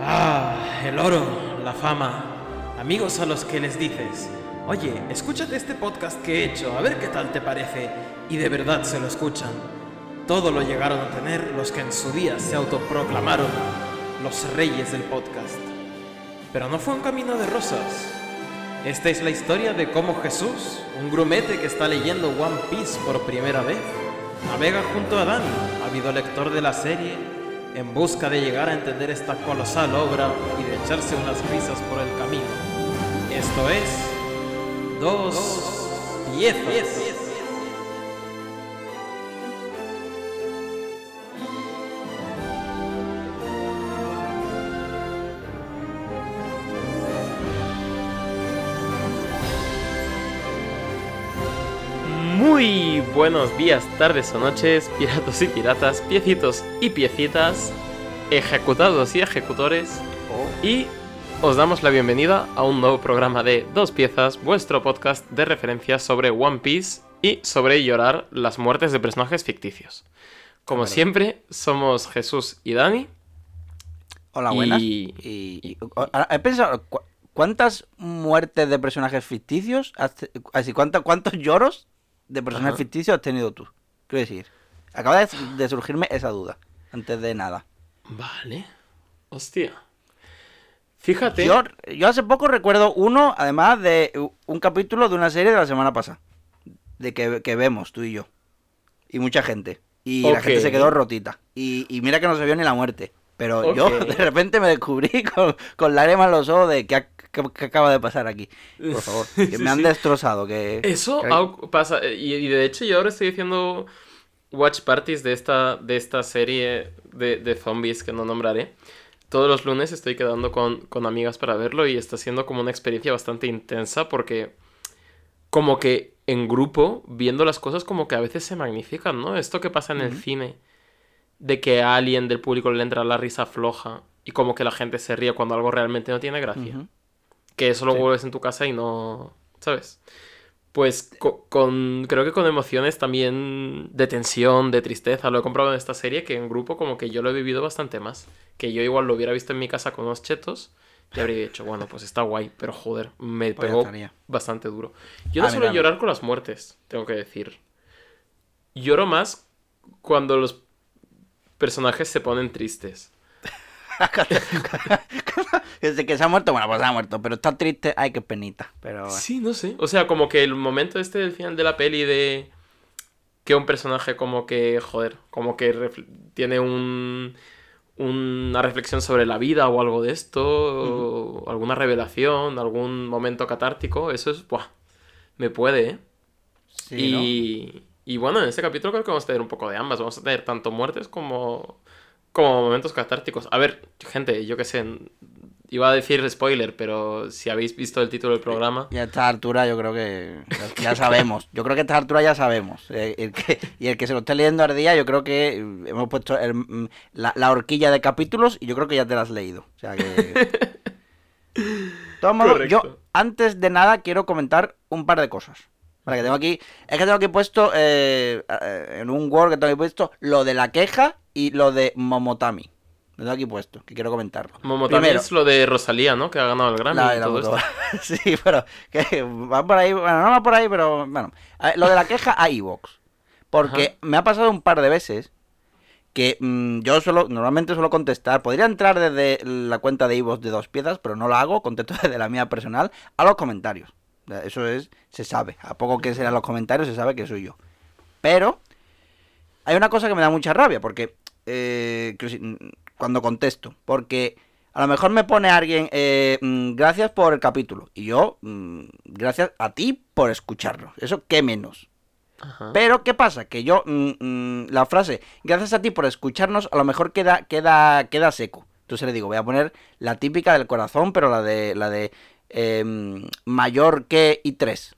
Ah, el oro, la fama. Amigos a los que les dices, oye, escúchate este podcast que he hecho, a ver qué tal te parece. Y de verdad se lo escuchan. Todo lo llegaron a tener los que en su día se autoproclamaron los reyes del podcast. Pero no fue un camino de rosas. Esta es la historia de cómo Jesús, un grumete que está leyendo One Piece por primera vez, navega junto a Dan, ávido lector de la serie, en busca de llegar a entender esta colosal obra y de echarse unas risas por el camino. Esto es Dos Piezas. Muy buenos días, tardes o noches, piratos y piratas, piecitos y piecitas, ejecutados y ejecutores, y os damos la bienvenida a un nuevo programa de Dos Piezas, vuestro podcast de referencias sobre One Piece y sobre llorar las muertes de personajes ficticios. Como siempre, somos Jesús y Dani. Hola, buenas. Y- he pensado, ¿cu- ¿cuántas muertes de personajes ficticios? has te- Así, ¿cuánto- ¿Cuántos lloros de personajes Ajá. ficticios has tenido tú? Quiero decir, acaba de, de surgirme esa duda, antes de nada. Vale. Hostia. Fíjate. Yo, yo hace poco recuerdo uno, además de un capítulo de una serie de la semana pasada, de que, que vemos tú y yo, y mucha gente. Y la gente se quedó rotita. Y, y mira que no se vio ni la muerte. Pero yo de repente me descubrí con, con lágrimas en los ojos de qué, qué- qué acaba de pasar aquí. Por favor, que Sí, me han sí. destrozado. Que, Eso que- pasa, y, y de hecho yo ahora estoy haciendo watch parties de esta, de esta serie de, de zombies que no nombraré. Todos los lunes estoy quedando con, con amigas para verlo y está siendo como una experiencia bastante intensa porque como que en grupo, viendo las cosas como que a veces se magnifican, ¿no? Esto que pasa en el cine, de que a alguien del público le entra la risa floja y como que la gente se ríe cuando algo realmente no tiene gracia que eso lo Sí. vuelves en tu casa y no, ¿sabes? Pues co- con, creo que con emociones también de tensión, de tristeza, lo he comprado en esta serie que en grupo como que yo lo he vivido bastante más, que yo igual lo hubiera visto en mi casa con unos chetos y habría dicho, bueno, pues está guay, pero joder, me Pues pegó bastante duro. Yo no suelo llorar con las muertes, tengo que decir. Lloro más cuando los personajes se ponen tristes. Desde que se ha muerto, bueno, pues se ha muerto. Pero está triste, ay, qué penita. Pero. Sí, no sé. O sea, como que el momento este del final de la peli de que un personaje como que, joder, como que tiene un una reflexión sobre la vida o algo de esto, o alguna revelación, algún momento catártico, eso es, buah, me puede, ¿eh? Sí, ¿no? Y, bueno, en este capítulo creo que vamos a tener un poco de ambas, vamos a tener tanto muertes como, como momentos catárticos. A ver, gente, yo qué sé, iba a decir spoiler, pero si habéis visto el título del programa... Y a esta altura yo creo que ya, sabemos. Yo creo que a esta altura ya sabemos. Eh, el que- y el que se lo esté leyendo al día, yo creo que eh, hemos puesto el- mm, la, la horquilla de capítulos y yo creo que ya te la has leído. O sea que... De todos modos, yo antes de nada quiero comentar un par de cosas. Vale, que tengo aquí, es que tengo aquí puesto eh, eh, en un Word que tengo aquí puesto lo de la queja y lo de Momotami. Lo tengo aquí puesto, que quiero comentarlo. Momo también Primero, es lo de Rosalía, ¿no? Que ha ganado el Grammy la, y la todo esto. sí, pero que va por ahí, bueno, no va por ahí, pero bueno. Ver, lo de la queja a Evox. Porque Ajá. me ha pasado un par de veces que mm, yo normalmente suelo contestar, podría entrar desde la cuenta de Evox de dos piezas, pero no lo hago, contesto desde la mía personal, a los comentarios. Eso es, se sabe. A poco que sean los comentarios se sabe que soy yo. Pero hay una cosa que me da mucha rabia, porque eh, cuando contesto, porque a lo mejor me pone alguien, eh, mm, gracias por el capítulo, y yo, mm, gracias a ti por escucharlo. Eso, ¿qué menos? Ajá. Pero, ¿qué pasa? Que yo, mm, mm, la frase, gracias a ti por escucharnos, a lo mejor queda, queda, queda seco. Entonces le digo, voy a poner la típica del corazón, pero la de, la de em, mayor que y 3.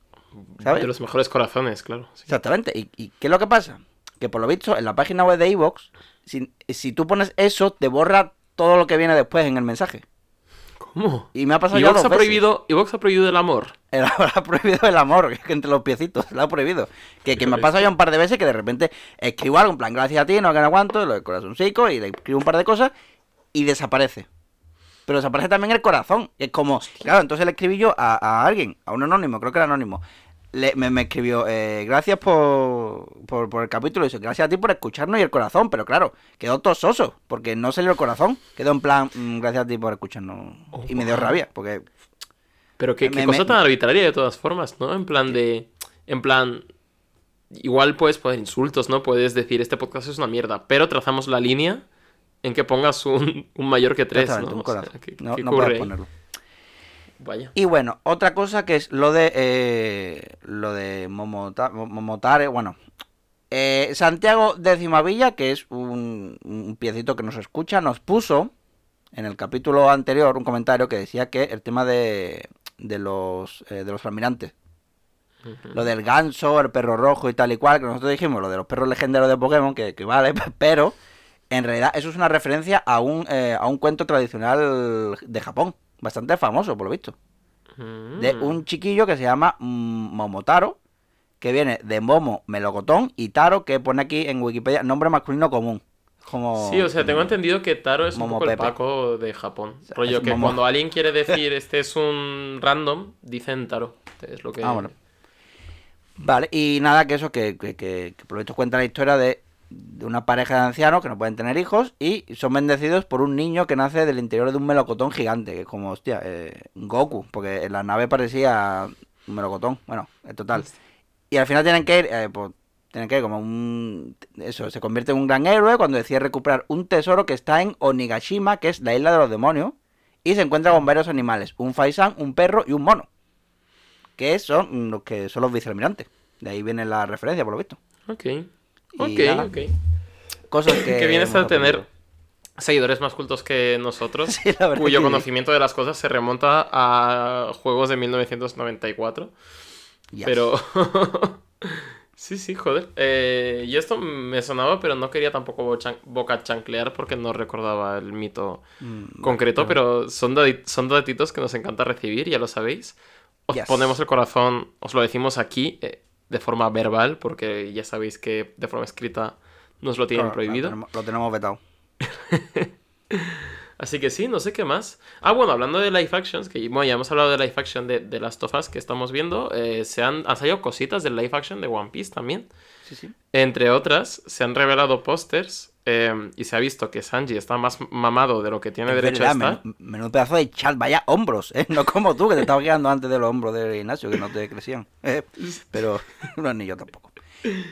¿sabes? De los mejores corazones, claro. sí. Exactamente. ¿Y, y qué es lo que pasa? Que por lo visto, en la página web de Evox, si, si tú pones eso, te borra todo lo que viene después en el mensaje. ¿Cómo? Y me ha pasado ya dos ha veces. prohibido, Evox ha prohibido el amor. El ha prohibido el amor, que entre los piecitos, lo ha prohibido. Que, que me ha pasado ya un par de veces que de repente escribo algo, en plan, gracias a ti, no que no aguanto, lo de corazoncico, y le escribo un par de cosas, y desaparece. Pero desaparece también el corazón. Es como, claro, entonces le escribí yo a, a alguien, a un anónimo, creo que era anónimo. Le- me, me escribió, eh, gracias por, por, por el capítulo, y dice, gracias a ti por escucharnos y el corazón, pero claro, quedó tososo, porque no salió el corazón, quedó en plan, "Mm, gracias a ti por escucharnos. y me dio rabia, porque Pero qué, Me- qué me- cosa tan arbitraria de todas formas, ¿no? En plan de... En plan... Igual puedes poner insultos, ¿no? Puedes decir, este podcast es una mierda, pero trazamos la línea en que pongas un, un mayor que tres, exactamente, ¿no? un O sea, corazón. ¿qué- no qué no ocurre puedes ponerlo. Vaya. Y bueno, otra cosa que es lo de eh, lo de Momota- Mo- Momotare, bueno. eh, Santiago Decimavilla, que es un, un piecito que nos escucha, nos puso en el capítulo anterior un comentario que decía que el tema de, de los eh, de los almirantes, lo del ganso, el perro rojo y tal y cual, que nosotros dijimos, lo de los perros legendarios de Pokémon, que, que vale, pero en realidad eso es una referencia a un, eh, a un cuento tradicional de Japón, bastante famoso por lo visto de Mm. un chiquillo que se llama mm, Momotaro, que viene de Momo Melocotón y Taro, que pone aquí en Wikipedia nombre masculino común. Como... Sí, o sea, tengo entendido que Taro es un poco el. Paco de Japón. sea, Rollo que Momo. cuando alguien quiere decir este es un random, dicen Taro. Es lo que... Ah, bueno. Vale, y nada, que eso, que, que, que- que por lo visto cuenta la historia de, de una pareja de ancianos que no pueden tener hijos y son bendecidos por un niño que nace del interior de un melocotón gigante, que es como, hostia, eh, Goku, porque en la nave parecía un melocotón. Bueno, en total. Y al final tienen que ir, eh, pues, tienen que ir como un... Eso, se convierte en un gran héroe cuando decide recuperar un tesoro que está en Onigashima, que es la isla de los demonios, y se encuentra con varios animales, un faisán, un perro y un mono, que son los que son los vicealmirantes. De ahí viene la referencia, por lo visto. Ok. Ok, nada, ok. Cosas que... Que vienes a tener seguidores más cultos que nosotros, Sí, cuyo sí. conocimiento de las cosas se remonta a juegos de 1994. Yes. Pero... sí, sí, joder. Eh, y esto me sonaba, pero no quería tampoco bochan- boca chanclear porque no recordaba el mito Mm, concreto, pero son, son datitos que nos encanta recibir, ya lo sabéis. Os Yes. ponemos el corazón, os lo decimos aquí eh, de forma verbal, porque ya sabéis que de forma escrita nos lo tienen claro, prohibido. Lo tenemos, lo tenemos vetado. Así que sí, no sé qué más. Ah, bueno, hablando de live actions, que bueno, ya hemos hablado de live action de, de Last of Us que estamos viendo, eh, se han, han salido cositas del live action de One Piece también. Sí, sí. Entre otras, se han revelado pósters eh, y se ha visto que Sanji está más mamado de lo que tiene Es derecho verdad, a estar. menú- menudo pedazo de chal, vaya hombros, ¿eh? No como tú, que te estabas quedando antes de los hombros de Ignacio, que no te crecían. ¿eh? Pero no, ni yo tampoco.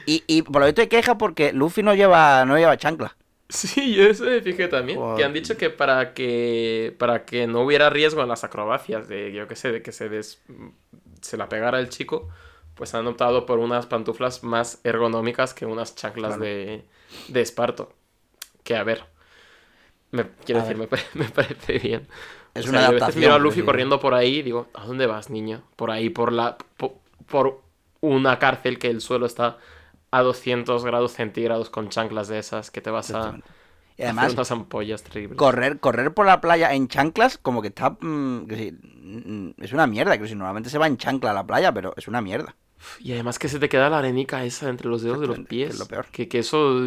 Y, y por lo visto hay queja porque Luffy no lleva, no lleva chancla. Sí, yo eso me fijé también. Que han dicho que para que para que no hubiera riesgo en las acrobacias de, yo qué sé, de que se des- se la pegara el chico, pues han optado por unas pantuflas más ergonómicas que unas chanclas Claro. de, de esparto. Que a ver, me, quiero A decir, ver. me, me parece bien. Es O una sea, a veces adaptación, miro a es Luffy corriendo por ahí y digo, ¿a dónde vas, niño? Por ahí, por la po- por, una cárcel que el suelo está a 200 grados centígrados con chanclas de esas que te vas a. Y además, unas ampollas terribles. correr, correr por la playa en chanclas, como que está. mm, que sí, mm, es una mierda. Que si normalmente se va en chancla a la playa, pero es una mierda. Y además que se te queda la arenica esa entre los dedos de los pies. es lo peor. Que, que eso...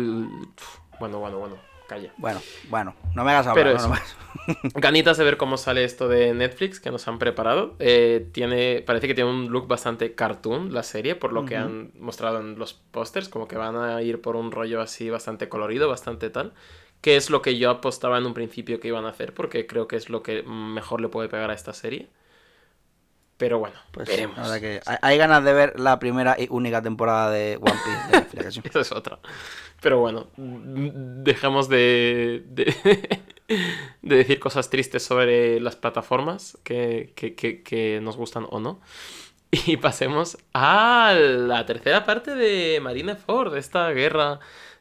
Bueno, bueno, bueno. Calla. Bueno, bueno, no me hagas hablar. Pero no, eso. no me hagas- Ganitas de ver cómo sale esto de Netflix que nos han preparado. Eh, tiene, parece que tiene un look bastante cartoon la serie, por lo que Ujú. han mostrado en los pósters, como que van a ir por un rollo así bastante colorido, bastante tal. Que es lo que yo apostaba en un principio que iban a hacer, porque creo que es lo que mejor le puede pegar a esta serie. Pero bueno, Pues veremos. la que hay, hay ganas de ver la primera y única temporada de One Piece de que. Esa es otra. Pero bueno, dejamos de, de, de decir cosas tristes sobre las plataformas que, que- que- que nos gustan o no. Y pasemos a la tercera parte de Marineford, esta guerra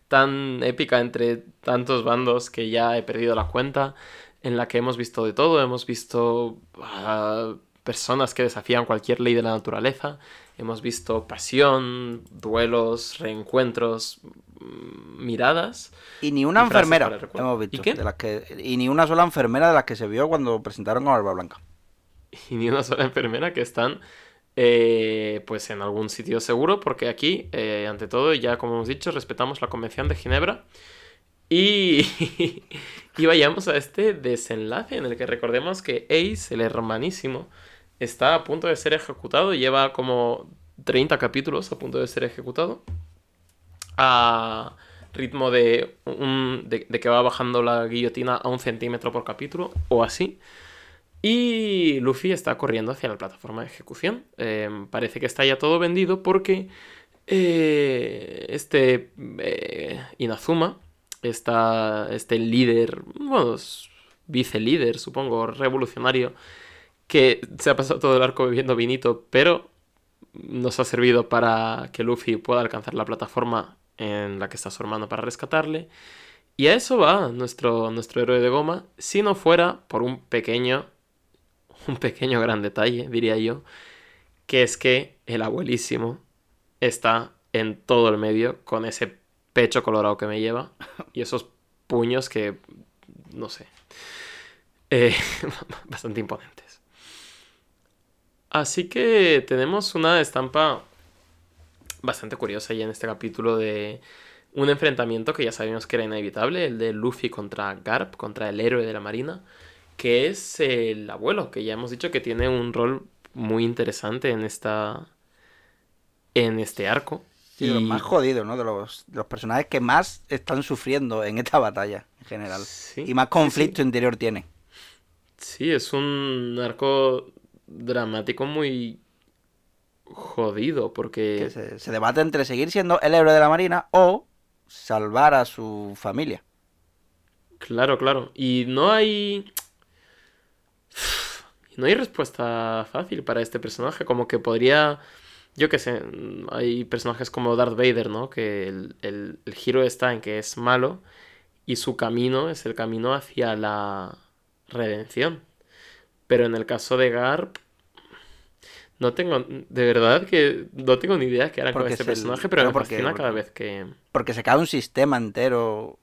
tan épica entre tantos bandos que ya he perdido la cuenta, en la que hemos visto de todo, hemos visto a personas que desafían cualquier ley de la naturaleza, hemos visto pasión, duelos, reencuentros, mm, miradas. Y ni una Y enfermera hemos visto. ¿Y qué? De las que, y ni una sola enfermera de las que se vio cuando presentaron con Barba Blanca. y ni una sola enfermera que están eh, pues en algún sitio seguro porque aquí eh, ante todo ya como hemos dicho respetamos la convención de Ginebra Y, y vayamos a este desenlace en el que recordemos que Ace, el hermanísimo, está a punto de ser ejecutado. Lleva como 30 capítulos a punto de ser ejecutado. A ritmo de, de, que va bajando la guillotina a un centímetro por capítulo o así. Y Luffy está corriendo hacia la plataforma de ejecución. Em, parece que está ya todo vendido porque eh, este eh, Inazuma esta, este líder, bueno, vice líder, supongo, revolucionario, que se ha pasado todo el arco bebiendo vinito, pero nos ha servido para que Luffy pueda alcanzar la plataforma en la que está su hermano para rescatarle. Y a eso va nuestro, nuestro héroe de goma, si no fuera por un pequeño, un pequeño gran detalle, diría yo, que es que el abuelísimo está en todo el medio con ese pecho colorado que me lleva y esos puños que, no sé, eh, bastante imponentes. Así que tenemos una estampa bastante curiosa ya en este capítulo de un enfrentamiento que ya sabíamos que era inevitable, el de Luffy contra Garp, contra el héroe de la marina, que es el abuelo, que ya hemos dicho que tiene un rol muy interesante en esta en este arco y... de los más jodidos, ¿no? De los, personajes que más están sufriendo en esta batalla, en general. y más conflicto interior tiene. Sí, es un arco dramático muy jodido, porque... se, se, debate entre seguir siendo el héroe de la Marina o salvar a su familia. Claro, claro. Y no hay... No hay respuesta fácil para este personaje, como que podría yo qué sé, hay personajes como Darth Vader, ¿no? Que el, giro está en que es malo y su camino es el camino hacia la redención. Pero en el caso de Garp, no tengo, de verdad que no tengo ni idea qué hará con este personaje, pero me porque, cada vez que... Porque se cae un sistema entero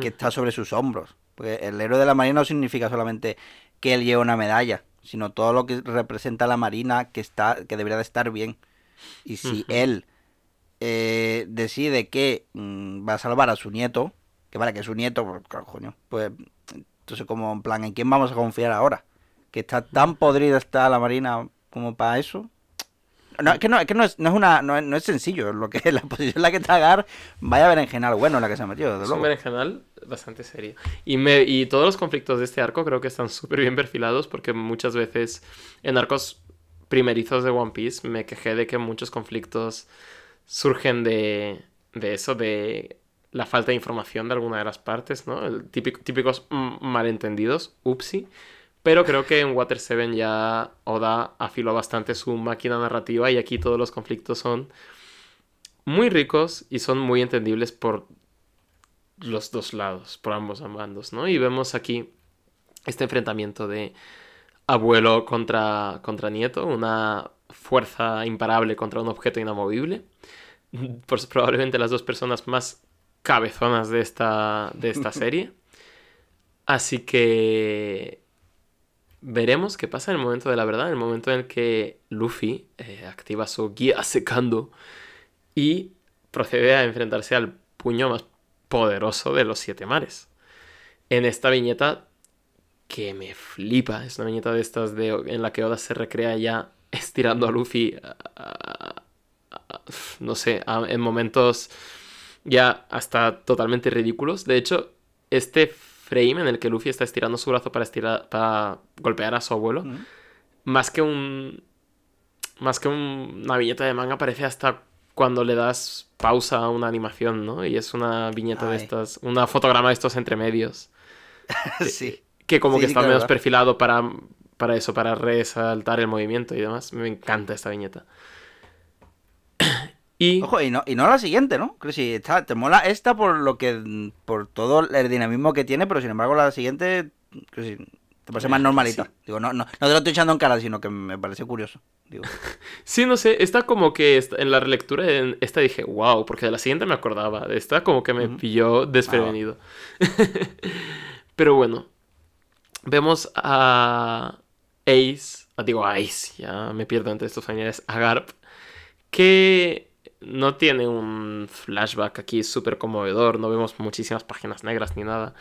que está sobre sus hombros. Porque el héroe de la marina no significa solamente que él lleva una medalla sino todo lo que representa la Marina que está que debería de estar bien. Y si él eh, decide que mm, va a salvar a su nieto, que vale que es su nieto, pues, coño, pues entonces como en plan, ¿en quién vamos a confiar ahora? Que está tan podrida está la Marina como para eso. No, es que no, es, que no es, no es una, no es, no es, sencillo, lo que la posición en la que está Gar, vaya berenjenal bueno en la que se ha metido, es un berenjenal bastante serio. Y, me, y todos los conflictos de este arco creo que están súper bien perfilados porque muchas veces en arcos primerizos de One Piece me quejé de que muchos conflictos surgen de, de eso, de la falta de información de alguna de las partes, ¿no? El típico, típicos malentendidos, upsi. Pero creo que en Water 7 ya Oda afiló bastante su máquina narrativa y aquí todos los conflictos son muy ricos y son muy entendibles por los dos lados, por ambos bandos, ¿no? Y vemos aquí este enfrentamiento de abuelo contra, contra nieto, una fuerza imparable contra un objeto inamovible. Pues probablemente las dos personas más cabezonas de esta, de esta serie. Así que veremos qué pasa en el momento de la verdad, en el momento en el que Luffy eh, activa su guía secando y procede a enfrentarse al puño más poderoso de los siete mares. En esta viñeta que me flipa, es una viñeta de estas de, en la que Oda se recrea ya estirando a Luffy, no sé, en momentos ya hasta totalmente ridículos. De hecho, este frame en el que Luffy está estirando su brazo para estirar para golpear a su abuelo, más que un más que una viñeta de manga parece hasta cuando le das pausa a una animación, ¿no? Y es una viñeta de estas, una fotograma de estos entre medios. sí. Que como que está menos perfilado para, para eso, para resaltar el movimiento y demás. Me encanta esta viñeta. Y... Ojo, y no, y no la siguiente, ¿no? Creo que si está, te mola esta por lo que. por todo el dinamismo que tiene, pero sin embargo la siguiente. Creo que te parece más normalita. Digo, no, no, no te lo estoy echando en cara, sino que me parece curioso. Digo. Sí, no sé, está como que en la relectura en esta dije, wow, porque de la siguiente me acordaba. De esta como que me pilló desprevenido. pero bueno. Vemos a Ace. Digo, Ace, ya me pierdo entre estos señores. A Garp. Que no tiene un flashback aquí súper conmovedor, no vemos muchísimas páginas negras ni nada.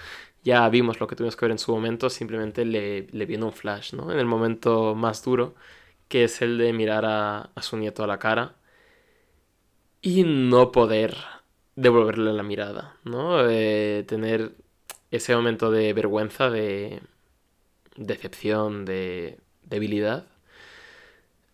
Ya vimos lo que tuvimos que ver en su momento, simplemente le, le viene un flash, ¿no? En el momento más duro, que es el de mirar a, a su nieto a la cara y no poder devolverle la mirada, ¿no? Eh, tener ese momento de vergüenza, de decepción, de debilidad,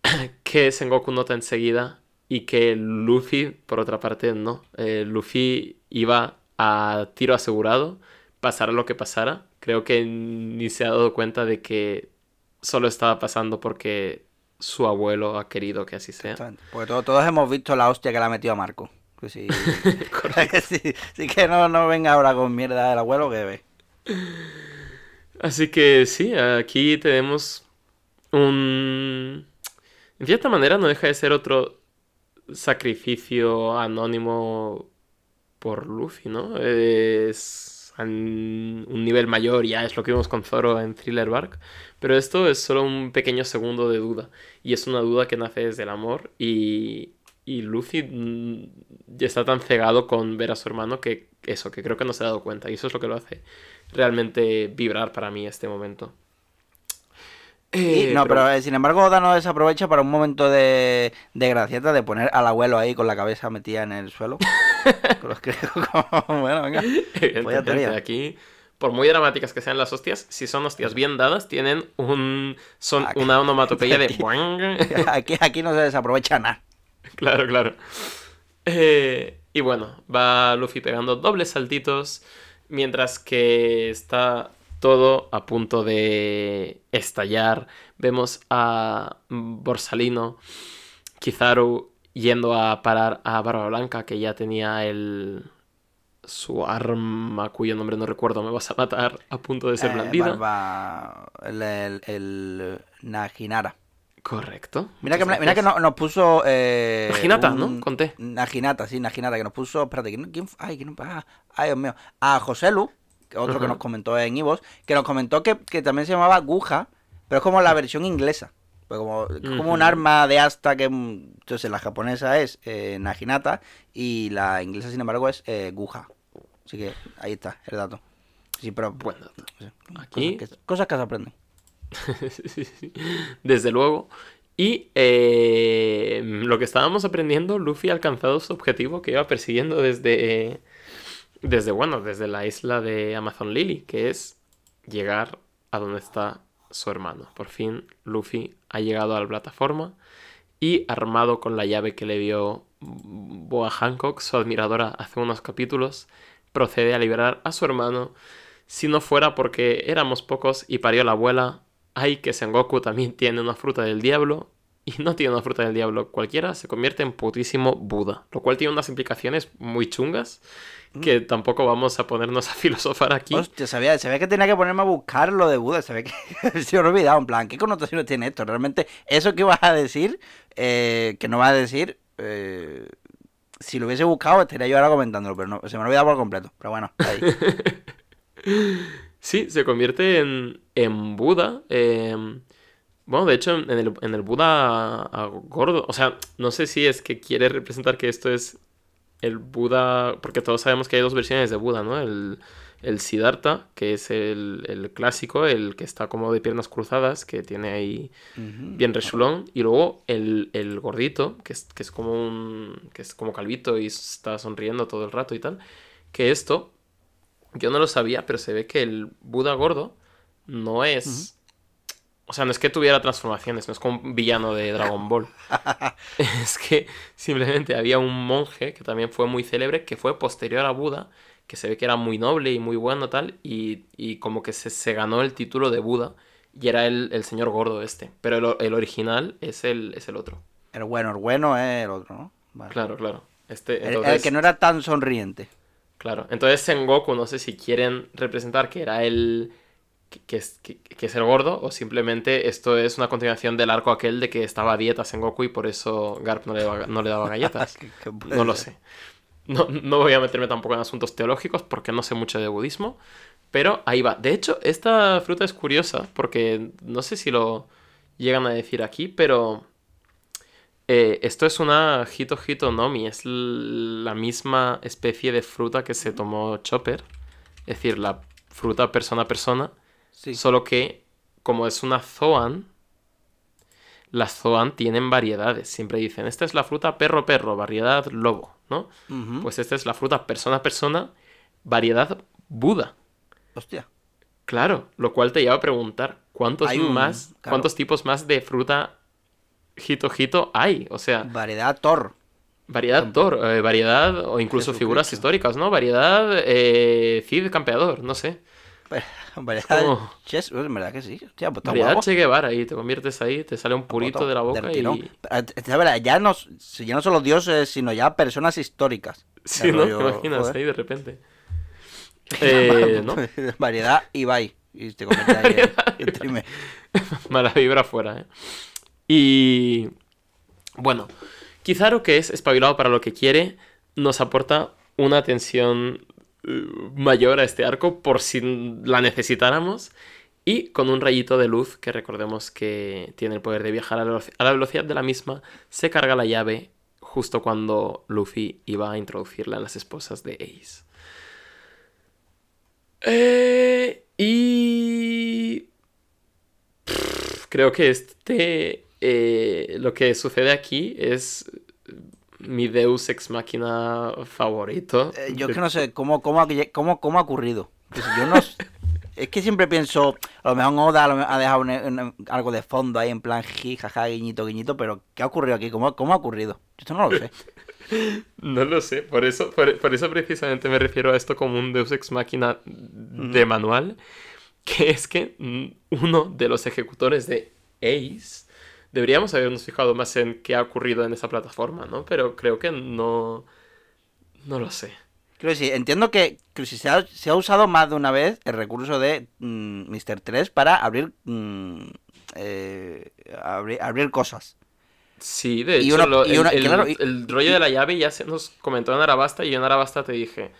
que Sengoku nota enseguida y que Luffy, por otra parte, no. Eh, Luffy iba a tiro asegurado, pasara lo que pasara. Creo que ni se ha dado cuenta de que solo estaba pasando porque su abuelo ha querido que así sea. Porque todos, todos hemos visto la hostia que le ha metido a Marco. Que sí, que sí, sí que no, no venga ahora con mierda del abuelo que ve. Así que sí, aquí tenemos un... En cierta manera no deja de ser otro sacrificio anónimo por Luffy, ¿no? Es un nivel mayor, ya es lo que vimos con Zoro en Thriller Bark, pero esto es solo un pequeño segundo de duda, y es una duda que nace desde el amor, y, y Luffy mm, ya está tan cegado con ver a su hermano que eso, que creo que no se ha dado cuenta, y eso es lo que lo hace realmente vibrar para mí este momento. Eh, no, pero, eh, sin embargo Oda no desaprovecha para un momento de, de gracieta de poner al abuelo ahí con la cabeza metida en el suelo. bueno, venga. aquí, por muy dramáticas que sean las hostias, si son hostias bien dadas, tienen un son una onomatopeya de... aquí, aquí no se desaprovecha nada. Claro, claro. Eh, y bueno, va Luffy pegando dobles saltitos mientras que está todo a punto de estallar. Vemos a Borsalino, Kizaru yendo a parar a Barba Blanca, que ya tenía el su arma, cuyo nombre no recuerdo, me vas a matar, a punto de ser eh, blandida. Barba... El, el, el, Najinara. Correcto. Mira que, mira que nos, puso. Eh, Najinata, ¿no? Conté. Najinata, sí, Najinata, que nos puso. Espérate, ¿quién, ay, ¿quién, ah, ay, Dios mío. A José Lu, otro que nos comentó en Ivos, que nos comentó que, que, también se llamaba Guja, pero es como la versión inglesa. Pues como, como un arma de asta que. Entonces, la japonesa es eh, Najinata y la inglesa, sin embargo, es eh, Guja. Así que ahí está el dato. Sí, pero. Bueno, aquí. Cosas que, se aprenden. Desde luego. Y eh, lo que estábamos aprendiendo, Luffy ha alcanzado su objetivo que iba persiguiendo desde, desde, bueno, desde la isla de Amazon Lily, que es llegar a donde está su hermano. Por fin, Luffy ha llegado a la plataforma y armado con la llave que le dio Boa Hancock, su admiradora, hace unos capítulos, procede a liberar a su hermano. Si no fuera porque éramos pocos y parió la abuela, hay que Sengoku también tiene una fruta del diablo y no tiene una fruta del diablo cualquiera, se convierte en putísimo Buda, lo cual tiene unas implicaciones muy chungas que mm. tampoco vamos a ponernos a filosofar aquí. Hostia, sabía, sabía que tenía que ponerme a buscar lo de Buda, sabía que se me olvidado, en plan, ¿qué connotaciones tiene esto? Realmente, eso que vas a decir, eh, que no vas a decir, eh, si lo hubiese buscado estaría yo ahora comentándolo, pero no, se me ha olvidado por completo, pero bueno, ahí. Sí, se convierte en, en Buda. Em, bueno, de hecho, en el, en el Buda gordo. O sea, no sé si es que quiere representar que esto es el Buda. Porque todos sabemos que hay dos versiones de Buda, ¿no? El, el Siddhartha, que es el, clásico, el que está como de piernas cruzadas, que tiene ahí bien resulón. Y luego el, el gordito, que es, que es como un. que es como calvito y está sonriendo todo el rato y tal. Que esto yo no lo sabía, pero se ve que el Buda gordo no es... O sea, no es que tuviera transformaciones, no es como un villano de Dragon Ball. es que simplemente había un monje que también fue muy célebre, que fue posterior a Buda, que se ve que era muy noble y muy bueno tal, y, como que se, ganó el título de Buda, y era el, señor gordo este. Pero el, original es el, es el otro. El bueno, el bueno es el otro, ¿no? Claro, claro. Este, el que no era tan sonriente. Claro, entonces Sengoku no sé si quieren representar que era el... Que, es, que, es el gordo o simplemente esto es una continuación del arco aquel de que estaba a dieta Sengoku y por eso Garp no le, daba, no le daba galletas. no lo sé. No, no voy a meterme tampoco en asuntos teológicos porque no sé mucho de budismo, pero ahí va. De hecho, esta fruta es curiosa porque no sé si lo llegan a decir aquí, pero Eh, esto es una Hito Hito Nomi, es la misma especie de fruta que se tomó Chopper, es decir, la fruta persona a persona, Sí. solo que como es una Zoan, las Zoan tienen variedades, siempre dicen, esta es la fruta perro perro, variedad lobo, ¿no? Pues esta es la fruta persona a persona, variedad Buda. Hostia. Claro, lo cual te lleva a preguntar cuántos Hay un- más, claro. cuántos tipos más de fruta Hito Hito hay, o sea, Variedad Thor. variedad Thor, eh, variedad o incluso figuras históricas, ¿no? Variedad eh, Cid campeador, no sé. Variedad como- Ches, es verdad que sí. Hostia, pues variedad. Che Guevara y te conviertes ahí, te sale un purito Foto de la boca y... Pero, Es verdad, ya no, ya no son los dioses, sino ya personas históricas. Sí, ¿no? rollo, ¿Te imaginas joder. ahí de repente? Eh, ¿no? Variedad Ibai. Y te convierte ahí en-. Mala vibra fuera, ¿eh? Y... Bueno, Kizaru, que es espabilado para lo que quiere, nos aporta una tensión eh, mayor a este arco por si la necesitáramos. Y con un rayito de luz, que recordemos que tiene el poder de viajar a la, velocidad de la misma, se carga la llave justo cuando Luffy iba a introducirla en las esposas de Ace. Eh, y Creo que este. eh, lo que sucede aquí es mi Deus ex máquina favorito. Eh, yo es que no sé cómo, cómo, ha- cómo, cómo ha ocurrido. Pues yo no es que siempre pienso, a lo mejor Oda lo mejor ha dejado un- un- algo de fondo ahí en plan ji, jaja, guiñito, guiñito, pero ¿qué ha ocurrido aquí? ¿Cómo, cómo ha ocurrido? Yo esto no lo sé. No lo sé, por eso, por, por eso precisamente me refiero a esto como un Deus ex máquina de manual. Que es que uno de los ejecutores de Ace. Deberíamos habernos fijado más en qué ha ocurrido en esa plataforma, ¿no? Pero creo que no. No lo sé. Quiero decir, entiendo que, que si se, ha, se ha usado más de una vez el recurso de mm, Mr. 3 para abrir, mm, eh, abrir, abrir cosas. Sí, de Y hecho, una- lo- y una- el- claro, y- el rollo de la llave ya se nos comentó en Arabasta y yo en Arabasta te dije,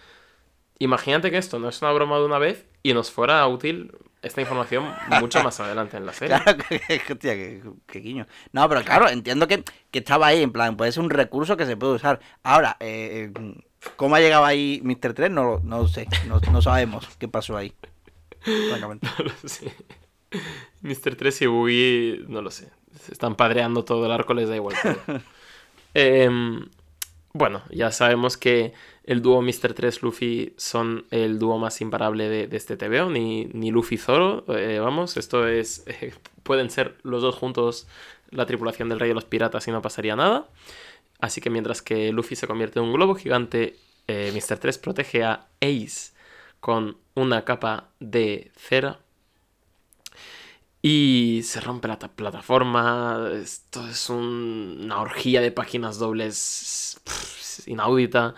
imagínate que esto no es una broma de una vez y nos fuera útil esta información mucho más adelante en la serie. Claro, que, que- hostia, que, que guiño. No, pero claro, entiendo que, que estaba ahí, en plan, puede ser un recurso que se puede usar. Ahora, eh, eh, ¿cómo ha llegado ahí Mr. 3? No, lo- no sé, no, no sabemos qué pasó ahí. Francamente. No lo sé. Mr. 3 y Boogie, no lo sé. Se están padreando todo el arco, les da igual. todo. Bueno, ya sabemos que el dúo Mr. 3 Luffy son el dúo más imparable de, este TVO, ni, ni Luffy Zoro, eh, vamos, esto es, pueden ser los dos juntos la tripulación del Rey de los Piratas y no pasaría nada. Así que mientras que Luffy se convierte en un globo gigante, eh, Mr. 3 protege a Ace con una capa de cera. Y se rompe la ta- plataforma. Esto es un- una orgía de páginas dobles pff, inaudita.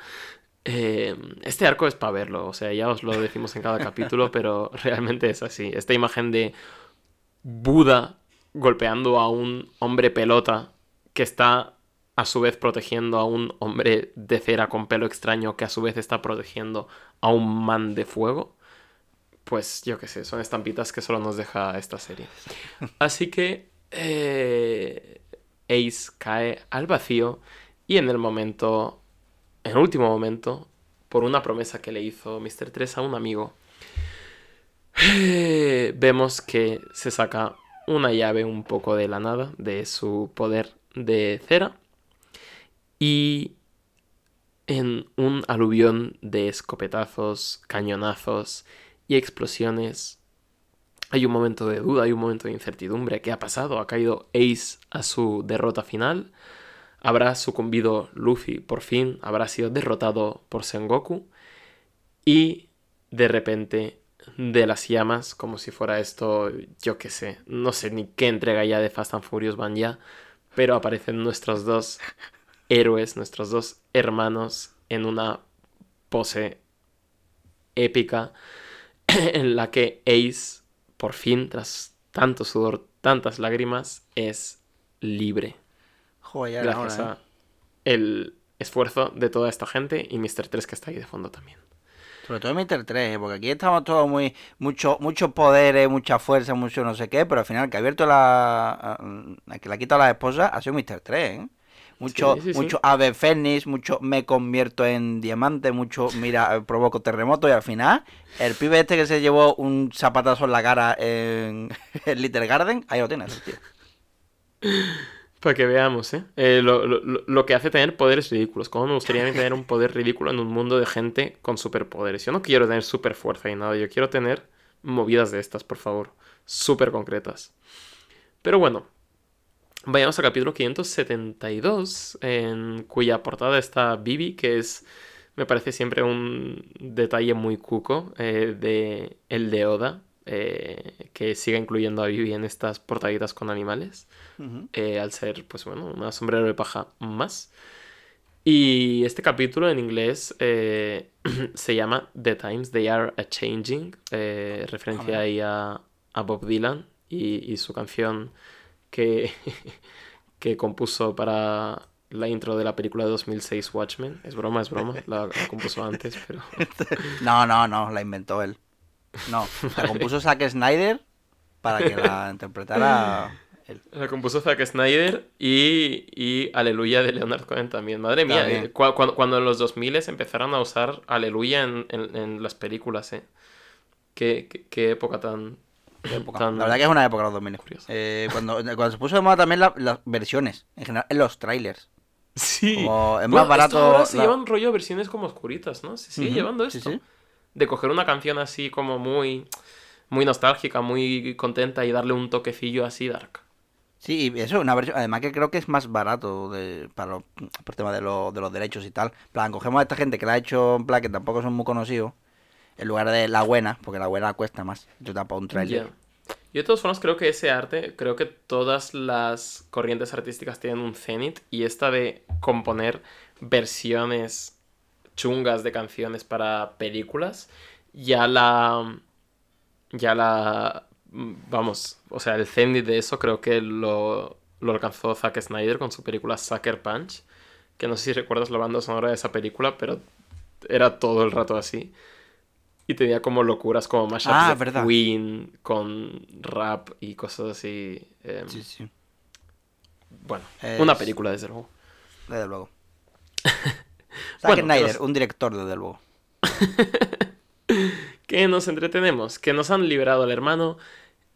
Eh, este arco es para verlo, o sea, ya os lo decimos en cada capítulo, pero realmente es así. Esta imagen de Buda golpeando a un hombre pelota que está a su vez protegiendo a un hombre de cera con pelo extraño que a su vez está protegiendo a un man de fuego. Pues yo qué sé, son estampitas que solo nos deja esta serie. Así que eh, Ace cae al vacío y en el momento, en el último momento, por una promesa que le hizo Mr. 3 a un amigo, eh, vemos que se saca una llave un poco de la nada de su poder de cera y en un aluvión de escopetazos, cañonazos y explosiones hay un momento de duda, hay un momento de incertidumbre. ¿Qué ha pasado? ¿Ha caído Ace a su derrota final? ¿Habrá sucumbido Luffy por fin? ¿Habrá sido derrotado por Sengoku? Y de repente, de las llamas, como si fuera esto, yo qué sé, no sé ni qué entrega ya de Fast and Furious van ya, pero aparecen nuestros dos héroes, nuestros dos hermanos en una pose épica en la que Ace, por fin, tras tanto sudor, tantas lágrimas, es libre. Joder, Gracias hora, a ¿eh? el esfuerzo de toda esta gente y Mr. 3 que está ahí de fondo también. Sobre todo Mr. 3, ¿eh? porque aquí estamos todos muy. Mucho, muchos poderes, mucha fuerza, mucho no sé qué, pero al final el que ha abierto la. que le ha quitado a la esposa ha sido Mr. 3, ¿eh? Mucho, Sí, sí, sí. mucho ave fénix, mucho me convierto en diamante, mucho mira, eh, provoco terremoto y al final el pibe este que se llevó un zapatazo en la cara en, en Little Garden, ahí lo tienes, tío. Para que veamos, ¿eh? Eh, lo, lo- lo- que hace tener poderes ridículos. ¿Cómo me gustaría tener un poder ridículo en un mundo de gente con superpoderes? Yo no quiero tener super fuerza y nada, yo quiero tener movidas de estas, por favor. Súper concretas. Pero bueno, vayamos al capítulo 572, en cuya portada está Bibi, que es, me parece siempre un detalle muy cuco eh, de el de Oda, eh, que siga incluyendo a Bibi en estas portaditas con animales eh, al ser, pues bueno, una sombrero de paja más. Y este capítulo en inglés eh, se llama The Times They Are a Changing, referencia mira. ahí a, a Bob Dylan y, y su canción que, que compuso para la intro de la película de 2006 Watchmen. Es broma, es broma, la, la compuso antes, pero... No, no, no, la inventó él. No, la compuso Zack Snyder para que la interpretara él. La compuso Zack Snyder y, y Aleluya de Leonard Cohen también. Madre mía, También. eh, cua- cuando, cuando en los 2000 empezaron a usar Aleluya en, en- en las películas, ¿eh? Qué, qué- qué época tan... época. tan- La verdad que es una época los 2000. Curioso. Eh, cuando, cuando se puso de moda también la- las versiones, en general, en los trailers. Sí. Como es Bueno, más esto barato. ahora se la- llevan rollo versiones como oscuritas, ¿no? Se sigue llevando esto. sí. De coger una canción así como muy... Muy nostálgica, muy contenta y darle un toquecillo así dark. Sí, y eso, una versión, además que creo que es más barato de, para lo- por tema de, lo- de los derechos y tal. En plan, cogemos a esta gente que la ha hecho, en plan, que tampoco son muy conocidos, en lugar de la buena, porque la buena cuesta más. Yo tampoco un trailer. Ya. Yo de todas formas creo que ese arte, creo que todas las corrientes artísticas tienen un cenit y esta de componer versiones chungas de canciones para películas, ya la... Ya la... Vamos, o sea, el cenit de eso creo que lo, lo alcanzó Zack Snyder con su película Sucker Punch, que no sé si recuerdas la banda sonora de esa película, pero era todo el rato así. Y tenía como locuras como mashups Ah, de verdad. Queen con rap y cosas así. em, Sí, sí, Bueno, Es- una película desde luego. desde luego. Zack Bueno, Snyder, un director, desde luego. que nos entretenemos, que nos han liberado al hermano.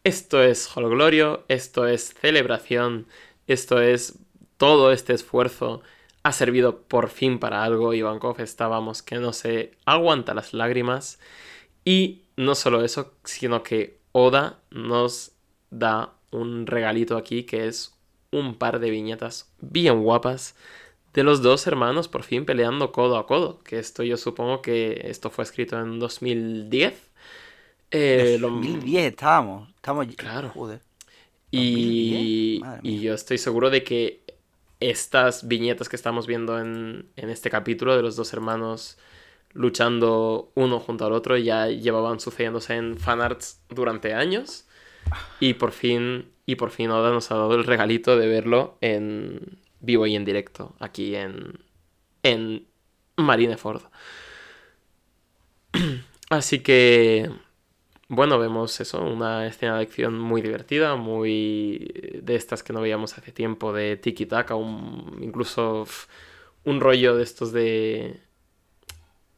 Esto es Holglorio, esto es celebración, esto es todo este esfuerzo ha servido por fin para algo. Ivankov estábamos que no se aguanta las lágrimas. Y no solo eso, sino que Oda nos da un regalito aquí que es un par de viñetas bien guapas de los dos hermanos por fin peleando codo a codo. Que esto yo supongo que esto fue escrito en 2010. Eh, lo- 2010 estábamos. Estamos... Claro. Joder. y, 2010, madre y yo estoy seguro de que estas viñetas que estamos viendo en, en este capítulo de los dos hermanos luchando uno junto al otro ya llevaban sucediéndose en fanarts durante años. Y por fin, y por fin Oda nos ha dado el regalito de verlo en vivo y en directo aquí en, en Marineford. Así que, bueno, vemos eso, una escena de acción muy divertida, muy de estas que no veíamos hace tiempo, de tiki-taka, un, incluso un rollo de estos de...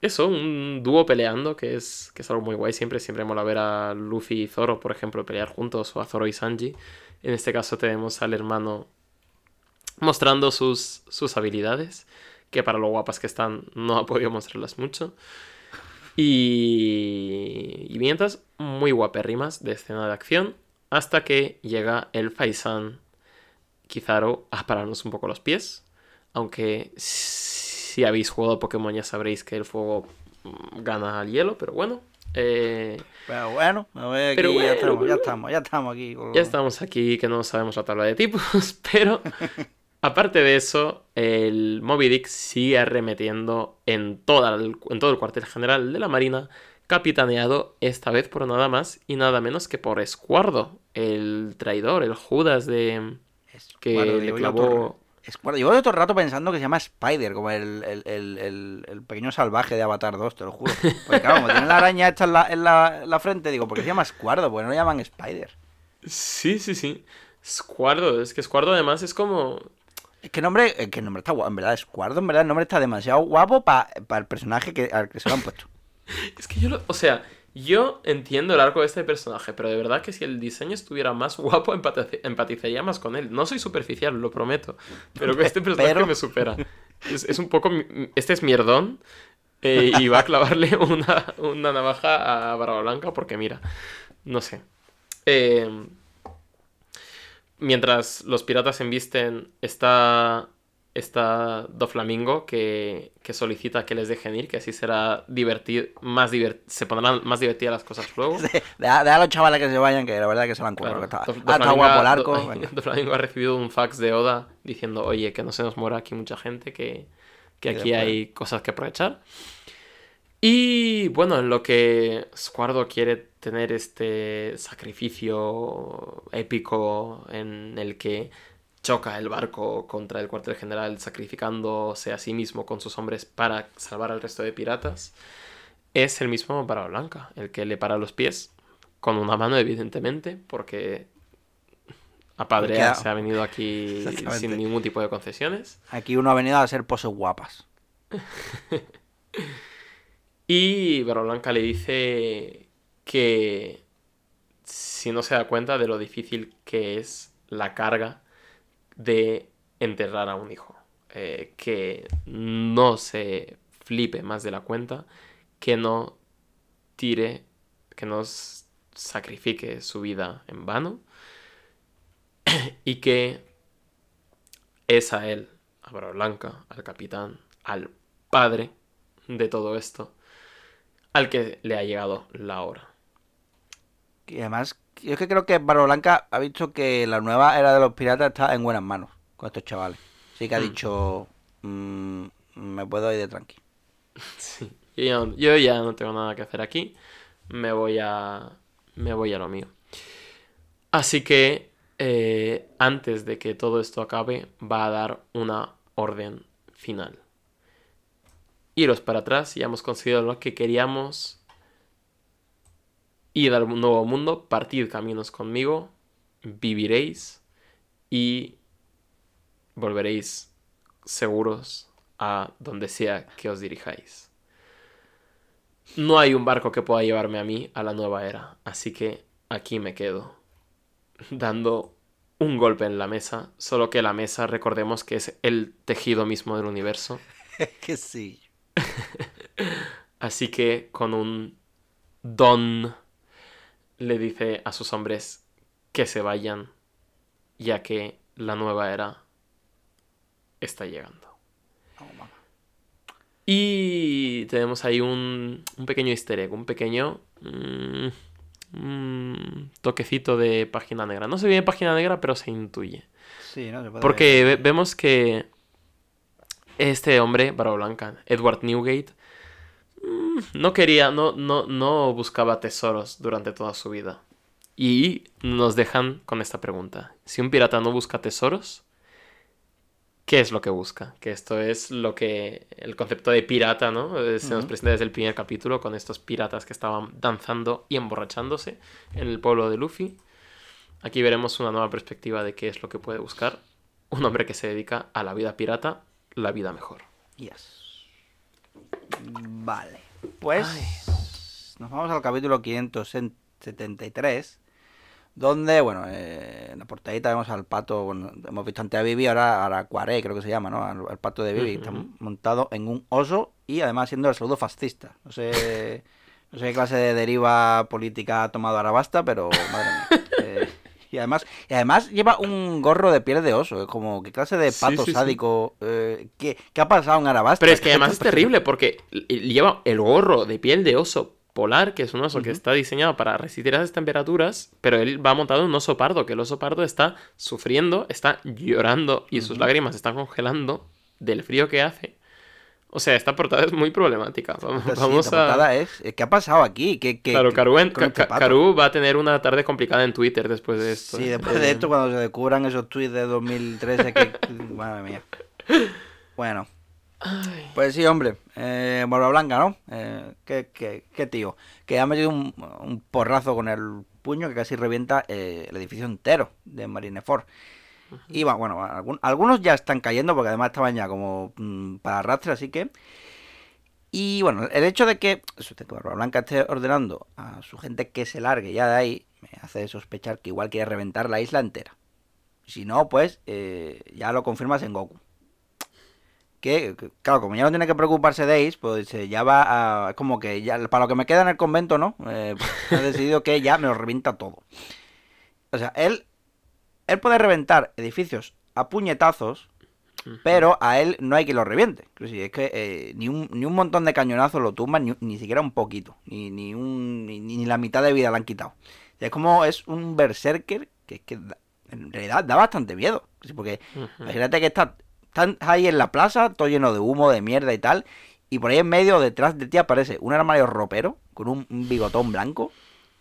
Eso, un dúo peleando, que es, que es algo muy guay. Siempre, siempre mola ver a Luffy y Zoro, por ejemplo, pelear juntos, o a Zoro y Sanji. En este caso tenemos al hermano mostrando sus, sus habilidades, que para lo guapas que están no ha podido mostrarlas mucho. Y, y mientras, muy guapérrimas de escena de acción, hasta que llega el Faisan Kizaru a pararnos un poco los pies. Aunque si habéis jugado a Pokémon ya sabréis que el fuego mm, gana al hielo, pero bueno. eh, Pero bueno, me voy aquí, Pero ya, estamos, ya estamos, ya estamos aquí. Ya estamos aquí que no sabemos la tabla de tipos, pero aparte de eso, el Moby Dick sigue arremetiendo en, toda el, en todo el cuartel general de la Marina, capitaneado esta vez por nada más y nada menos que por Escuardo, el traidor, el Judas de que le clavó... Escuadro. Llevo todo el rato pensando que se llama Spider, como el, el, el, el- el pequeño salvaje de Avatar 2, te lo juro. Porque claro, como tiene la araña esta en la, en la, en la frente, digo, ¿por qué se llama Escuardo? Porque no lo llaman Spider. Sí, sí, sí. Escuardo, es que Escuardo además es como... Es que el nombre, es que el nombre está guapo, en verdad, Squardo, en verdad, el nombre está demasiado guapo para el personaje que, al que se lo han puesto. Es que yo lo, o sea, yo entiendo el arco de este personaje, pero de verdad que si el diseño estuviera más guapo, empatiz- empatizaría más con él. No soy superficial, lo prometo, pero que este personaje Pero- me supera. Es, es un poco... Este es mierdón eh, y va a clavarle una, una navaja a Barba Blanca porque mira, no sé. Eh, mientras los piratas embisten, está, está Doflamingo que, que solicita que les dejen ir, que así será divertido, más divert- se pondrán más divertidas las cosas luego. Deja, deja a los chavales que se vayan, que la verdad que se currado. Claro, que está, ah, está Doflamingo guapo ha- el arco. Do-. Doflamingo ha recibido un fax de Oda diciendo, oye, que no se nos muera aquí mucha gente, que, que aquí hay cosas que aprovechar. Y bueno, en lo que Squardo quiere tener este sacrificio épico en el que choca el barco contra el cuartel general sacrificándose a sí mismo con sus hombres para salvar al resto de piratas, es el mismo Barba Blanca, el que le para los pies con una mano evidentemente, porque a se ha venido aquí sin ningún tipo de concesiones. Aquí uno ha venido a hacer poses guapas. Y Blanca le dice que si no se da cuenta de lo difícil que es la carga de enterrar a un hijo, eh, que no se flipe más de la cuenta, que no tire, que no sacrifique su vida en vano. Y que es a él, a Blanca, al capitán, al padre de todo esto, al que le ha llegado la hora. Y además, yo es que creo que Barba Blanca ha visto que la nueva era de los piratas está en buenas manos con estos chavales. Así que ha Mm. dicho, "Mm, me puedo ir de tranqui. Sí. Yo ya, no- yo ya no tengo nada que hacer aquí. Me voy a. Me voy a lo mío. Así que. eh, antes de que todo esto acabe, va a dar una orden final. Iros para atrás, ya hemos conseguido lo que queríamos. Ir al nuevo mundo, partid caminos conmigo, viviréis y volveréis seguros a donde sea que os dirijáis. No hay un barco que pueda llevarme a mí a la nueva era, así que aquí me quedo, dando un golpe en la mesa, solo que la mesa recordemos que es el tejido mismo del universo, que sí. así que con un don le dice a sus hombres que se vayan, ya que la nueva era está llegando. Y tenemos ahí un, un pequeño easter egg, un pequeño mm, mm, toquecito de página negra. No se ve página negra, pero se intuye. Sí, ¿no? Se puede- Porque ve- vemos que este hombre, Barba Blanca, Edward Newgate, mm, no quería, no, no, no buscaba tesoros durante toda su vida. Y nos dejan con esta pregunta. Si un pirata no busca tesoros, ¿qué es lo que busca? Que esto es lo que el concepto de pirata, ¿no? Eh, Se nos presenta desde el primer capítulo con estos piratas que estaban danzando y emborrachándose en el pueblo de Luffy. Aquí veremos una nueva perspectiva de qué es lo que puede buscar un hombre que se dedica a la vida pirata, la vida mejor. Yes. Vale. Pues nos vamos al capítulo 573, donde, bueno, eh, en la portadita vemos al pato, bueno, hemos visto antes a Vivi, ahora, a Cuaré, creo que se llama, ¿no? Al, al pato de Vivi, está montado en un oso y además siendo el saludo fascista. No sé, no sé qué clase de deriva política ha tomado Arabasta, pero madre mía. Eh, y además, y además lleva un gorro de piel de oso, es como, ¿qué clase de pato sí, sí. sádico? eh, ¿qué, qué ha pasado en Arabasta? Pero es que además es terrible porque lleva el gorro de piel de oso polar, que es un oso que está diseñado para resistir a esas temperaturas, pero él va montado en un oso pardo, que el oso pardo está sufriendo, está llorando y sus lágrimas están congelando del frío que hace. O sea, esta portada es muy problemática. Vamos, Sí, vamos la a... portada es, eh, ¿qué ha pasado aquí? ¿Qué, qué- Claro, Caru, en- con este? Caru va a tener una tarde complicada en Twitter después de esto. Sí, ¿eh? después de Eh, esto, cuando se descubran esos tweets de 2013, que... Madre mía. Bueno, ay. pues sí, hombre. Eh, Barba Blanca, ¿no? Eh, qué, qué- qué tío. Que ha metido un, un porrazo con el puño que casi revienta eh, el edificio entero de Marineford. Y va- bueno, algunos ya están cayendo porque además estaban ya como mm, para arrastre, así que... Y bueno, el hecho de que, Barba Blanca esté ordenando a su gente que se largue ya de ahí, me hace sospechar que igual quiere reventar la isla entera. Si no, pues eh, ya lo confirmas en Goku. Que, claro, como ya no tiene que preocuparse de Ace, pues eh, ya va a... Como que ya, para lo que me queda en el convento, ¿no? Eh, pues, ha decidido que ya me lo revienta todo. O sea, él, él puede reventar edificios a puñetazos, pero a él no hay que lo reviente. Es que eh, ni, un, ni un montón de cañonazos lo tumban, ni, ni siquiera un poquito. Ni, ni, un, ni, la mitad de vida le han quitado. Es como es un berserker que, que da- en realidad da bastante miedo. Porque imagínate que está, están ahí en la plaza, todo lleno de humo, de mierda y tal. Y por ahí en medio, detrás de ti, aparece un armario ropero con un, un bigotón blanco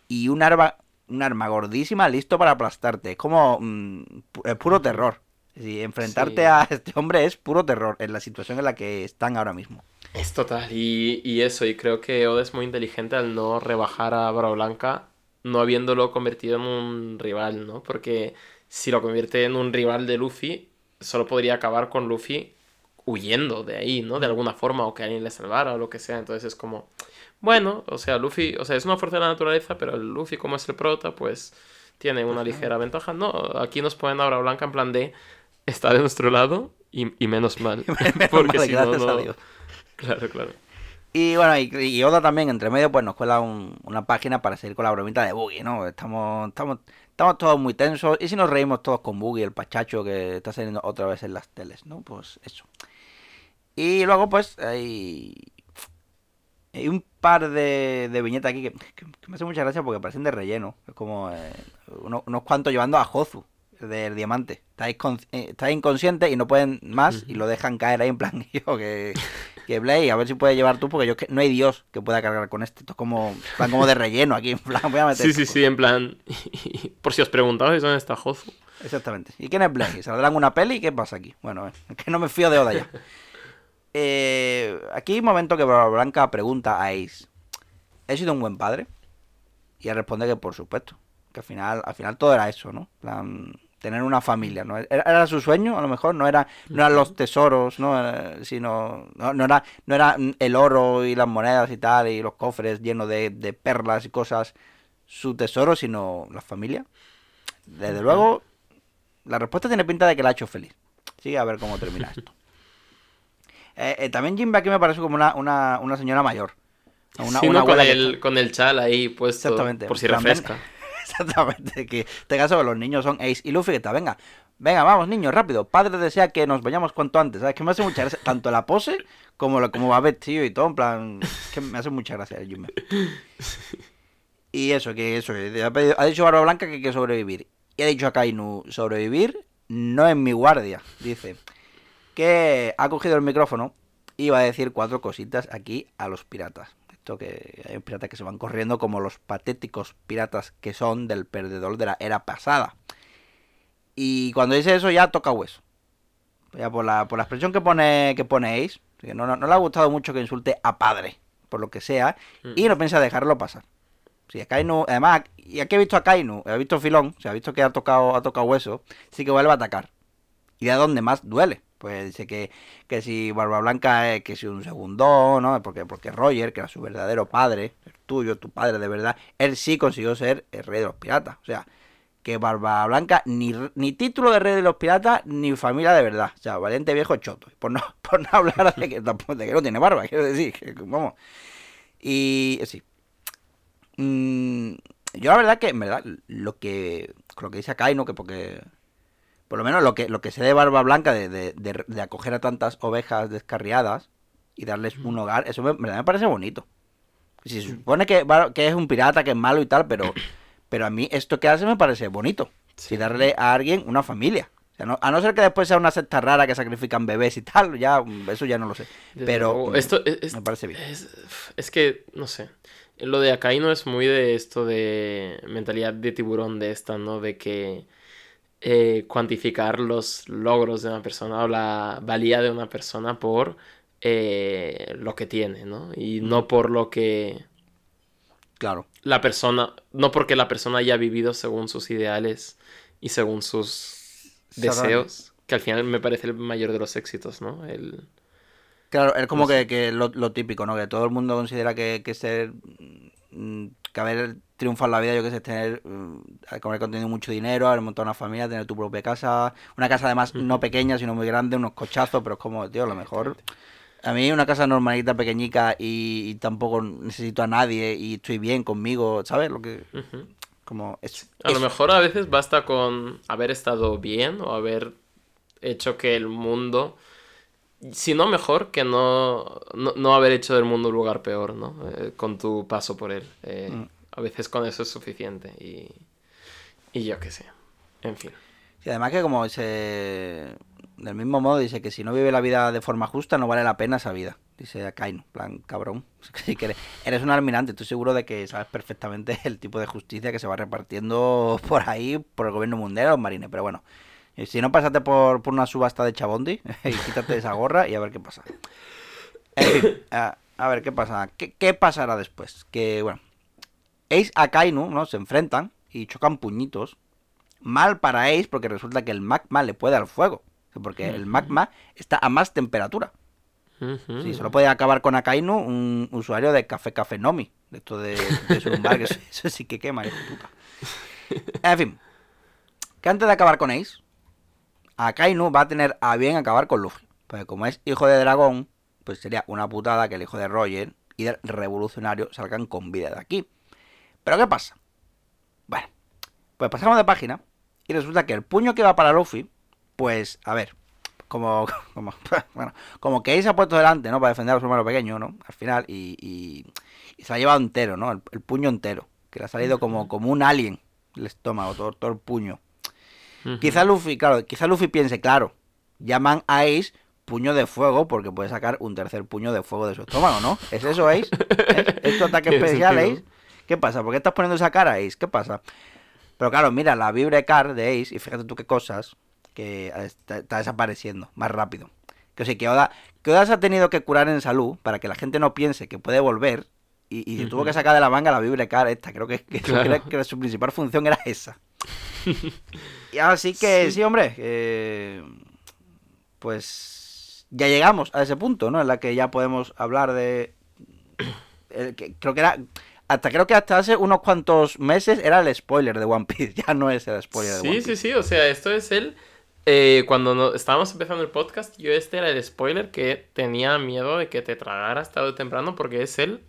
y un arma, un arma gordísima listo para aplastarte. Es como mm, pu- es puro terror. Decir, enfrentarte Sí. a este hombre es puro terror en la situación en la que están ahora mismo. Es total, y, y eso, y creo que Oda es muy inteligente al no rebajar a Barba Blanca, no habiéndolo convertido en un rival, ¿no? Porque si lo convierte en un rival de Luffy, solo podría acabar con Luffy huyendo de ahí, ¿no? De alguna forma, o que alguien le salvara o lo que sea. Entonces es como, bueno, o sea, Luffy, o sea, es una fuerza de la naturaleza, pero el Luffy, como es el prota, pues tiene una ligera ventaja. No, aquí nos ponen a Barba Blanca en plan de, está de nuestro lado y, y menos mal. Menos porque mal, si no, no... Claro, claro. Y bueno, y, y Oda también, entre medio, pues nos cuela un- una página para seguir con la bromita de Boogie, ¿no? Estamos, estamos, estamos todos muy tensos. Y si nos reímos todos con Boogie, el pachacho que está saliendo otra vez en las teles, ¿no? Pues eso. Y luego, pues, hay, hay un par de, de viñetas aquí que, que- que me hace mucha gracia porque parecen de relleno. Es como eh, uno- unos cuantos llevando a Jozu del diamante. Está, incon- eh, está inconsciente y no pueden más y lo dejan caer ahí en plan yo que, que Blade, a ver si puedes llevar tú porque yo que no hay Dios que pueda cargar con este. Esto es como, plan como de relleno aquí, en plan voy a meter Sí, sí, esto. sí, en plan. Por si os preguntabais dónde está Jozu. Exactamente. ¿Y quién es Blade? ¿Saldrán una peli? ¿Qué pasa aquí? Bueno, eh, es que no me fío de Oda ya. Eh, aquí hay un momento que Blanca pregunta a Ace, ¿he sido un buen padre? Y él responde que por supuesto, que al final, al final todo era eso, ¿no? Plan, tener una familia, ¿no? Era, era su sueño, a lo mejor, no era, no eran los tesoros, ¿no? Eh, Sino, no, no era, no era el oro y las monedas y tal, y los cofres llenos de, de perlas y cosas, su tesoro, sino la familia. Desde luego, la respuesta tiene pinta de que la ha hecho feliz. Sí, a ver cómo termina esto. Eh, eh, también Jimbe aquí me parece como una, una, una señora mayor. Una, sí, una ¿no? Con el, con el chal ahí puesto. Exactamente. Por si refresca. Exactamente. Que en este caso los niños son Ace y Luffy que está, venga. Venga, vamos, niños, rápido. Padre desea que nos vayamos cuanto antes. ¿Sabes? Que me hace mucha gracia. Tanto la pose como lo, como va vestido y todo. En plan. que me hace mucha gracia el. Y eso, que eso. que Ha, pedido- ha dicho Barba Blanca que hay que sobrevivir. Y ha dicho a Kainu, sobrevivir no en mi guardia. Dice. Que ha cogido el micrófono y va a decir cuatro cositas aquí a los piratas. Esto que hay piratas que se van corriendo como los patéticos piratas que son del perdedor de la era pasada. Y cuando dice eso ya toca hueso. Ya por la, por la expresión que pone que Ace, que no, no, no le ha gustado mucho que insulte a padre, por lo que sea, y no piensa dejarlo pasar. Si a Kainu, además, y aquí he visto a Kainu, he visto filón, se ha visto que ha tocado, ha tocado hueso, sí que vuelve a atacar. Y de donde más duele. Pues dice que, que si Barba Blanca es que si un segundo, ¿no? Porque, porque Roger, que era su verdadero padre, el tuyo, tu padre de verdad, él sí consiguió ser el rey de los piratas. O sea, que Barba Blanca ni, ni título de rey de los piratas ni familia de verdad. O sea, valiente viejo choto. Por no, por no hablar de que, tampoco- de que no tiene barba, quiero decir. Que, vamos. Y sí. Mm, yo la verdad que, en verdad, lo que, lo que dice Akainu, que porque por lo menos lo que, lo que sé de Barba Blanca, de, de, de- de acoger a tantas ovejas descarriadas y darles un hogar, eso me, parece bonito. Si se supone que, que es un pirata, que es malo y tal, pero, pero a mí esto que hace me parece bonito. Sí. Y darle a alguien una familia. O sea, no- a no ser que después sea una secta rara que sacrifican bebés y tal, ya eso ya no lo sé. Pero mm, esto es, es- me parece bien. Es, es que, no sé. Lo de Akainu es muy de esto de mentalidad de tiburón de esta, ¿no? De que eh, cuantificar los logros de una persona o la valía de una persona por eh, lo que tiene, ¿no? Y no por lo que Claro. la persona, no porque la persona haya vivido según sus ideales y según sus deseos, que al final me parece el mayor de los éxitos, ¿no? El... Claro, es como que, que lo, lo típico, ¿no? Que todo el mundo considera que, que ser. Mm, que haber triunfado en la vida, yo que sé, es tener. mm, haber contenido mucho dinero, haber montado una familia, tener tu propia casa. Una casa además no pequeña, sino muy grande, unos cochazos, pero es como, tío, a lo mejor. A mí una casa normalita, pequeñica y, y tampoco necesito a nadie y estoy bien conmigo, ¿sabes? Lo que. Como. Es, A lo mejor a veces basta con haber estado bien o haber hecho que el mundo, si no mejor, que no, no, no haber hecho del mundo un lugar peor, ¿no? Eh, con tu paso por él. Eh, Mm. A veces con eso es suficiente y, y yo qué sé. En fin. Y además que como se... Del mismo modo dice que si no vive la vida de forma justa no vale la pena esa vida. Dice a Kaino, en plan, cabrón. Si que eres, un almirante, estoy seguro de que sabes perfectamente el tipo de justicia que se va repartiendo por ahí, por el gobierno mundial, los marines. Pero bueno, si no pásate por, por una subasta de Chabondi y quítate esa gorra y a ver qué pasa. En fin, a, a ver qué pasa. ¿Qué, qué pasará después? Que bueno, Ace a Kainu, ¿no? Se enfrentan y chocan puñitos. Mal para Ace porque resulta que el magma le puede al fuego. Porque el magma está a más temperatura. Sí, solo puede acabar con Akainu un usuario de Café Café Nomi. De esto de, de Surumbar, que eso, eso sí que quema, hijo puta. En fin. Que antes de acabar con Ace, Akainu va a tener a bien acabar con Luffy. Porque como es hijo de dragón, pues sería una putada que el hijo de Roger y del revolucionario salgan con vida de aquí. Pero ¿qué pasa? Bueno, pues pasamos de página y resulta que el puño que va para Luffy, pues, a ver, como, como, bueno, como que Ace se ha puesto delante, ¿no? Para defender a su hermano pequeño, ¿no? Al final, y, y, y se ha llevado entero, ¿no? El, el puño entero, que le ha salido como, como un alien el estómago, todo, todo el puño. Quizá Luffy, claro, quizá Luffy piense, claro, llaman a Ace puño de fuego porque puede sacar un tercer puño de fuego de su estómago, ¿no? ¿Es eso, Ace? ¿Eh? ¿Es tu ataque especial. Ace? ¿Qué pasa? ¿Por qué estás poniendo esa cara, Ace? ¿Qué pasa? Pero claro, mira, la Vibrecar de Ace, y fíjate tú qué cosas, que está, está desapareciendo más rápido. Que o sea, que Oda, que Oda se ha tenido que curar en salud para que la gente no piense que puede volver. Y, y se tuvo que sacar de la manga la Vibrecar esta. Creo que, que, Claro. creo que su principal función era esa. Y así que sí, Sí. hombre. eh, pues ya llegamos a ese punto, ¿no? En la que ya podemos hablar de. el que- creo que era. Hasta creo que hasta hace unos cuantos meses era el spoiler de One Piece. Ya no es el spoiler de One Sí, Piece. sí, sí, o sea, esto es el... eh, cuando no- estábamos empezando el podcast, yo este era el spoiler que tenía miedo de que te tragaras tarde o temprano porque es el...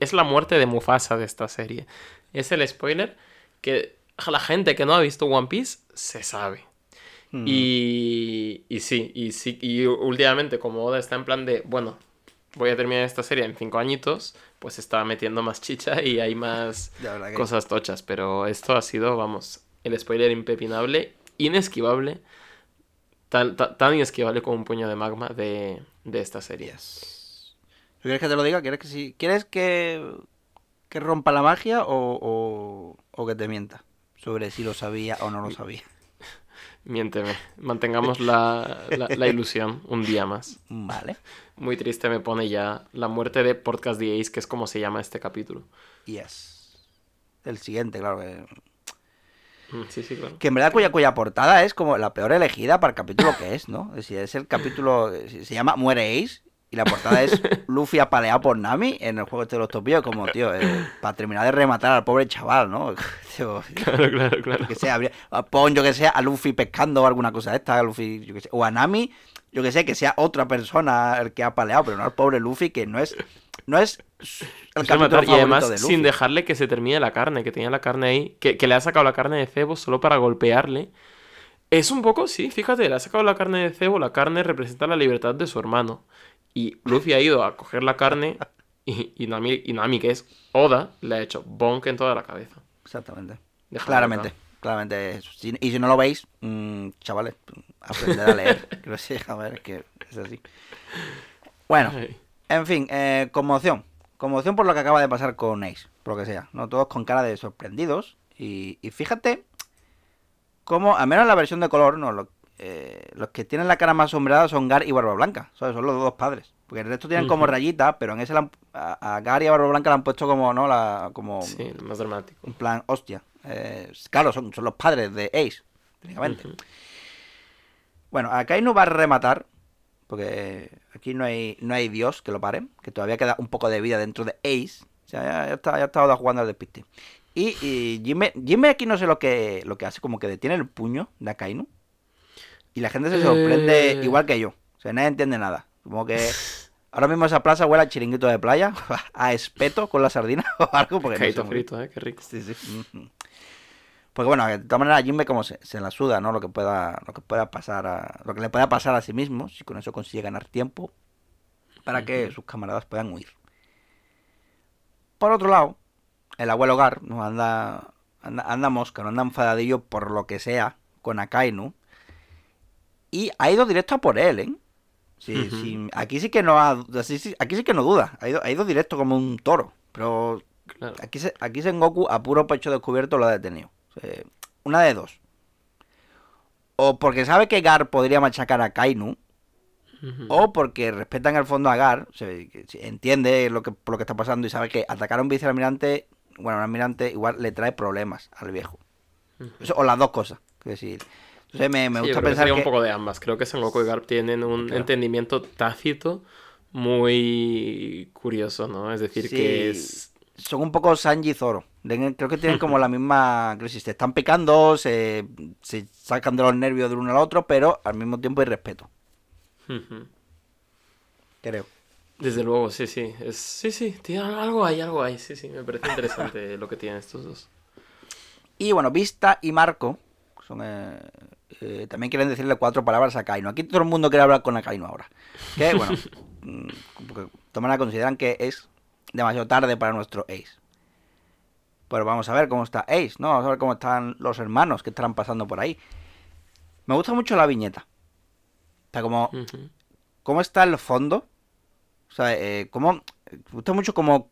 Es la muerte de Mufasa de esta serie. Es el spoiler que la gente que no ha visto One Piece se sabe. Mm. Y, y sí, y sí, y últimamente como Oda está en plan de, bueno, voy a terminar esta serie en cinco añitos, pues está metiendo más chicha y hay más que- cosas tochas, pero esto ha sido, vamos, el spoiler impepinable, inesquivable, tan, tan, tan inesquivable como un puño de magma de, de esta serie. ¿Quieres que te lo diga? ¿Quieres que sí? ¿Quieres que, que rompa la magia o, o, o que te mienta? Sobre si lo sabía o no lo sabía. Miénteme, mantengamos la, la- la ilusión un día más. Vale. Muy triste me pone ya la muerte de Podcast the Ace, que es como se llama este capítulo. Yes. El siguiente, claro. Que, Mm, Sí, sí, claro. que en verdad cuya, cuya portada es como la peor elegida para el capítulo que es, ¿no? Es decir, es el capítulo... Se se llama Muere Ace y la portada es Luffy apaleado por Nami en el juego este de los topillos. Como, tío, eh, para terminar de rematar al pobre chaval, ¿no? Tío, Claro, claro, claro. que sea, habría- pon yo que sea a Luffy pescando o alguna cosa de esta, a Luffy, yo que sé, o a Nami, yo que sé, que sea otra persona el que ha paleado, pero no al pobre Luffy, que no es, no es el capítulo y además de Luffy. sin dejarle que se termine la carne, que tenía la carne ahí, que, que le ha sacado la carne de cebo solo para golpearle. Es un poco, sí, fíjate, le ha sacado la carne de cebo, la carne representa la libertad de su hermano. Y Luffy ha ido a coger la carne y, y, Nami, y Nami, que es Oda, le ha hecho bonk en toda la cabeza. Exactamente. Claramente, claramente. Si- y si no lo veis, mm, chavales, aprended a leer. que lo sé, a ver, es que es así. Bueno, en fin, eh, conmoción. Conmoción por lo que acaba de pasar con Ace, por lo que sea. ¿no? Todos con cara de sorprendidos. Y, y fíjate cómo, al menos en la versión de color, no, lo- eh, los que tienen la cara más sombreada son Gar y Barba Blanca. ¿sabes? Son los dos padres. Porque el resto tienen como rayitas, pero en ese han- a, a Gar y a Barba Blanca le han puesto como, ¿no? La, como Sí, lo más dramático. en plan, hostia. eh, claro, son, son los padres de Ace, técnicamente. Bueno, Akainu va a rematar, porque aquí no hay, no hay Dios que lo pare, que todavía queda un poco de vida dentro de Ace. O sea, ya, ya está, ya estaba jugando al despiste. Y, y Jimmy, Jimmy aquí no sé lo que, lo que hace, como que detiene el puño de Akainu. Y la gente se sorprende Eh. igual que yo. O sea, nadie entiende nada. Como que ahora mismo esa plaza huele a chiringuito de playa, a espeto con la sardina o algo. Porque no Caíto muy frito, ¿eh? Qué rico. Sí, sí. Porque bueno, de todas maneras Jimbe como se, se la suda, ¿no? Lo que pueda, lo que pueda pasar a, lo que le pueda pasar a sí mismo, si con eso consigue ganar tiempo para que sus camaradas puedan huir. Por otro lado, el abuelo Gar no anda, anda, anda mosca, no anda enfadadillo por lo que sea con Akainu. Y ha ido directo a por él, ¿eh? Sí, sí, aquí sí que no ha, así sí- aquí sí que no duda. Ha ido, ha ido directo como un toro. Pero Claro. Aquí, se, aquí Sengoku a puro pecho descubierto lo ha detenido. O sea, una de dos. O porque sabe que Gar podría machacar a Kainu, Ujú. o porque respetan el fondo a Gar, si entiende lo que, por lo que está pasando y sabe que atacar a un vicealmirante, bueno, un almirante igual le trae problemas al viejo. Eso- o las dos cosas. Es decir, entonces me, me Sí, yo gusta creo que pensar sería que... un poco de ambas. Creo que y Garp tienen un Claro. entendimiento tácito muy curioso, ¿no? Es decir, Sí. que es... son un poco Sanji y Zoro. Creo que tienen como la misma crisis. Se están picando, se, se sacan de los nervios de uno al otro, pero al mismo tiempo hay respeto. Creo. Desde luego, sí, sí. Es... Sí, sí, tiene algo ahí, algo ahí. Sí, sí, me parece interesante lo que tienen estos dos. Y bueno, Vista y Marco son, eh, eh, también quieren decirle cuatro palabras a Kaino. Aquí todo el mundo quiere hablar con Akainu ahora. Que bueno, mm, toman a consideran que es demasiado tarde para nuestro Ace. Pero vamos a ver cómo está Ace, ¿no? Vamos a ver cómo están los hermanos que estarán pasando por ahí. Me gusta mucho la viñeta. O sea, como cómo está el fondo. O sea, eh, cómo. Me gusta mucho como.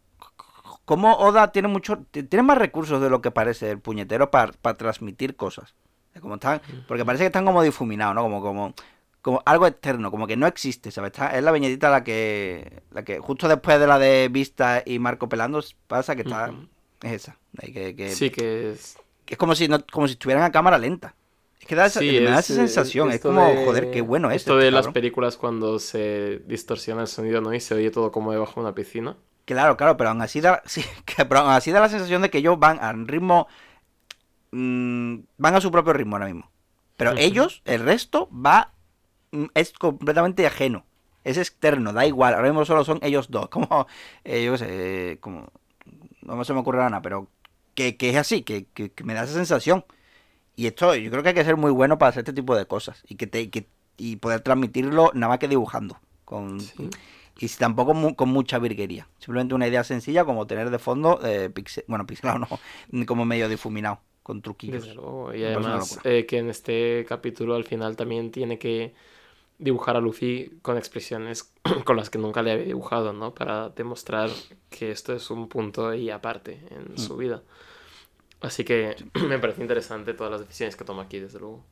Cómo Oda tiene mucho. Tiene más recursos de lo que parece el puñetero para, transmitir cosas. Como están, porque parece que están como difuminados, ¿no? Como, como, como algo externo, como que no existe, ¿sabes? Está- es la viñetita la que, la que justo después de la de Vista y Marco pelando pasa que está, es esa. Ahí Que, que- Sí, que es... que es como si no, como si estuvieran a cámara lenta. Es que da esa, Sí, me da es, esa sensación, es como, de- joder, qué bueno es. Esto este de las películas cuando se distorsiona el sonido, ¿no? Y se oye todo como debajo de una piscina. Claro, claro, pero aún así da, sí, que- pero aún así da la sensación de que ellos van al ritmo. Mm, van a su propio ritmo ahora mismo. Pero Ujú. ellos, el resto, va. mm, es completamente ajeno. Es externo, da igual. Ahora mismo solo son ellos dos. Como. eh, yo qué sé. eh, como. No se me ocurre nada, pero. Que, que es así, que, que- que me da esa sensación. Y esto, yo creo que hay que ser muy bueno para hacer este tipo de cosas. Y que te, que, y poder transmitirlo nada más que dibujando. Con, Sí. y tampoco mu- con mucha virguería. Simplemente una idea sencilla como tener de fondo, eh, pixel, bueno, pixelado no, como medio difuminado, con truquillos. Desde luego. Y además eh, que en este capítulo al final también tiene que dibujar a Luffy con expresiones con las que nunca le había dibujado, ¿no? Para demostrar que esto es un punto y aparte en Mm. su vida. Así que me parece interesante todas las decisiones que toma aquí, desde luego.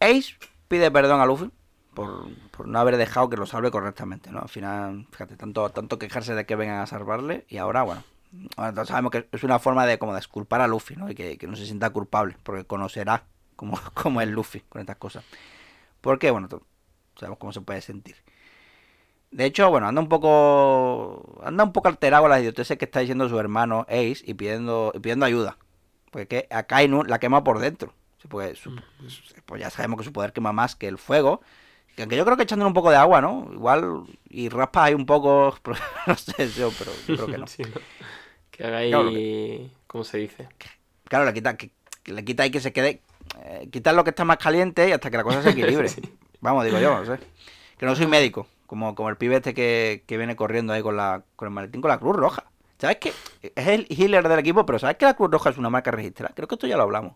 Ace pide perdón a Luffy por, por no haber dejado que lo salve correctamente, ¿no? Al final, fíjate, tanto, tanto quejarse de que vengan a salvarle y ahora, bueno, ahora todos sabemos que es una forma de como disculpar a Luffy, ¿no? Y que, que no se sienta culpable, porque conocerá cómo, cómo es Luffy con estas cosas. Porque, bueno, sabemos cómo se puede sentir. De hecho, bueno, anda un poco. Anda un poco alterado con las idioteces que está diciendo su hermano Ace y pidiendo, y pidiendo ayuda. Porque que a Kainu la quema por dentro. Porque su- pues ya sabemos que su poder quema más que el fuego. Que aunque yo creo que echándole un poco de agua, ¿no? Igual. Y raspa ahí un poco. No sé yo, pero yo creo que no. Sí, ¿no? Que. Claro, ¿Cómo se dice? Claro, le quita, que, le quita ahí que se quede. Eh, quitar lo que está más caliente y hasta que la cosa se equilibre. Sí. Vamos, digo yo, no sé. Que no soy médico, como, como el pibe este que, que viene corriendo ahí con, la, con el maletín con la Cruz Roja. ¿Sabes qué? Es el healer del equipo, pero ¿sabes que la Cruz Roja es una marca registrada? Creo que esto ya lo hablamos.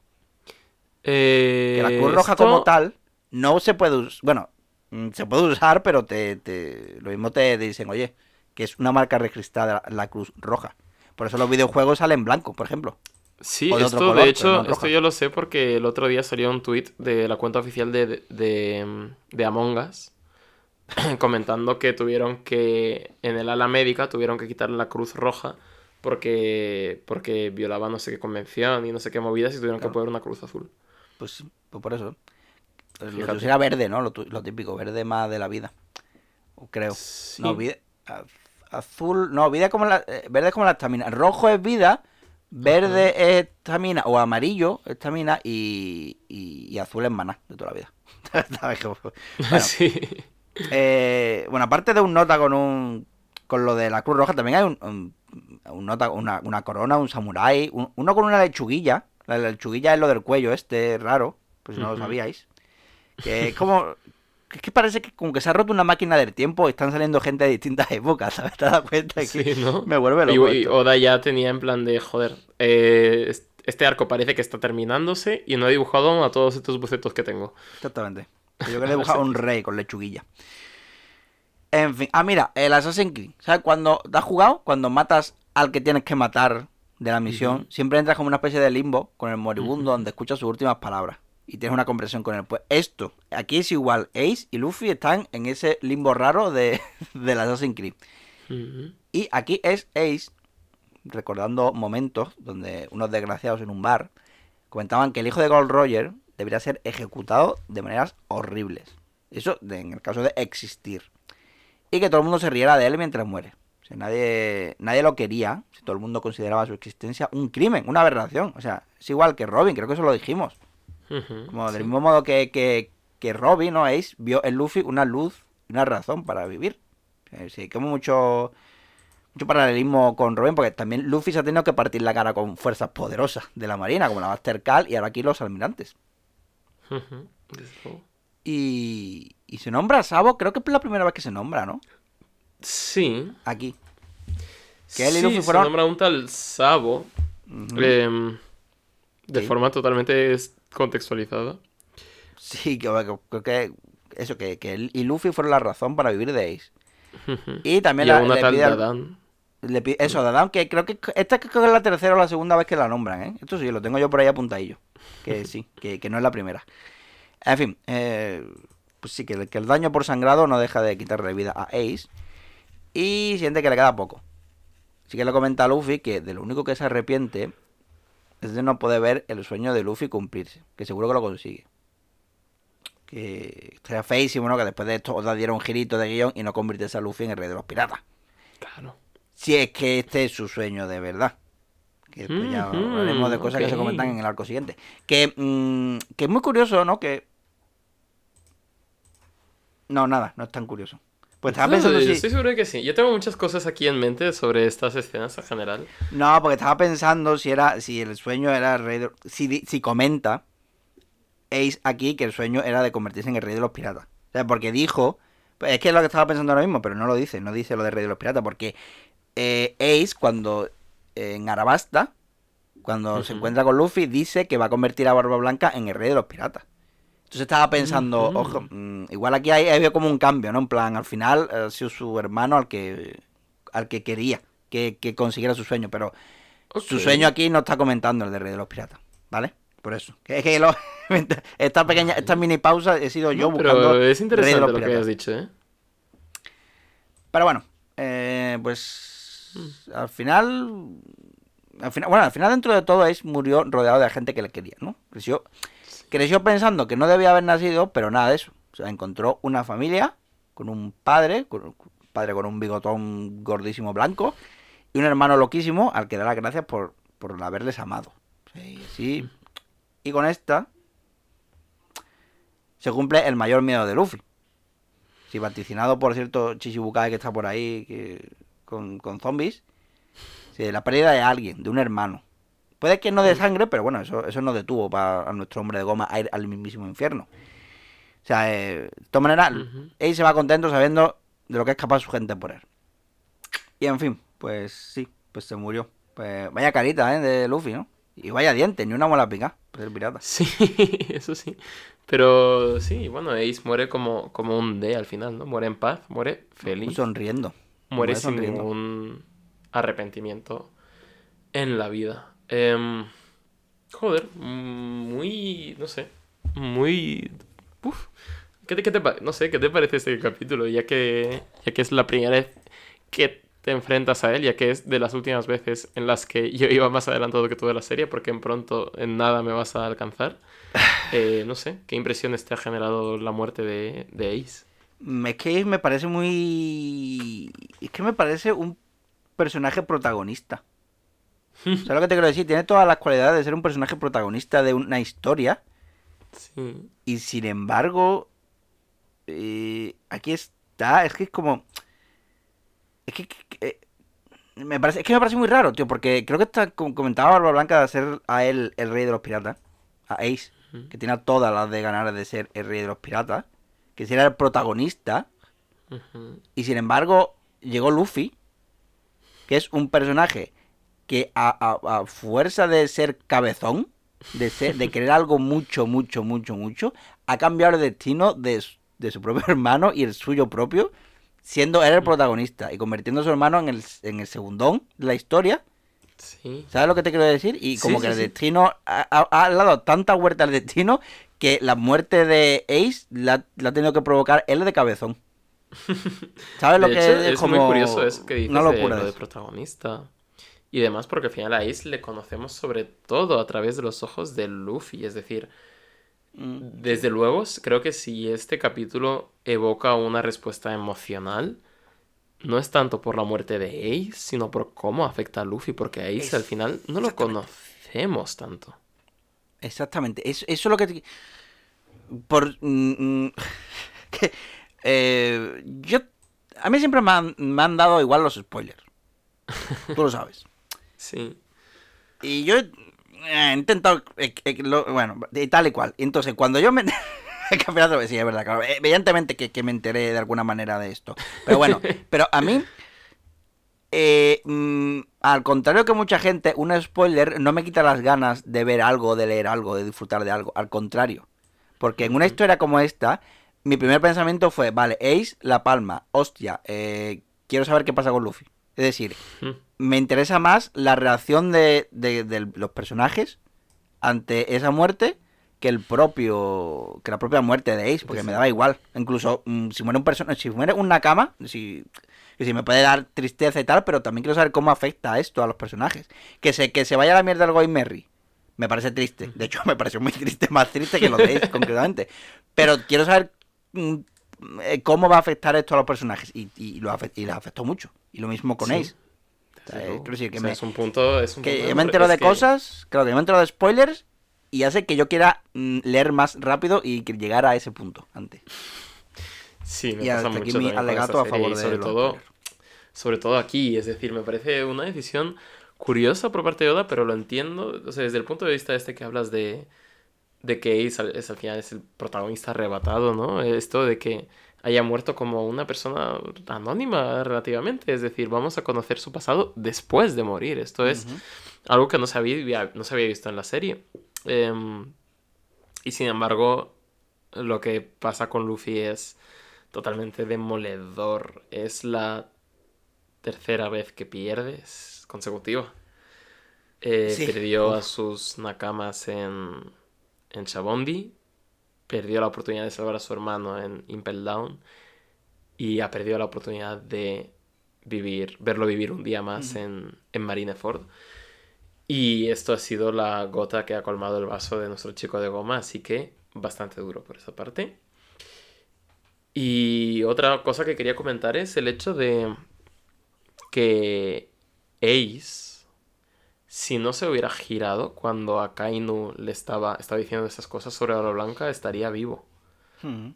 Eh, Que la Cruz Roja esto- como tal no se puede usar. Bueno, mm, se puede usar, pero te, te lo mismo te dicen, oye, que es una marca registrada la Cruz Roja. Por eso los videojuegos salen blancos, por ejemplo. Sí, de esto color, de hecho, no esto yo lo sé porque el otro día salió un tweet de la cuenta oficial de, de, de- de Among Us comentando que tuvieron que, en el ala médica, tuvieron que quitarle la cruz roja porque, porque violaba no sé qué convención y no sé qué movidas y tuvieron que poner una cruz azul. Pues, pues por eso. Lo Fíjate. tuyo sería verde, ¿no? Lo, lo típico, verde más de la vida. Creo. Sí. No, vida, az- azul, no, vida como la, eh, verde es como la estamina. Rojo es vida, verde es estamina, o amarillo es estamina y, y, y azul es maná de toda la vida. Bueno, sí. eh, bueno, aparte de un nota con un con lo de la Cruz Roja, también hay un, un- un nota, una, una corona, un samurái, un- uno con una lechuguilla. La lechuguilla es lo del cuello este, raro, pues si no lo sabíais. Que es como... Es que parece que como que se ha roto una máquina del tiempo y están saliendo gente de distintas épocas, ¿sabes? ¿Te has dado cuenta? Que Sí, ¿no? Me vuelve Y, loco y esto. Oda ya tenía en plan de, joder, eh, es- este arco parece que está terminándose y no he dibujado a todos estos bocetos que tengo. Exactamente. Yo quería dibujar un rey con lechuguilla. En fin. Ah, mira, el Assassin's Creed. ¿Sabes? Cuando te has jugado, cuando matas al que tienes que matar de la misión, siempre entras como una especie de limbo con el moribundo donde escuchas sus últimas palabras. Y tienes una conversación con él. Pues esto, aquí es igual. Ace y Luffy están en ese limbo raro de, del Assassin's Creed. Y aquí es Ace, recordando momentos donde unos desgraciados en un bar comentaban que el hijo de Gold Roger debería ser ejecutado de maneras horribles. Eso de- en el caso de existir. Y que todo el mundo se riera de él mientras muere. O sea, nadie, nadie lo quería, si todo el mundo consideraba su existencia un crimen, una aberración. O sea, es igual que Robin, creo que eso lo dijimos. Como del Sí. mismo modo que, que, que Robin o Ace vio en Luffy una luz, una razón para vivir. Eh, Sí, como mucho, mucho paralelismo con Robin, porque también Luffy se ha tenido que partir la cara con fuerzas poderosas de la Marina, como la Master Cal y ahora aquí los almirantes. Y, y se nombra a Sabo, creo que es la primera vez que se nombra, ¿no? Sí. Aquí. Que él y Luffy se nombra un tal Sabo em, de Sí. forma totalmente contextualizada. Sí, que, que- creo que eso, que, que él y Luffy fueron la razón para vivir de Ace. Y también Y la- una le tal pide al-. Le pi- eso, Dadam, que creo que esta creo que es la tercera o la segunda vez que la nombran, ¿eh? Esto sí, lo tengo yo por ahí apuntadillo. Que sí, que, que no es la primera. En fin, eh, pues sí, que, el- que el daño por sangrado no deja de quitarle vida a Ace. Y siente que le queda poco. Así que le comenta a Luffy que de lo único que se arrepiente es de no poder ver el sueño de Luffy cumplirse. Que seguro que lo consigue. Que estaría feísimo, ¿no? Que después de esto Oda diera un girito de guion y no convirtiese a Luffy en el rey de los piratas. Claro. Si es que este es su sueño de verdad. Que después ya hablaremos de cosas que se comentan en el arco siguiente. Que, mm, que es muy curioso, ¿no? Que. No, nada, no es tan curioso. Pues estaba No, pensando yo si. Estoy seguro de que sí. Yo tengo muchas cosas aquí en mente sobre estas escenas en general. No, porque estaba pensando si era. Si el sueño era el rey de. Si, si comenta Ace aquí que el sueño era de convertirse en el rey de los piratas. O sea, porque dijo. es que es lo que estaba pensando ahora mismo, pero no lo dice, no dice lo de rey de los piratas, porque eh, Ace, cuando eh, en Arabasta, cuando se encuentra con Luffy, dice que va a convertir a Barba Blanca en el rey de los piratas. Entonces estaba pensando, ojo, mm, igual aquí hay, hay como un cambio, ¿no? En plan, al final eh, ha sido su hermano al que al que quería que, que consiguiera su sueño, pero su sueño aquí no está comentando el de Rey de los Piratas, ¿vale? Por eso. Es que lo- esta pequeña, esta mini pausa he sido yo No, buscando pero es Rey de interesante los lo que has dicho, ¿eh? Pero bueno, eh, pues Mm. al final, al final, bueno, al final dentro de todo Ace murió rodeado de la gente que le quería, ¿no? Creció, creció pensando que no debía haber nacido, pero nada de eso. O sea, encontró una familia con un padre, con un padre con un bigotón gordísimo blanco y un hermano loquísimo al que da las gracias por, por haberles amado. Sí, sí. Y con esta se cumple el mayor miedo de Luffy. Si vaticinado por cierto Chichibukai que está por ahí que- con, con zombies, la pérdida de alguien, de un hermano. Puede que no de sangre, pero bueno, eso, eso no detuvo para a nuestro hombre de goma a ir al mismísimo infierno. O sea, eh, de todas maneras, él se va contento sabiendo de lo que es capaz su gente por él. Y en fin, pues sí, pues se murió. Pues vaya carita, ¿eh? De Luffy, ¿no? Y vaya dientes, ni una muela pica. Pues el pirata. Sí, eso sí. Pero sí, bueno, Ace muere como, como un D al final, ¿no? Muere en paz, muere feliz. Sonriendo. muere muere sin sonriendo. ningún arrepentimiento en la vida. Em, joder, muy, no sé, muy... Uf, ¿qué te, qué te pa- no sé, ¿qué te parece este capítulo? Ya que, ya que es la primera vez que te enfrentas a él, ya que es de las últimas veces en las que yo iba más adelantado que tú de la serie, porque en pronto en nada me vas a alcanzar. Eh, no sé, ¿qué impresiones te ha generado la muerte de, de Ace? Es que me parece muy... Es que me parece un personaje protagonista. ¿Sabes lo que te quiero decir? Tiene todas las cualidades de ser un personaje protagonista de una historia. Sí. Y sin embargo, eh, aquí está. Es que es como. Es que. que- me parece, es que me parece muy raro, tío, porque creo que está com- comentaba Barba Blanca de hacer a él el rey de los piratas, a Ace, que tiene todas las de ganar de ser el rey de los piratas, que si era el protagonista, y sin embargo llegó Luffy, que es un personaje que a, a- a fuerza de ser cabezón, de, ser, de querer algo mucho, mucho, mucho, mucho, ha cambiado el destino de, su- de su propio hermano y el suyo propio, siendo él el protagonista y convirtiendo a su hermano en el, en el segundón de la historia. Sí. ¿Sabes lo que te quiero decir? Y como Sí, que sí, el destino ha, ha- dado tanta vuelta al destino que la muerte de Ace la, la ha tenido que provocar él de cabezón. ¿Sabes lo que es? es como muy curioso eso que dices de, lo de protagonista. Y demás, porque al final a Ace le conocemos sobre todo a través de los ojos de Luffy. Es decir, Mm, desde luego, creo que si este capítulo evoca una respuesta emocional, no es tanto por la muerte de Ace, sino por cómo afecta a Luffy, porque a Ace Es- al final no lo conocemos tanto. Exactamente. Eso, eso es lo que... te- Por... mm, mm, que, eh, yo... A mí siempre me han, me han dado igual los spoilers. Tú lo sabes. Sí. Y yo he intentado, eh, eh, lo- bueno, y tal y cual. Entonces, cuando yo me... El campeonato, sí, es verdad, claro. Evidentemente que, que me enteré de alguna manera de esto. Pero bueno, pero a mí, eh, mm, al contrario que mucha gente, un spoiler no me quita las ganas de ver algo, de leer algo, de disfrutar de algo. Al contrario. Porque en una historia como esta, mi primer pensamiento fue, vale, Ace, La Palma, hostia, eh, quiero saber qué pasa con Luffy. Es decir. Me interesa más la reacción de, de- de los personajes ante esa muerte que el propio que la propia muerte de Ace porque Sí. me daba igual. Incluso mm, si muere un personaje si muere una cama si si me puede dar tristeza y tal pero también quiero saber cómo afecta esto a los personajes. Que se que se vaya a la mierda el Going Merry. Me parece triste. De hecho me pareció muy triste más triste que lo de Ace concretamente. Pero quiero saber mm, eh, cómo va a afectar esto a los personajes. Y, y, lo afe- y les afectó mucho. Y lo mismo con Sí. Ace Decir que O sea, me- es un punto. Es un que punto yo me entero de que- cosas, claro, que yo me entero de spoilers y hace que yo quiera mm, leer más rápido y que llegar a ese punto antes. Sí, me Y pasa hasta aquí mucho mi alegato esta a favor de sobre todo, spoilers. sobre todo aquí, es decir, me parece una decisión curiosa por parte de Oda, pero lo entiendo, o sea, desde el punto de vista este que hablas de, de que Ace es, al final es el protagonista arrebatado, ¿no? Esto de que haya muerto como una persona anónima relativamente, es decir, vamos a conocer su pasado después de morir, esto es algo que no se había, no se había visto en la serie. Em, y sin embargo, lo que pasa con Luffy es totalmente demoledor. Es la tercera vez que pierdes consecutiva. Eh, Sí. Perdió a sus nakamas en, en Shabondi. Perdió la oportunidad de salvar a su hermano en Impel Down. Y ha perdido la oportunidad de vivir, verlo vivir un día más en, en Marineford. Y esto ha sido la gota que ha colmado el vaso de nuestro chico de goma, así que bastante duro por esa parte. Y otra cosa que quería comentar es el hecho de que Ace, si no se hubiera girado cuando a Kainu le estaba, estaba diciendo esas cosas sobre Oro Blanca, estaría vivo. Ujú.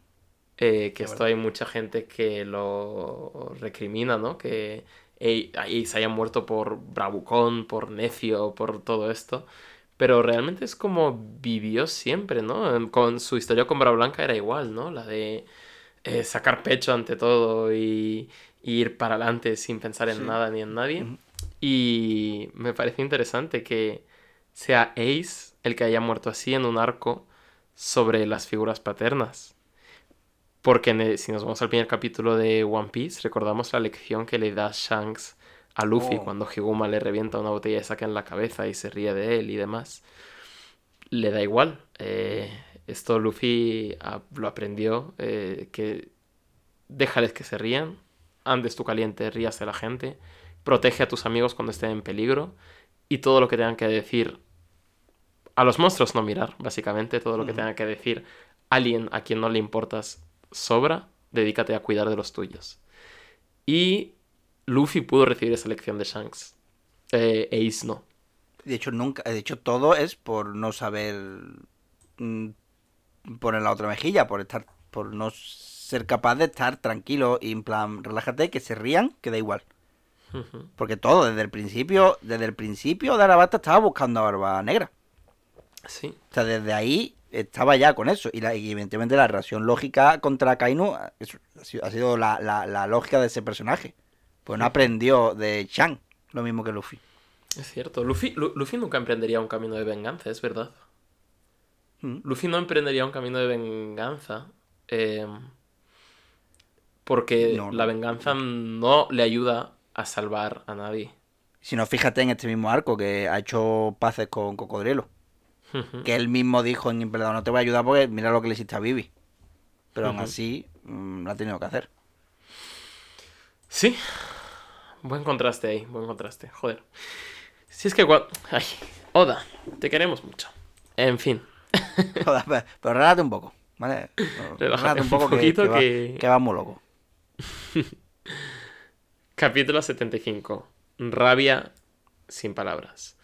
Eh, que Es esto hay mucha gente que lo recrimina, ¿no? Que Ace Ace haya muerto por bravucón, por necio, por todo esto. Pero realmente es como vivió siempre, ¿no? Em, Con su historia con Bra Blanca era igual, ¿no? La de eh, sacar pecho ante todo y, y ir para adelante sin pensar en Sí. nada ni en nadie. Y me parece interesante que sea Ace el que haya muerto así en un arco sobre las figuras paternas. Porque el- si nos vamos al primer capítulo de One Piece, recordamos la lección que le da Shanks a Luffy Oh. cuando Higuma le revienta una botella de saca en la cabeza y se ríe de él y demás. Le da igual. eh, esto Luffy ah, lo aprendió, eh, que déjales que se rían, andes tú caliente, ríase la gente, protege a tus amigos cuando estén en peligro y todo lo que tengan que decir a los monstruos no mirar, básicamente, todo lo que Ujú. tenga que decir alguien a quien no le importas sobra, dedícate a cuidar de los tuyos. Y Luffy pudo recibir esa lección de Shanks. Eh, Ace no. De hecho, nunca, de hecho, todo es por no saber mm, poner la otra mejilla, por estar, por no ser capaz de estar tranquilo y en plan, relájate, que se rían, que da igual. Porque todo, desde el principio, desde el principio, Darabata estaba buscando a Barba Negra. Sí. O sea, desde ahí estaba ya con eso. Y, la, y evidentemente la reacción lógica contra Kainu ha sido, ha sido la, la- la lógica de ese personaje. Pues no aprendió de Chang, lo mismo que Luffy. Es cierto. Luffy, Lu- Luffy nunca emprendería un camino de venganza, es verdad. Mm. Luffy no emprendería un camino de venganza. eh, porque No, la venganza no le ayuda a salvar a nadie. Si no, fíjate en este mismo arco que ha hecho paces con Cocodrilo. Que él mismo dijo en Imperdado, no te voy a ayudar porque mira lo que le hiciste a Vivi. Pero aún así, mm, lo ha tenido que hacer. Sí. Buen contraste ahí, buen contraste. Joder. Si es que... Ay, Oda, te queremos mucho. En fin. Pero, pero relájate un poco, ¿vale? Relájate un poco un que, poquito que va, que- que va muy loco. Capítulo 75. Rabia sin palabras.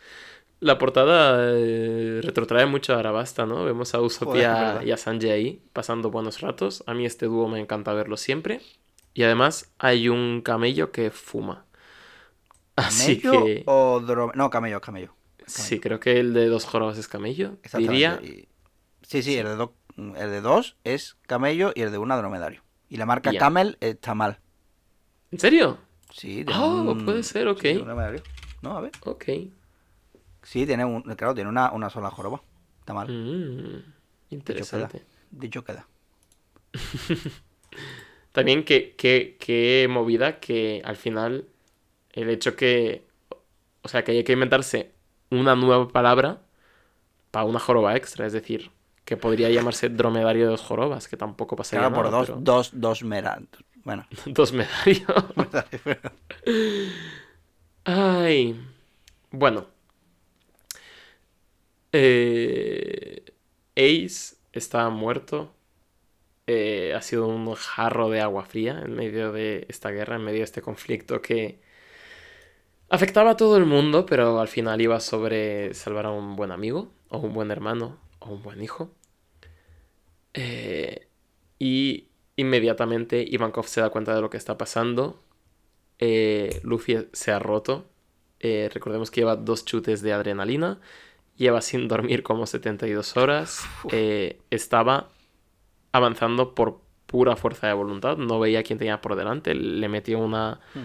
La portada eh, retrotrae mucho a Arabasta, ¿no? Vemos a Usopp y a- y a Sanji ahí pasando buenos ratos. A mí este dúo me encanta verlo siempre. Y además hay un camello que fuma. Así ¿Camello que... o dro- No, camello, camello. Sí, creo que el de dos jorobas es camello. Diría... Y- Sí, sí, El, de do- el de dos es camello y el de una dromedario. Y la marca. Camel está mal. ¿En serio? Sí, Ah, un- puede ser, ok. sí. No, a ver. Ok. Sí, tiene un, claro, tiene una, una sola joroba. Está mal. Mm, interesante. Dicho queda. También que, que, que movida que al final el hecho que, o sea, que hay que inventarse una nueva palabra para una joroba extra, es decir, que podría llamarse dromedario de dos jorobas, que tampoco pasaría Claro, por nada, dos, pero- dos, dos mera. Bueno. dos medarios. Ay. Bueno. Eh, Ace está muerto. Eh, ha sido un jarro de agua fría en medio de esta guerra, en medio de este conflicto que afectaba a todo el mundo, pero al final iba sobre salvar a un buen amigo, o un buen hermano, o un buen hijo. Eh, y inmediatamente Ivankov se da cuenta de lo que está pasando. Eh, Luffy se ha roto. Eh, recordemos que lleva dos chutes de adrenalina. Lleva sin dormir como 72 horas. Eh, estaba avanzando por pura fuerza de voluntad. No veía quién tenía por delante. Le metió una Mm.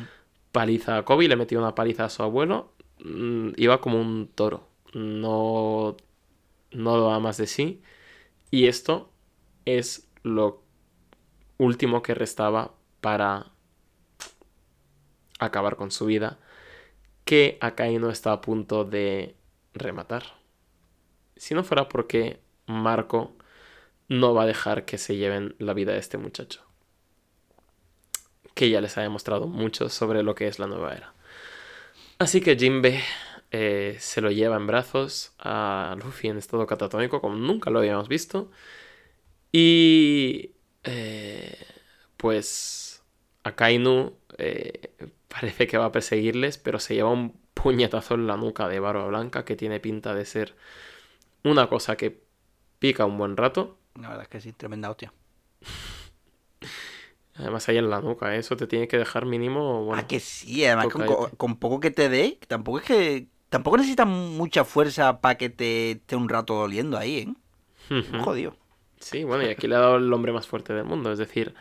paliza a Kobe, le metió una paliza a su abuelo. Mm, Iba como un toro. No, no daba más de sí. Y esto es lo último que restaba para acabar con su vida. Que Akainu está a punto de rematar. Si no fuera porque Marco no va a dejar que se lleven la vida de este muchacho. Que ya les ha demostrado mucho sobre lo que es la nueva era. Así que Jinbe eh, se lo lleva en brazos a Luffy en estado catatónico, como nunca lo habíamos visto. Y eh, pues Akainu eh, parece que va a perseguirles, pero se lleva un puñetazo en la nuca de Barba Blanca que tiene pinta de ser una cosa que pica un buen rato. La verdad es que sí, tremenda hostia. Además ahí en la nuca, ¿eh? eso te tiene que dejar mínimo, bueno, ah, que sí, además con, poco que te dé, tampoco es que. Tampoco necesitas mucha fuerza para que te esté un rato doliendo ahí, ¿eh? Jodido. Sí, bueno, y aquí le ha dado el hombre más fuerte del mundo. Es decir,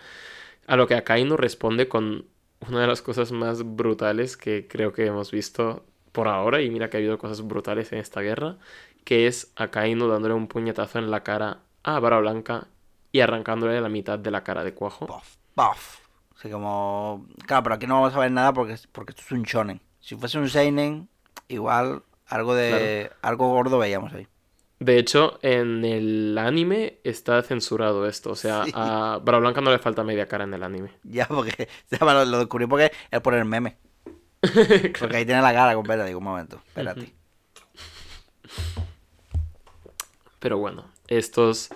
a lo que Akainu responde con una de las cosas más brutales que creo que hemos visto por ahora, y mira que ha habido cosas brutales en esta guerra, que es Akainu dándole un puñetazo en la cara a Barba Blanca y arrancándole la mitad de la cara de cuajo. Puff, puff. Así como. Claro, pero aquí no vamos a ver nada porque, porque esto es un shonen. Si fuese un seinen, igual algo de. Algo gordo veíamos ahí. De hecho, en el anime está censurado esto. O sea, Sí. a Barba Blanca no le falta media cara en el anime. Ya, porque. Lo descubrí porque es por el meme. Porque ahí tiene la cara completa. Digo, un momento, espérate. Pero bueno, estos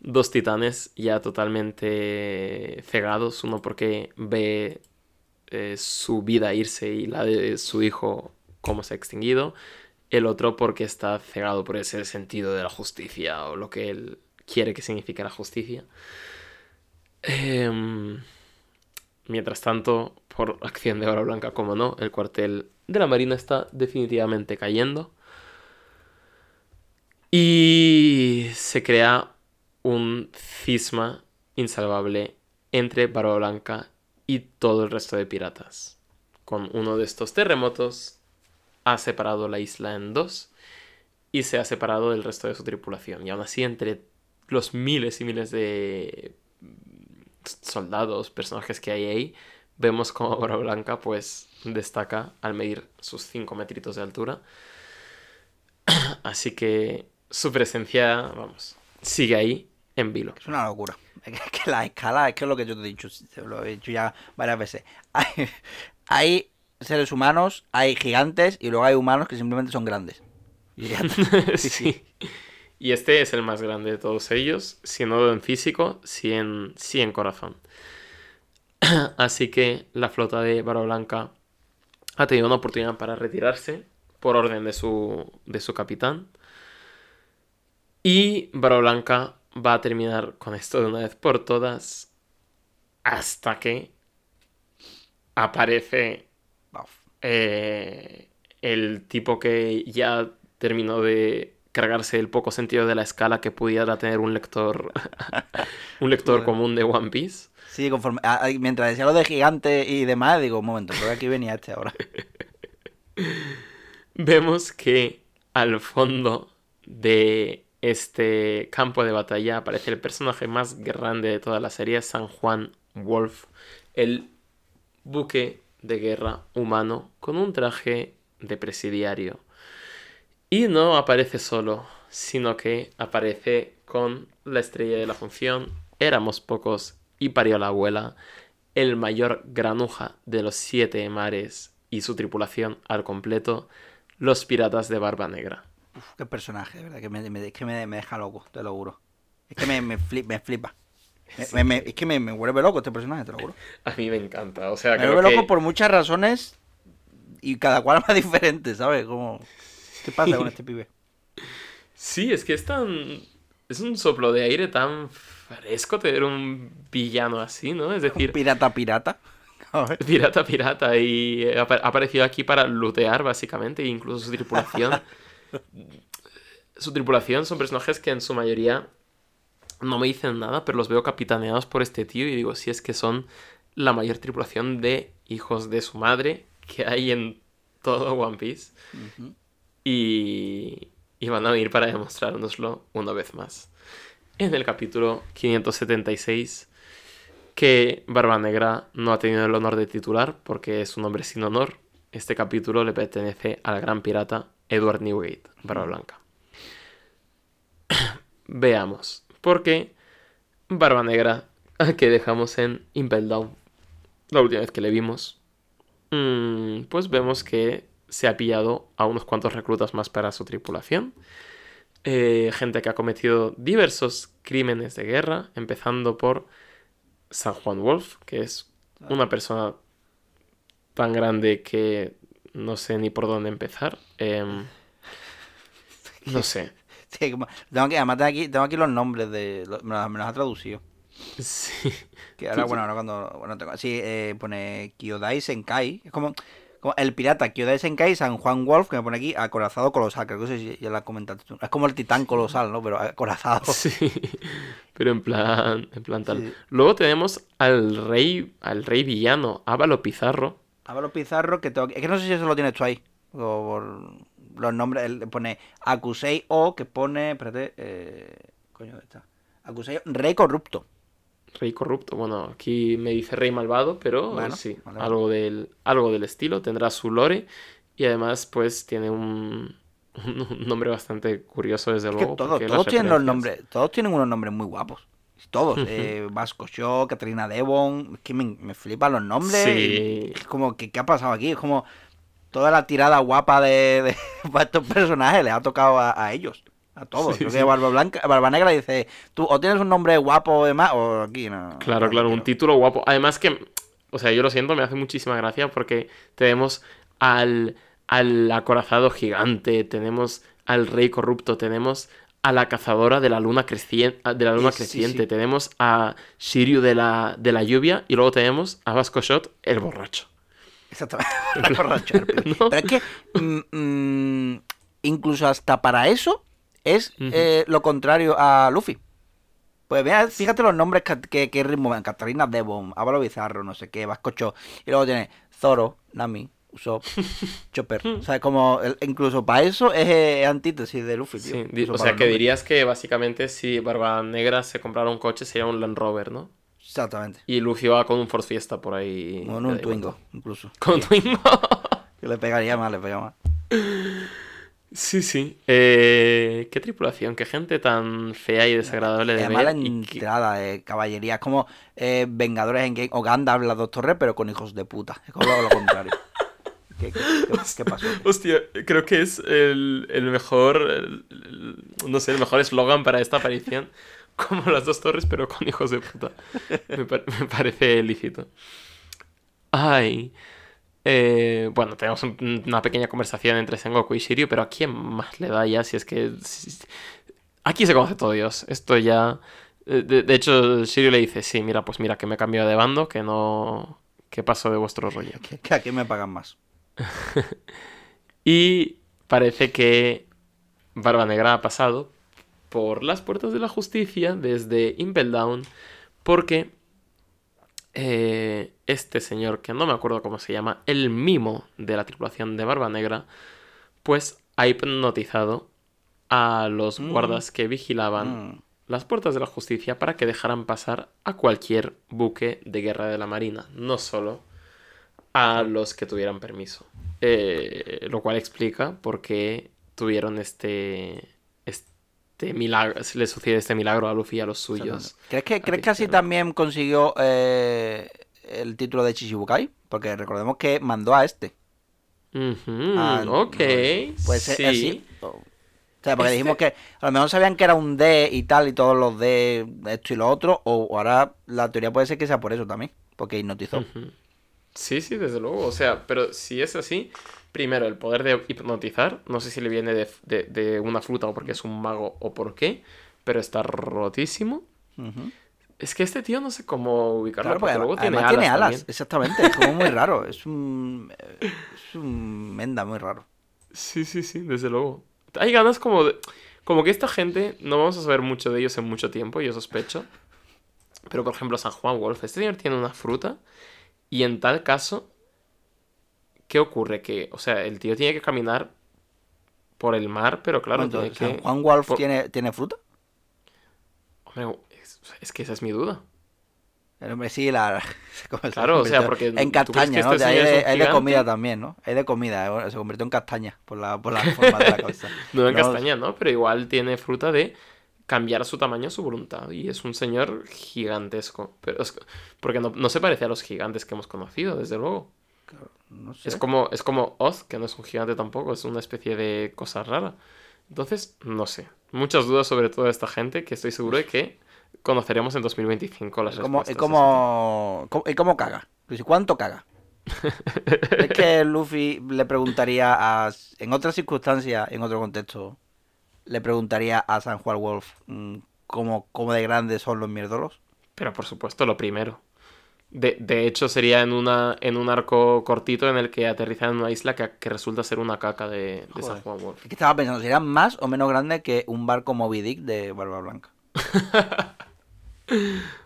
dos titanes ya totalmente cegados, uno porque ve eh, su vida irse y la de su hijo como se ha extinguido, el otro porque está cegado por ese sentido de la justicia o lo que él quiere que signifique la justicia. Em, mientras tanto, por acción de hora blanca, como no, el cuartel de la Marina está definitivamente cayendo. Y se crea un cisma insalvable entre Barba Blanca y todo el resto de piratas. Con uno de estos terremotos ha separado la isla en dos y se ha separado del resto de su tripulación. Y aún así, entre los miles y miles de soldados, personajes que hay ahí, vemos como Barba Blanca pues destaca al medir sus 5 metritos de altura. Así que su presencia, vamos, sigue ahí en vilo. Es una locura. Es que la escala, es que es lo que yo te he dicho, te lo he dicho ya varias veces. Hay, hay seres humanos, hay gigantes y luego hay humanos que simplemente son grandes. Y. Sí, sí. Y este es el más grande de todos ellos, si no en físico, sí en, sí en corazón. Así que la flota de Barba Blanca ha tenido una oportunidad para retirarse por orden de su, de su capitán. Y Barba Blanca va a terminar con esto de una vez por todas hasta que aparece. Eh, el tipo que ya terminó de cargarse el poco sentido de la escala que pudiera tener un lector un lector común de One Piece. Sí, conforme. a- a- mientras decía lo de gigante y demás, digo, un momento, pero aquí venía este ahora. Vemos que al fondo de este campo de batalla aparece el personaje más grande de toda la serie, San Juan Wolf, el buque de guerra humano con un traje de presidiario. Y no aparece solo, sino que aparece con la estrella de la función, éramos pocos y parió la abuela, el mayor granuja de los siete mares y su tripulación al completo, los piratas de Barba Negra. Uf, qué personaje, que me, que me, me deja loco, te lo juro. Es que me, me flipa. Me- me- me- es que me, me vuelve loco este personaje, te lo juro. A mí me encanta, o sea, Me vuelve que... loco por muchas razones y cada cual más diferente, ¿sabes? Como... ¿Qué pasa con este pibe? Sí, es que es tan... Es un soplo de aire tan fresco tener un villano así, ¿no? Es decir, Pirata, pirata. Pirata, pirata, y ha apa- ha aparecido aquí para lootear, básicamente, e incluso su tripulación. su tripulación son personajes que en su mayoría no me dicen nada, pero los veo capitaneados por este tío y digo, si es que son la mayor tripulación de hijos de su madre que hay en todo One Piece. Y, y van a venir para demostrárnoslo una vez más. En el capítulo 576, que Barba Negra no ha tenido el honor de titular porque es un hombre sin honor. Este capítulo le pertenece al gran pirata Edward Newgate, Barba Blanca. Veamos, porque Barba Negra, que dejamos en Impel la última vez que le vimos, mm, pues vemos que se ha pillado a unos cuantos reclutas más para su tripulación. Eh, gente que ha cometido diversos crímenes de guerra, empezando por San Juan Wolf, que es una persona tan grande que no sé ni por dónde empezar. Em, no sé. Como- tengo que, además tengo aquí, tengo aquí los nombres de... Me los, me los ha traducido. Sí. Que ahora, bueno, ahora cuando... Bueno, tengo... Sí, eh, pone Kyodai Senkai. Es como... como el pirata Kyodai Senkai San Juan Wolf, que me pone aquí acorazado colosal. Creo que eso sí, ya lo has comentado tú. Es como el titán colosal, ¿no? Pero acorazado. Sí, pero en plan, en plan tal. Sí. Luego tenemos al rey, al rey villano, Ávalo Pizarro. Álvaro Pizarro, que tengo aquí- Es que no sé si eso lo tienes tú ahí. O por los nombres. Él pone Acusei O, que pone. Espérate. Eh... Coño, ¿dónde está? Acusei O, Rey corrupto. Rey corrupto. Bueno, aquí me dice rey malvado, pero Bueno, sí, vale, algo del, algo del estilo. Tendrá su lore y además, pues, tiene un, un nombre bastante curioso, desde Es luego. todos, porque todos tienen los nombres. Todos tienen unos nombres muy guapos. Todos. Eh, Vasco Shaw, Katrina Devon. Es que me, me flipan los nombres. Sí. Es como, que, ¿qué ha pasado aquí? Es como. Toda la tirada guapa de, de para estos personajes les ha tocado a, a ellos. A todos. Sí, Creo sí. que Barba Blanca, Barba Negra dice, tú o tienes un nombre guapo o demás, o aquí no. Claro, no claro, un quiero". título guapo. Además que, o sea, yo lo siento, me hace muchísima gracia porque tenemos al, al acorazado gigante, tenemos al rey corrupto, tenemos a la cazadora de la luna, creciente, de la luna Sí, sí, creciente, sí. tenemos a Shiryu de la, de la lluvia y luego tenemos a Vasco Shot, el borracho. Exactamente. ¿No? Pero es que mm, mm, incluso hasta para eso es eh, lo contrario a Luffy. Pues mira, fíjate los nombres que, que, que ritmo van. Catalina Devon, Álvaro Bizarro, no sé qué, Vasco Cho. Y luego tiene Zoro, Nami, Usopp, Chopper. O sea, como el- incluso para eso es eh, antítesis de Luffy, tío. Sí, o sea, que nombres. dirías que básicamente si Barba Negra se comprara un coche sería un Land Rover, ¿no? Exactamente. Y Luffy va con un Ford Fiesta por ahí. Con de un Twingo, vuelto. incluso. Con un Twingo. Que le pegaría más, le pegaría más. Sí, sí. Eh, qué tripulación, qué gente tan fea y desagradable de Además, la ver. entrada, eh, caballería. Es como eh, Vengadores en Game o Gandalf, las dos torres, pero con hijos de puta. Es como lo, lo contrario. ¿Qué, qué, qué- qué pasó? Hostia, creo que es el, el mejor, el- el- no sé, el mejor eslogan para esta aparición. Como las dos torres, pero con hijos de puta. Me, pa- me parece lícito. Ay. Eh, bueno, tenemos un- una pequeña conversación entre Sengoku y Shiryu, pero ¿a quién más le da ya? Si es que... si- Aquí se conoce todo Dios. Esto ya... eh, De, de hecho, Shiryu le dice, sí, mira, pues mira, que me he cambiado de bando, que no... que paso de vuestro rollo. Que, que aquí me pagan más. Y parece que Barba Negra ha pasado por las puertas de la justicia desde Impel Down porque eh, este señor, que no me acuerdo cómo se llama, el mimo de la tripulación de Barba Negra, pues ha hipnotizado a los Mm. guardas que vigilaban Mm. las puertas de la justicia para que dejaran pasar a cualquier buque de guerra de la Marina, no solo a los que tuvieran permiso. Eh, lo cual explica por qué tuvieron este, este milagro, le sucede este milagro a Luffy y a los suyos. ¿Crees que, ¿crees que así también consiguió eh, el título de Chichibukai? Porque recordemos que mandó a este. Ujú, Ah, ok. Puede ser sí. así. O sea, porque Este- dijimos que a lo mejor sabían que era un D y tal, y todos los D, esto y lo otro, o o ahora la teoría puede ser que sea por eso también, porque hipnotizó. Sí, sí, desde luego. O sea, pero si es así, primero, el poder de hipnotizar, no sé si le viene de, de- de una fruta o porque es un mago o por qué, pero está rotísimo. Es que este tío no sé cómo ubicarlo, Claro, porque porque luego además tiene tiene alas. alas, también. exactamente, es como muy raro, es un, es un menda muy raro. Sí, sí, sí, desde luego. Hay ganas como de... Como que esta gente, no vamos a saber mucho de ellos en mucho tiempo, yo sospecho. Pero, por ejemplo, San Juan Wolf, este señor tiene una fruta y en tal caso, ¿qué ocurre? Que, o sea, el tío tiene que caminar por el mar, pero claro, tiene que... ¿Juan Wolf por- tiene, tiene fruta? Hombre, es, es que esa es mi duda. El hombre sí, la... Claro, o sea, porque En ¿tú crees que castaña, ¿no? este de, hay de comida también, ¿no? Hay de comida, eh, se convirtió en castaña por la, por la forma de la cabeza. No en No, castaña, ¿no? Pero igual tiene fruta de cambiar su tamaño a su voluntad. Y es un señor gigantesco. Pero es- porque no, no se parece a los gigantes que hemos conocido, desde luego. No sé. Es como, es como Oz, que no es un gigante tampoco, es una especie de cosa rara. Entonces, no sé. Muchas dudas sobre toda esta gente que estoy seguro de que conoceremos en 2025 las ¿Y cómo, y respuestas. cómo, cómo- y cómo caga? Pues, ¿y ¿Cuánto caga? es que Luffy le preguntaría a... En otras circunstancias, en otro contexto, le preguntaría a San Juan Wolf mm, cómo, cómo de grandes son los mierdolos. Pero por supuesto, lo primero. De, de hecho, sería en, una, en un arco cortito en el que aterrizan en una isla que, que resulta ser una caca de, de San. Juan Wolf. Es que estaba pensando, ¿serían más o menos grandes que un barco Moby Dick de Barba Blanca?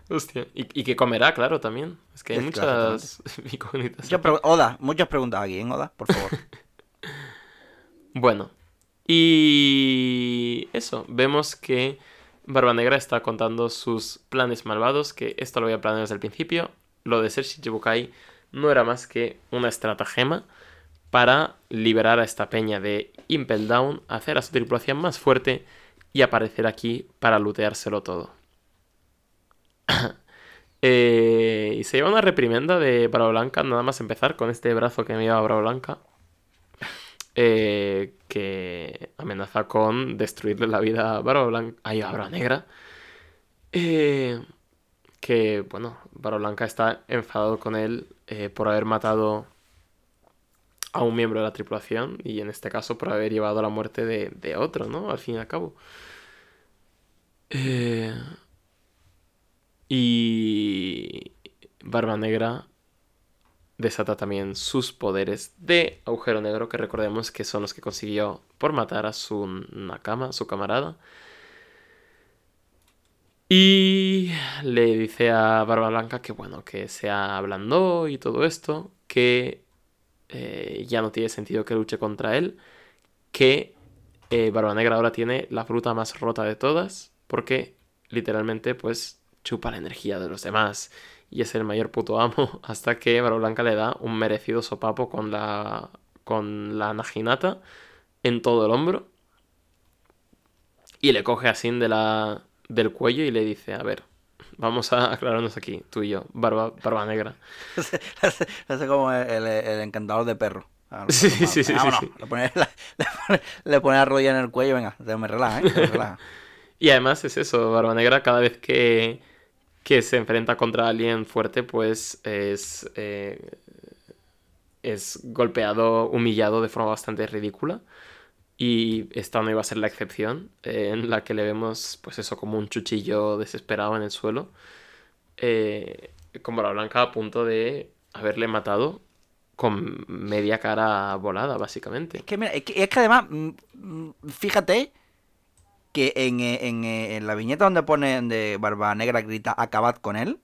Hostia. Y, y que comerá, claro, también. Es que hay Es muchas incógnitas. Oda, muchas preguntas aquí, ¿en Oda? Por favor. Bueno. Y eso. Vemos que Barba Negra está contando sus planes malvados, que esto lo había planeado desde el principio. Lo de ser Shichibukai no era más que una estratagema para liberar a esta peña de Impel Down, hacer a su tripulación más fuerte y aparecer aquí para looteárselo todo. Eh, y se lleva una reprimenda de Bravo Blanca, nada más empezar con este brazo que me lleva Bravo Blanca. eh, que amenaza con destruirle la vida a Barba Blanca, ay, a Negra. Eh, que, bueno, Barba Blanca está enfadado con él eh, por haber matado a un miembro de la tripulación y en este caso por haber llevado a la muerte de, de otro, ¿no? Al fin y al cabo. Eh, y Barba Negra desata también sus poderes de agujero negro, que recordemos que son los que consiguió por matar a su Nakama, su camarada. Y le dice a Barba Blanca que bueno, que se ablandó y todo esto, que eh, ya no tiene sentido que luche contra él, que eh, Barba Negra ahora tiene la fruta más rota de todas, porque literalmente pues chupa la energía de los demás y es el mayor puto amo hasta que Barba Blanca le da un merecido sopapo con la con la naginata en todo el hombro y le coge así de la del cuello y le dice, a ver, vamos a aclararnos aquí, tú y yo, barba, barba negra. Hace como el, el encantador de perro. Ah, Sí, sí, sí, sí, vámonos. sí. Le pone, la, le, pone, le pone la rodilla en el cuello, venga, me relaja, ¿eh? Me relaja. Y además es eso, Barba Negra cada vez que, que se enfrenta contra alguien fuerte, pues es, eh, es golpeado, humillado de forma bastante ridícula. Y esta no iba a ser la excepción, eh, en la que le vemos, pues eso, como un chuchillo desesperado en el suelo, eh, con Barba Blanca a punto de haberle matado con media cara volada, básicamente. Es que, mira, es que, es que además, mm, mm, fíjate que en, eh, en, eh, en la viñeta donde pone de Barba Negra grita acabad con él,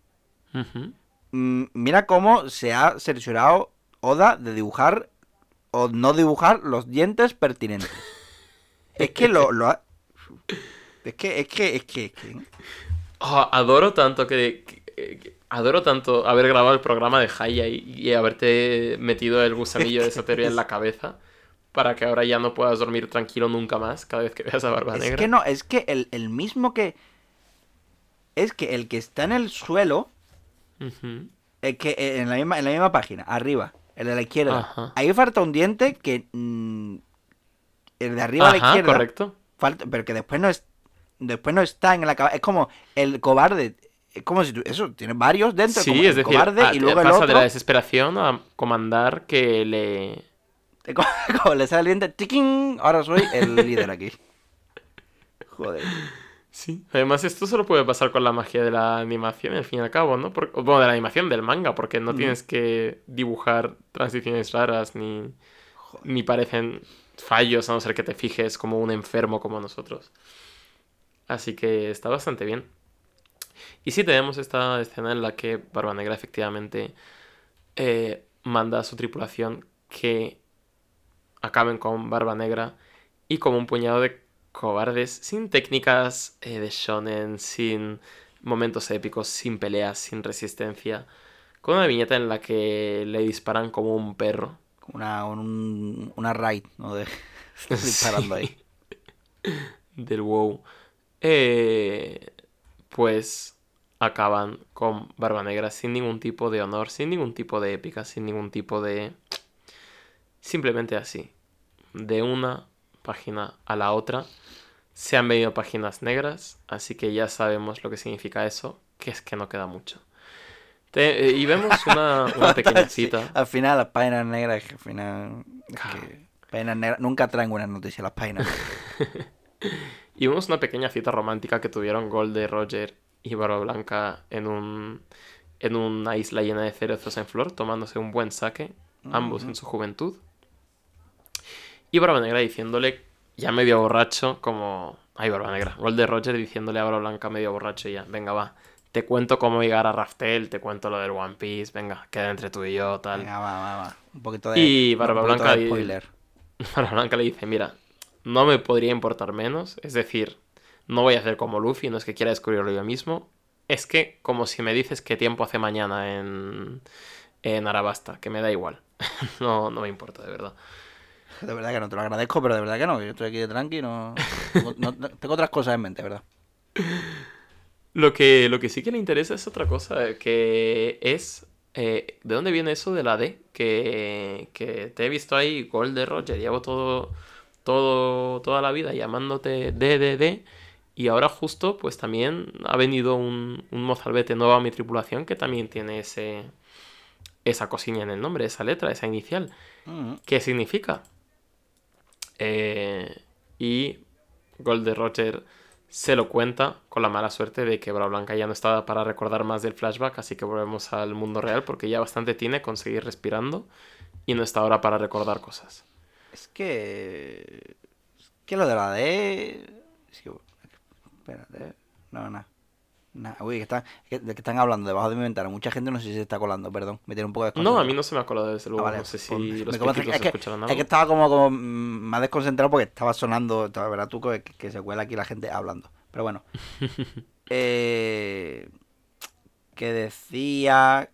mm, mira cómo se ha cerciorado Oda de dibujar o no dibujar los dientes pertinentes. Es que lo, lo ha... Es que, es que, es que, es que- Oh, adoro tanto que, que- que- Adoro tanto haber grabado el programa de Haya y, y haberte metido el gusanillo de esa teoría en la cabeza para que ahora ya no puedas dormir tranquilo nunca más cada vez que veas a Barba Es Negra. que no, es que el, el mismo que... Es que el que está en el suelo, Ujú. el que eh, en la misma, en la misma página, arriba, el de la izquierda, Ajá. ahí falta un diente que... mm, el de arriba a la izquierda, correcto. falta, pero que después no es después no está en la cabeza. Es como el cobarde. Es como si tú, eso, tiene varios dentro. Sí, como es el decir, cobarde ah, y luego el pasa otro. de la desesperación a comandar que le... Como, como le sale el diente, ¡tiquín! Ahora soy el líder aquí. Joder. Sí. Además, esto solo puede pasar con la magia de la animación, al fin y al cabo, ¿no? Por- Bueno, de la animación del manga, porque no Mm. tienes que dibujar transiciones raras ni, ni parecen fallos, a no ser que te fijes como un enfermo como nosotros. Así que está bastante bien. Y sí tenemos esta escena en la que Barba Negra efectivamente eh, manda a su tripulación que acaben con Barba Negra y como un puñado de cobardes sin técnicas eh, de shonen, sin momentos épicos, sin peleas, sin resistencia, con una viñeta en la que le disparan como un perro. Como Una, un- una raid, ¿no? De, disparando ahí. del WoW, eh, pues acaban con Barba Negra sin ningún tipo de honor, sin ningún tipo de épica, sin ningún tipo de... Simplemente así. De una página a la otra se han venido páginas negras, así que ya sabemos lo que significa eso, que es que no queda mucho. Te- eh, y vemos una, una pequeña Sí, cita. Al final, las páginas negras, al final. es que páginas negras, nunca traen buenas noticias las páginas. Y vemos una pequeña cita romántica que tuvieron Gold de Roger y Barba Blanca en un en una isla llena de cerezos en flor, tomándose un buen saque, ambos en su juventud. Y Barba Negra diciéndole, ya medio borracho, como... Ay, Barba Negra. Gold de Roger diciéndole a Barba Blanca medio borracho y ya, venga, va. Te cuento cómo llegar a Raftel, te cuento lo del One Piece, venga, queda entre tú y yo, tal. Venga, va, va, va. Un poquito de. Y Barba Blanca de y- spoiler. Barba Blanca le dice, mira, no me podría importar menos, es decir, no voy a hacer como Luffy, no es que quiera descubrirlo yo mismo, es que como si me dices qué tiempo hace mañana en, en Arabasta, que me da igual, no, no me importa, de verdad. De verdad que no te lo agradezco, pero de verdad que no. Yo estoy aquí de tranqui, no, no- tengo otras cosas en mente, ¿verdad? Lo que, lo que sí que le interesa es otra cosa, que es eh, ¿de dónde viene eso de la D? Que, que te he visto ahí, gol de Roger, llevo todo, todo, toda la vida llamándote DDD. Y ahora justo, pues también ha venido un, un mozalbete nuevo a mi tripulación que también tiene ese, esa cosilla en el nombre, esa letra, esa inicial. Mm. ¿Qué significa? Eh, y Gold Roger se lo cuenta con la mala suerte de que Blanca ya no estaba para recordar más del flashback, así que volvemos al mundo real porque ya bastante tiene con seguir respirando y no está ahora para recordar cosas. Es que. Es que lo de la D. Es que... Espérate. No. Nah. Uy, que están, que, de que están hablando debajo de mi ventana. Mucha gente no sé si se está colando, perdón. Me tiene un poco No, desconcentrado. a mí no se me ha colado desde luego. Ah, vale, no sé si pues, los me comenta- pitidos es que, escucharán es que algo. estaba como, como más desconcentrado porque estaba sonando, estaba verdad tú que, que se cuela aquí la gente hablando. Pero bueno. Eh, que decía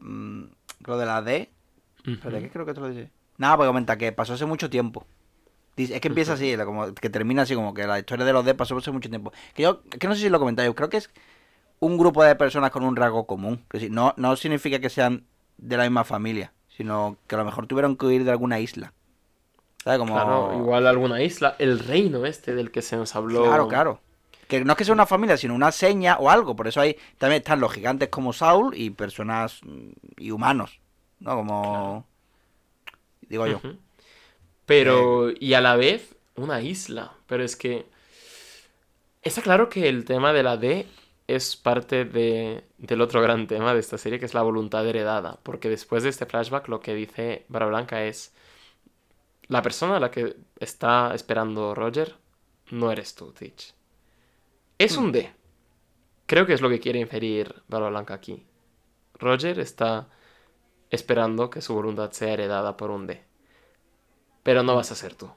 mm, lo de la D. Espérate, ¿qué creo que te lo dice? Nada, porque comenta que pasó hace mucho tiempo. Dice- es que empieza así, como que termina así, como que la historia de los D pasó hace mucho tiempo. Que yo, que no sé si lo comentáis, creo que es un grupo de personas con un rasgo común. Que no, no significa que sean de la misma familia, sino que a lo mejor tuvieron que huir de alguna isla. ¿Sabes? Como... Claro, igual alguna isla, el reino este del que se nos habló. Claro, claro. Que no es que sea una familia, sino una seña o algo. Por eso ahí también están los gigantes como Saul y personas mm, y humanos. ¿No? Como. Digo yo. Pero, y a la vez, una isla. Pero es que. Está claro que el tema de la D es parte de, del otro gran tema de esta serie, que es la voluntad heredada. Porque después de este flashback, lo que dice Bara Blanca es. La persona a la que está esperando Roger no eres tú, Teach. Es un D. Creo que es lo que quiere inferir Bara Blanca aquí. Roger está esperando que su voluntad sea heredada por un D. Pero no vas a ser tú.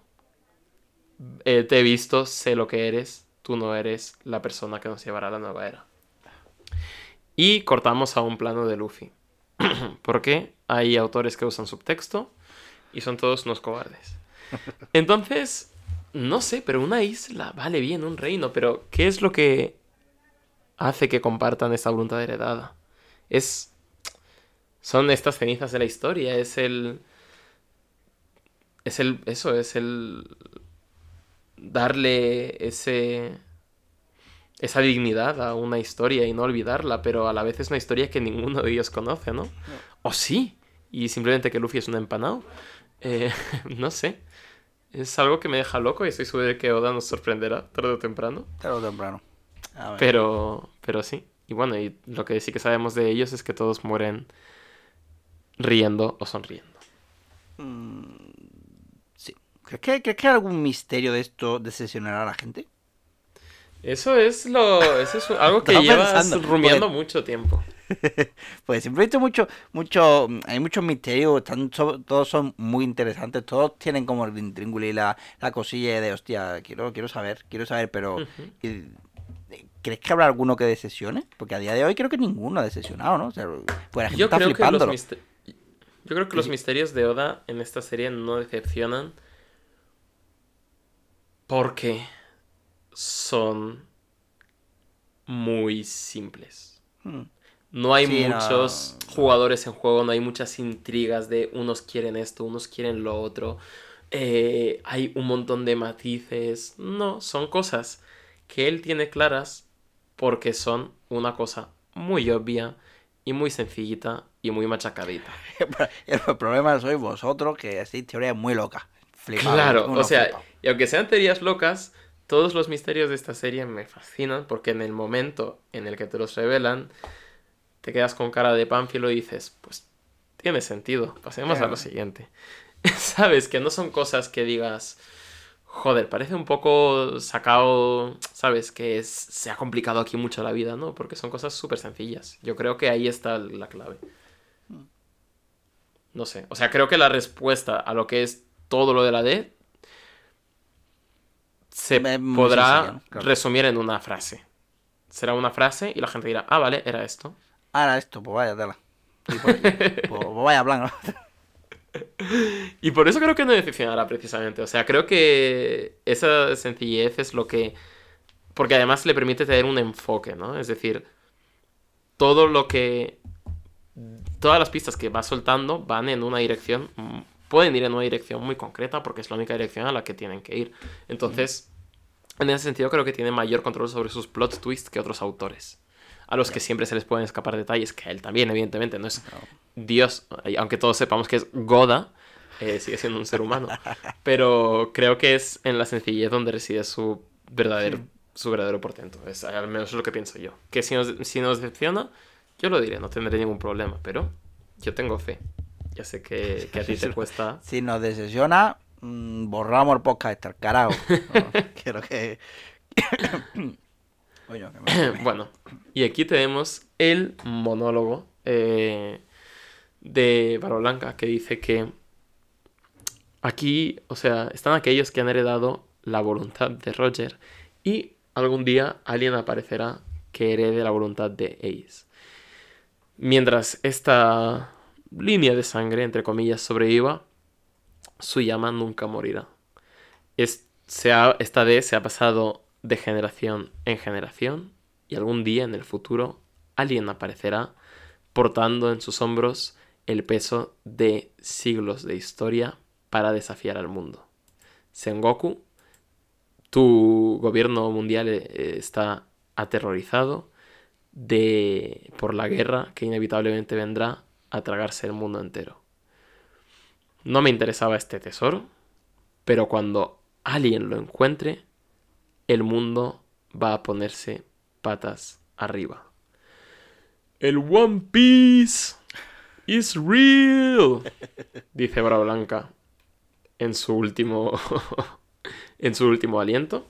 Eh, te he visto, sé lo que eres, tú no eres la persona que nos llevará a la nueva era. Y cortamos a un plano de Luffy. Porque hay autores que usan subtexto y son todos unos cobardes. Entonces, no sé, pero una isla, vale bien, un reino, pero ¿qué es lo que hace que compartan esta voluntad heredada? Es... Son estas cenizas de la historia, es el... Es el... Eso, es el... Darle ese... Esa dignidad a una historia y no olvidarla, pero a la vez es una historia que ninguno de ellos conoce, ¿no? O sí, y simplemente que Luffy es un empanado. Eh, no sé. Es algo que me deja loco y estoy seguro de que Oda nos sorprenderá tarde o temprano. Tarde o temprano. A ver. Pero, pero sí. Y bueno, y lo que sí que sabemos de ellos es que todos mueren riendo o sonriendo. Sí. ¿Crees que, ¿Crees que algún misterio de esto decepcionará a la gente? Eso es lo. Eso es algo que llevas pensando, rumiando mucho tiempo. Pues siempre he visto mucho, mucho, hay muchos misterios, todos son muy interesantes, todos tienen como el intríngulo y la, la cosilla de hostia, quiero, quiero saber, quiero saber, pero y- ¿crees que habrá alguno que decepcione? Porque a día de hoy creo que ninguno ha decepcionado, ¿no? O sea, pues la gente Yo está creo, que los Yo creo que los misterios de Oda en esta serie no decepcionan. Porque son muy simples. Hmm. No hay Sí, no. muchos jugadores en juego, no hay muchas intrigas de unos quieren esto, unos quieren lo otro. Eh, hay un montón de matices. No, son cosas que él tiene claras porque son una cosa muy obvia y muy sencillita y muy machacadita. El problema sois vosotros, que hacéis teorías muy locas. Flipados, Claro, o sea. Y aunque sean teorías locas, todos los misterios de esta serie me fascinan porque en el momento en el que te los revelan, te quedas con cara de pánfilo y dices, pues tiene sentido, pasemos a lo siguiente. Sabes que no son cosas que digas, joder, parece un poco sacado, sabes, que es- se ha complicado aquí mucho la vida, ¿no? Porque son cosas súper sencillas. Yo creo que ahí está la clave. No sé, o sea, creo que la respuesta a lo que es todo lo de la D se muy podrá resumir en una frase. Será una frase y la gente dirá, ah, vale, era esto. Ahora esto, pues vaya tela. Y por- pues, pues vaya. Y por eso creo que no decepcionará precisamente. O sea, creo que esa sencillez es lo que... Porque además le permite tener un enfoque, ¿no? Es decir, todo lo que... Todas las pistas que va soltando van en una dirección... Pueden ir en una dirección muy concreta porque es la única dirección a la que tienen que ir. Entonces, en ese sentido creo que tiene mayor control sobre sus plot twists que otros autores. A los que siempre se les pueden escapar detalles, que a él también, evidentemente, no es Dios, aunque todos sepamos que es Goda, eh, sigue siendo un ser humano. Pero creo que es en la sencillez donde reside su verdadero, su verdadero portento. Es al menos es lo que pienso yo. Que si nos, si nos decepciona, yo lo diré, no tendré ningún problema. Pero yo tengo fe. Ya sé que, que a ti te cuesta. Si nos decepciona, mm, borramos el podcast, al carajo. No, quiero que. Coño, que me- Bueno, y aquí tenemos el monólogo eh, de Barba Blanca que dice que aquí, o sea, están aquellos que han heredado la voluntad de Roger y algún día alguien aparecerá que herede la voluntad de Ace. Mientras esta línea de sangre, entre comillas, sobreviva, su llama nunca morirá. Es- se ha- esta vez se ha pasado de generación en generación y algún día en el futuro alguien aparecerá portando en sus hombros el peso de siglos de historia para desafiar al mundo. Sengoku, tu gobierno mundial eh, está aterrorizado de por la guerra que inevitablemente vendrá a tragarse el mundo entero. No me interesaba este tesoro, pero cuando alguien lo encuentre, el mundo va a ponerse patas arriba. El One Piece is real, dice Bravo Blanca en su último en su último aliento.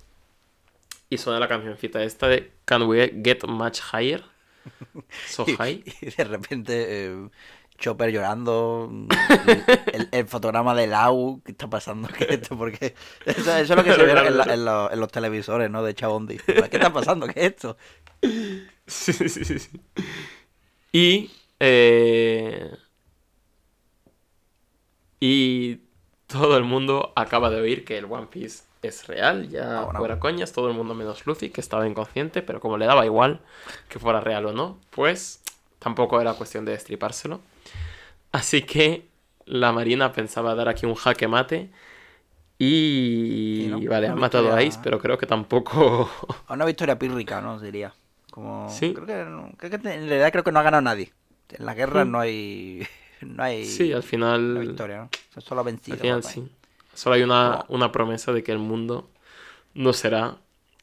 Y suena la cancioncita esta de Can we get much higher? So high. Y de repente eh, Chopper llorando, mm, el, el fotograma de Lau, ¿qué está pasando? ¿Qué es esto? Porque eso, eso es lo que se ve en, la- en los, en los televisores, ¿no? De Chabondi. ¿Qué está pasando? ¿Qué es esto? Sí, sí, sí, sí. Y. eh, y todo el mundo acaba de oír que el One Piece es real, ya Ah, fuera coñas, todo el mundo menos Luffy, que estaba inconsciente, pero como le daba igual que fuera real o no, pues tampoco era cuestión de destripárselo. Así que la Marina pensaba dar aquí un jaque mate. Y, vale, han matado a Ace, pero creo que tampoco. A Una victoria pírrica, ¿no? Diría. Como, Sí. Creo que, creo que en realidad creo que no ha ganado nadie. En la guerra Mm. no hay. No hay Sí, al final. victoria, ¿no? O sea, solo ha vencido. Al final sí. Solo hay una, Como- una promesa de que el mundo no será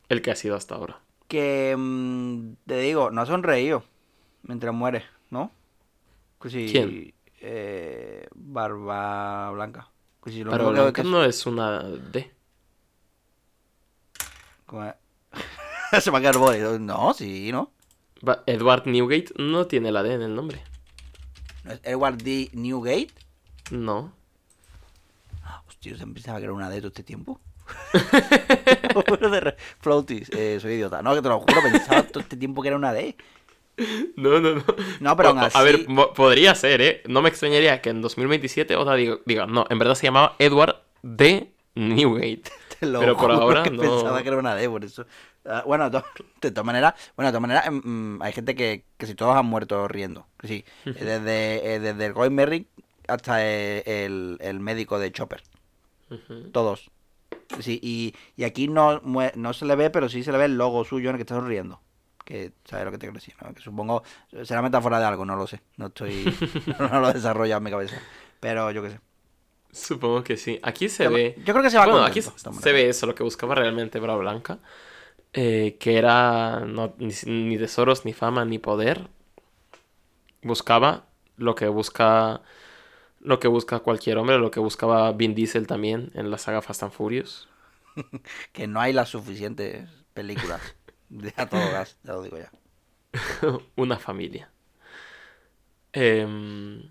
el que ha sido hasta ahora. Que mm, te digo, no ha sonreído mientras muere, ¿no? Que si, ¿Quién? Eh, Barba Blanca. Que si lo Pero que- Blanca que- no es una D. ¿cómo es? Se va a quedar boli. No, sí, ¿no? Edward Newgate no tiene la D en el nombre. ¿No es Edward D. Newgate? No. ¿Se pensaba que era una D todo este tiempo? De Floaties, eh, soy idiota. No, que te lo juro, pensaba todo este tiempo que era una D. No, no, no. No, pero aún O- así... A ver, podría ser, ¿eh? No me extrañaría que en 2027 otra diga, diga, no, en verdad se llamaba Edward D. Newgate. Te lo Pero por ahora que no. pensaba que era una D, por eso. Ah, bueno, de to- de todas maneras, bueno, de todas maneras, mm, mm, hay gente que, que si todos han muerto riendo. Sí, desde, eh, desde el Goy Merrick hasta eh, el, el médico de Chopper. Todos. Sí, y, y aquí no, no se le ve, pero sí se le ve el logo suyo en el que está sonriendo. Que sabes lo que te quiero decir, ¿no? Que supongo será metáfora de algo, no lo sé. No estoy. no lo he desarrollado en mi cabeza. Pero yo qué sé. Supongo que sí. Aquí se Yo- ve. yo creo que se va Bueno, contento, aquí se ve eso, lo que buscaba realmente Bravo Blanca. eh, que era no- ni, ni tesoros, ni fama, ni poder. Buscaba lo que busca. Lo que busca cualquier hombre, lo que buscaba Vin Diesel también en la saga Fast and Furious. Que no hay las suficientes películas de a todo gas, ya lo digo ya. Una familia. Em,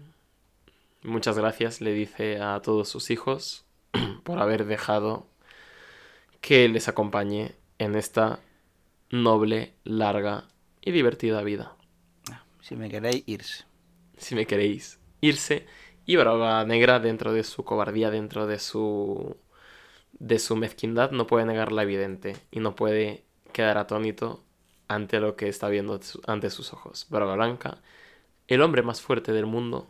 muchas gracias, le dice a todos sus hijos por haber dejado que les acompañe en esta noble, larga y divertida vida. Si me queréis, irse. Si me queréis irse. Y Brava Negra, dentro de su cobardía, dentro de su. de su mezquindad, no puede negar la evidente. Y no puede quedar atónito ante lo que está viendo ante sus ojos. Barba Blanca, el hombre más fuerte del mundo,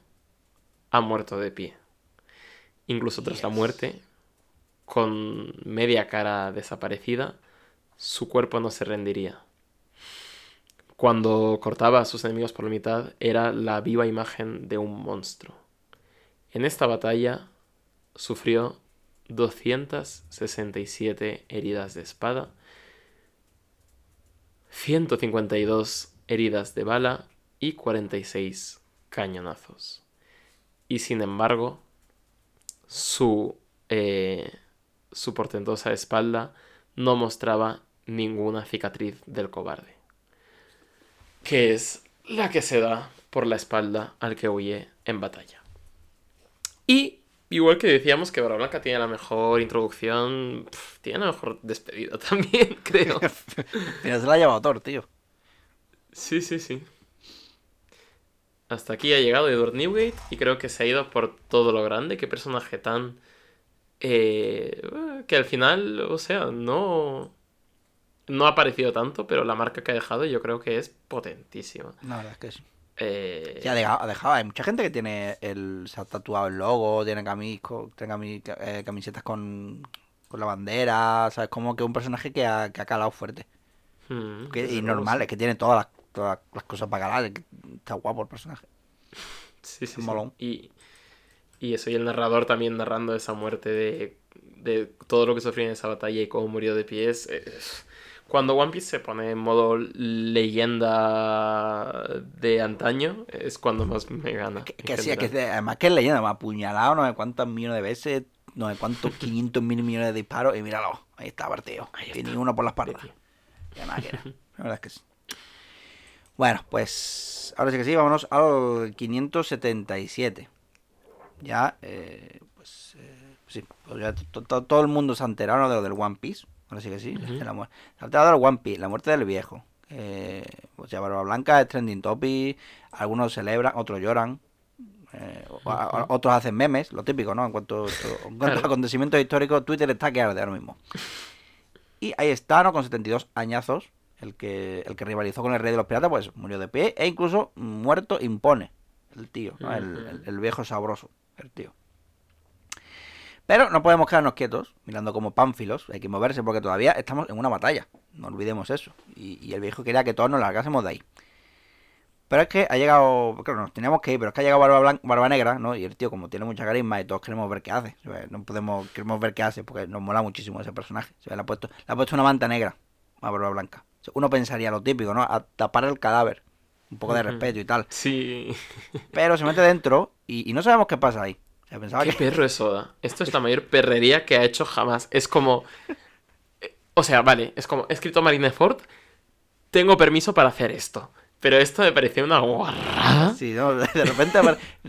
ha muerto de pie. Incluso tras la muerte, con media cara desaparecida, su cuerpo no se rendiría. Cuando cortaba a sus enemigos por la mitad, era la viva imagen de un monstruo. En esta batalla sufrió 267 heridas de espada, 152 heridas de bala y 46 cañonazos. Y sin embargo, su, eh, su portentosa espalda no mostraba ninguna cicatriz del cobarde, que es la que se da por la espalda al que huye en batalla. Y igual que decíamos que Barra Blanca tiene la mejor introducción, tiene la mejor despedida también, creo. Mira, se la ha llevado Thor, tío. Sí, sí, sí. Hasta aquí ha llegado Edward Newgate y creo que se ha ido por todo lo grande. Qué personaje tan... Eh, que al final, o sea, no... No ha aparecido tanto, pero la marca que ha dejado yo creo que es potentísima. La verdad es que sí. Eh, Sí, ha dejado, ha dejado. Hay mucha gente que tiene el, se ha tatuado el logo, tiene, camis, tiene cami- eh, camisetas con, con la bandera, ¿sabes? Como que un personaje que ha, que ha calado fuerte. mm, Que- desde y normal, es que tiene todas las, todas las cosas para calar. es Está guapo el personaje. Sí, sí, sí. molón. Y, y eso, y el narrador también narrando esa muerte de, de todo lo que sufrió en esa batalla y cómo murió de pies. es- Cuando One Piece se pone en modo leyenda de antaño, es cuando más me gana. Que, que sí, que además que es leyenda, me ha apuñalado no sé cuántos millones de veces, no sé cuántos 500 mil millones de disparos y míralo, ahí está partido. Ni uno por la espalda. Precio. Qué máquina. La verdad es que sí. Bueno, pues ahora sí que sí, vámonos al 577. Ya, eh, pues eh, sí, pues ya to- to- todo el mundo se ha enterado de lo del One Piece. Ahora sí que sí, Ujú. de la mu- se ha enterado del One Piece, la muerte del viejo. Eh, pues ya Barba Blanca es trending topic, algunos celebran, otros lloran. eh, a- otros hacen memes, lo típico, ¿no? En cuanto, en cuanto a acontecimientos históricos, Twitter está que arde ahora mismo. Y ahí está, ¿no? Con 72 añazos, el que, el que rivalizó con el rey de los piratas, pues murió de pie e incluso muerto impone. El tío, ¿no? el- el viejo sabroso, el tío. Pero no podemos quedarnos quietos, mirando como pánfilos, hay que moverse porque todavía estamos en una batalla, no olvidemos eso. Y, y el viejo quería que todos nos largásemos de ahí. Pero es que ha llegado, claro, nos teníamos que ir, pero es que ha llegado Barba, Blan- Barba Negra, ¿no? Y el tío, como tiene mucha carisma y todos queremos ver qué hace, no podemos, queremos ver qué hace porque nos mola muchísimo ese personaje. ¿sabes? Le, ha puesto, le ha puesto una manta negra a Barba Blanca. Uno pensaría lo típico, ¿no? A tapar el cadáver, un poco de respeto y tal. Sí. Pero se mete dentro y, y no sabemos qué pasa ahí. O sea, pensaba ¿Qué que... perro es Oda? Esto es la mayor perrería que ha hecho jamás. Es como. eh, O sea, vale, es como. He escrito Marineford. Tengo permiso para hacer esto. Pero esto me pareció una guarrada. Sí, ¿no? de repente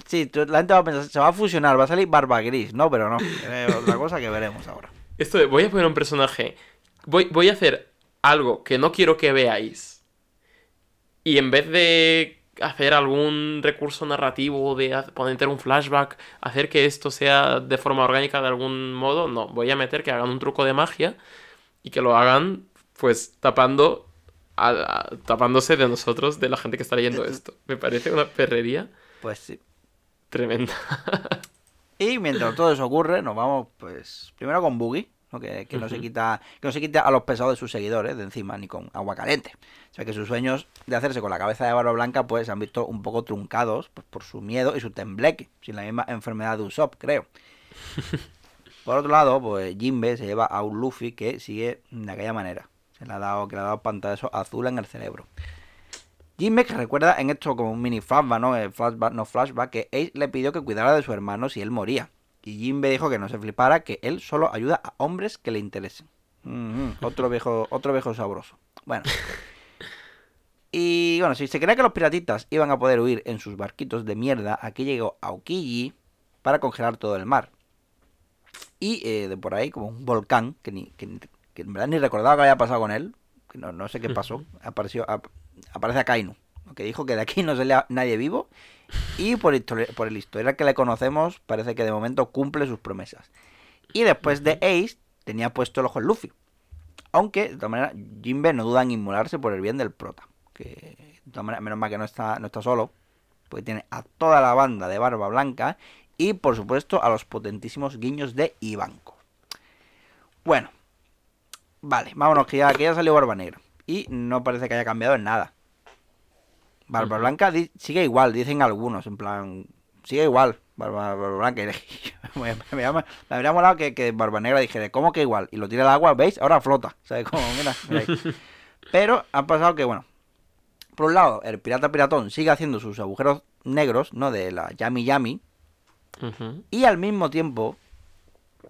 sí, la gente va a pensar, se va a fusionar, va a salir Barba Gris, no, pero no. Es otra cosa que veremos ahora. Esto de voy a poner un personaje. Voy, voy a hacer algo que no quiero que veáis. Y en vez de hacer algún recurso narrativo, de poner un flashback, hacer que esto sea de forma orgánica de algún modo, no. Voy a meter que hagan un truco de magia y que lo hagan, pues, tapando. a- a- tapándose de nosotros, de la gente que está leyendo esto. Me parece una perrería Pues sí. tremenda. Y mientras todo eso ocurre, nos vamos, pues, primero con Boogie, ¿no? que, que no se quita, que no se quita a los pesados de sus seguidores de encima, ni con agua caliente. O sea que sus sueños de hacerse con la cabeza de barba blanca, pues se han visto un poco truncados pues, por su miedo y su tembleque, sin la misma enfermedad de Usopp, creo. Por otro lado, pues Jinbe se lleva a un Luffy que sigue de aquella manera. Se le ha dado, que le ha dado pantallazo azul en el cerebro. Jinbe que recuerda en esto como un mini flashback, ¿no? Eh, flashback, no flashback, que Ace le pidió que cuidara de su hermano si él moría. Y Jinbe dijo que no se flipara, que él solo ayuda a hombres que le interesen. Ujú, Otro viejo, otro viejo sabroso. Bueno. Y bueno, si se creía que los piratitas iban a poder huir en sus barquitos de mierda, aquí llegó Aokiji para congelar todo el mar. Y eh, de por ahí, como un volcán, que, ni, que, ni- que en verdad ni recordaba que había pasado con él, que no, no sé qué pasó, apareció, ap- aparece a que dijo que de aquí no salía nadie vivo, y por, por el historial que le conocemos, parece que de momento cumple sus promesas. Y después de Ace, tenía puesto el ojo en Luffy. Aunque, de todas maneras, Jinbe no duda en inmolarse por el bien del prota. Que, de todas maneras, menos mal que no está, no está solo. Porque tiene a toda la banda de Barba Blanca. Y, por supuesto, a los potentísimos guiños de Ivanko. Bueno. Vale, vámonos, que ya, que ya salió Barba Negra. Y no parece que haya cambiado en nada. Barba. Blanca sigue igual, dicen algunos, en plan, sigue igual, Barba, Barba Blanca. Me, me, llama- me habría molado que, que Barba Negra dijera, ¿cómo que igual? Y lo tira al agua, ¿veis? Ahora flota. ¿Sabes cómo? Mira. Pero ha pasado que, bueno, por un lado, el pirata piratón sigue haciendo sus agujeros negros, ¿no? De la Yami Yami. Y al mismo tiempo,